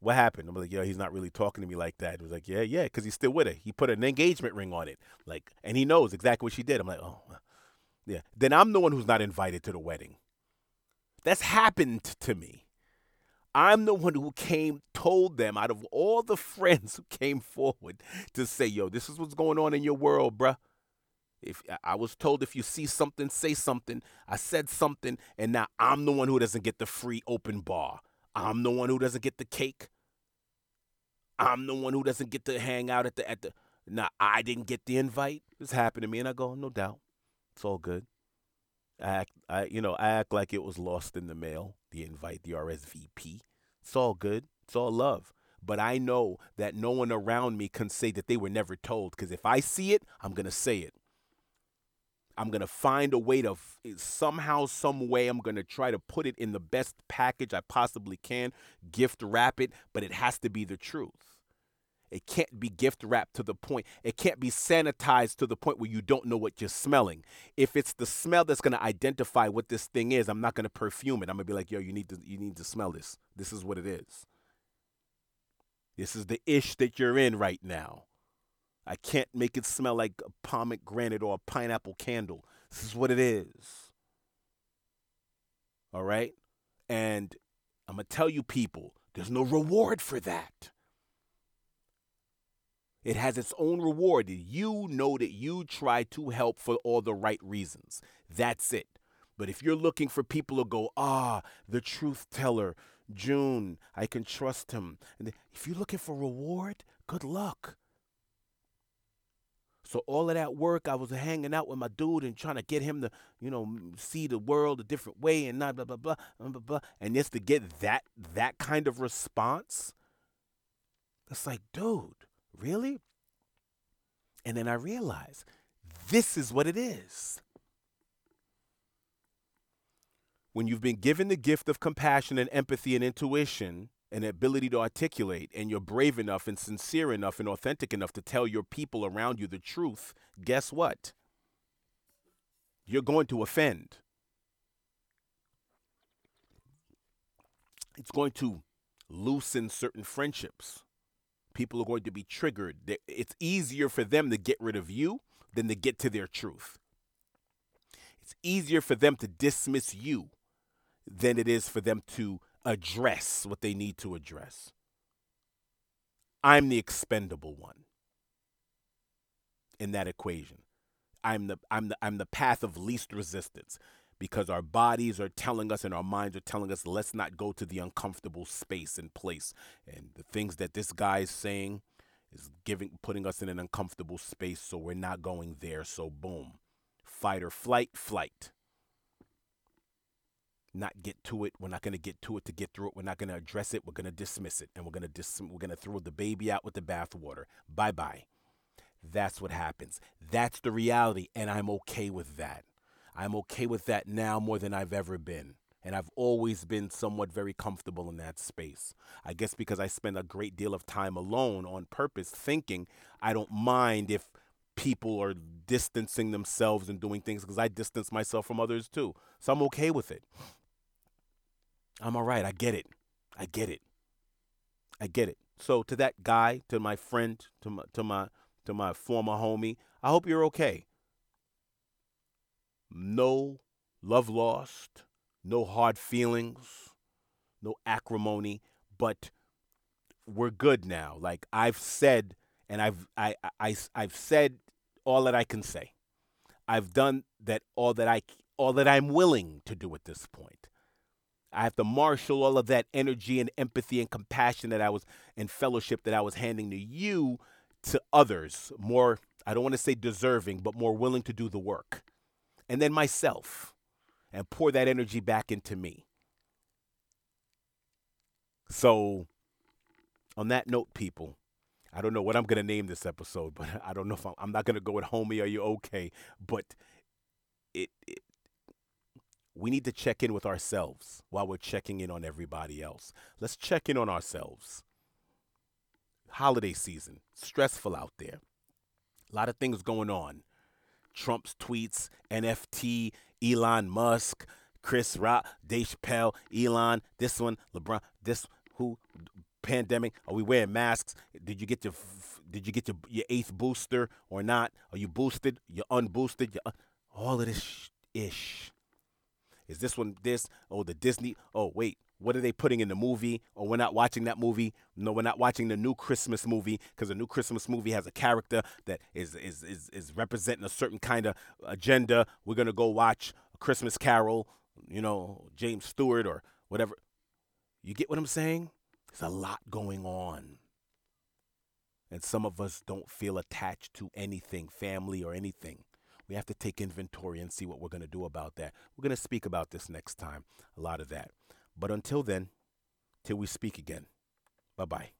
what happened? I'm like, yo, he's not really talking to me like that. He was like, yeah, yeah, because he's still with her. He put an engagement ring on it, like, and he knows exactly what she did. I'm like, oh, yeah. Then I'm the one who's not invited to the wedding. That's happened to me. I'm the one who came, told them out of all the friends who came forward to say, yo, this is what's going on in your world, bruh. If I was told if you see something, say something. I said something, and now I'm the one who doesn't get the free open bar. I'm the one who doesn't get the cake. I'm the one who doesn't get to hang out at the at the. Now I didn't get the invite. This happened to me, and I go, no doubt, it's all good. I act, I you know, I act like it was lost in the mail. The invite, the RSVP. It's all good. It's all love. But I know that no one around me can say that they were never told. Because if I see it, I'm gonna say it. I'm going to find a way to eh, somehow, some way, I'm going to try to put it in the best package I possibly can, gift wrap it, but it has to be the truth. It can't be gift wrapped to the point, it can't be sanitized to the point where you don't know what you're smelling. If it's the smell that's going to identify what this thing is, I'm not going to perfume it. I'm going to be like, yo, you need to, you need to smell this. This is what it is. This is the ish that you're in right now. I can't make it smell like a pomegranate or a pineapple candle. This is what it is. All right? And I'm going to tell you, people, there's no reward for that. It has its own reward. You know that you try to help for all the right reasons. That's it. But if you're looking for people to go, ah, the truth teller, June, I can trust him. And if you're looking for reward, good luck. So all of that work, I was hanging out with my dude and trying to get him to, you know, see the world a different way and not blah blah blah blah blah. blah. And just to get that that kind of response, it's like, dude, really? And then I realized this is what it is. When you've been given the gift of compassion and empathy and intuition, an ability to articulate and you're brave enough and sincere enough and authentic enough to tell your people around you the truth, guess what? You're going to offend. It's going to loosen certain friendships. People are going to be triggered. It's easier for them to get rid of you than to get to their truth. It's easier for them to dismiss you than it is for them to address what they need to address. I'm the expendable one in that equation. I'm the I'm the I'm the path of least resistance because our bodies are telling us and our minds are telling us let's not go to the uncomfortable space and place. And the things that this guy is saying is giving putting us in an uncomfortable space so we're not going there. So boom. Fight or flight, flight not get to it. We're not going to get to it to get through it. We're not going to address it. We're going to dismiss it, and we're going to dis- we're going to throw the baby out with the bathwater. Bye bye. That's what happens. That's the reality, and I'm okay with that. I'm okay with that now more than I've ever been. And I've always been somewhat very comfortable in that space. I guess because I spend a great deal of time alone on purpose, thinking I don't mind if people are distancing themselves and doing things because I distance myself from others too. So I'm okay with it. I'm all right. I get it. I get it. I get it. So to that guy, to my friend, to my to my to my former homie, I hope you're okay. No love lost, no hard feelings, no acrimony, but we're good now. Like I've said and I've I, I I've said all that I can say. I've done that all that I all that I'm willing to do at this point. I have to marshal all of that energy and empathy and compassion that I was and fellowship that I was handing to you to others, more I don't want to say deserving, but more willing to do the work. And then myself and pour that energy back into me. So on that note, people, I don't know what I'm going to name this episode, *laughs* but I don't know if I'm, I'm not going to go with homie, are you okay? But it, it, we need to check in with ourselves while we're checking in on everybody else. Let's check in on ourselves. Holiday season, stressful out there. A lot of things going on. Trump's tweets, NFT, Elon Musk, Chris Rock, Dave Chappelle, Elon, this one, LeBron, this who pandemic? Are we wearing masks? Did you get your did you get your, your eighth booster or not? Are you boosted? you're unboosted? You, all of this ish. Is this one this? Oh, the Disney. Oh, wait. What are they putting in the movie? Oh, we're not watching that movie. No, we're not watching the new Christmas movie because the new Christmas movie has a character that is is is, is representing a certain kind of agenda. We're gonna go watch a Christmas Carol. You know, James Stewart or whatever. You get what I'm saying? There's a lot going on. And some of us don't feel attached to anything, family or anything. We have to take inventory and see what we're going to do about that. We're going to speak about this next time, a lot of that. But until then, till we speak again, bye bye.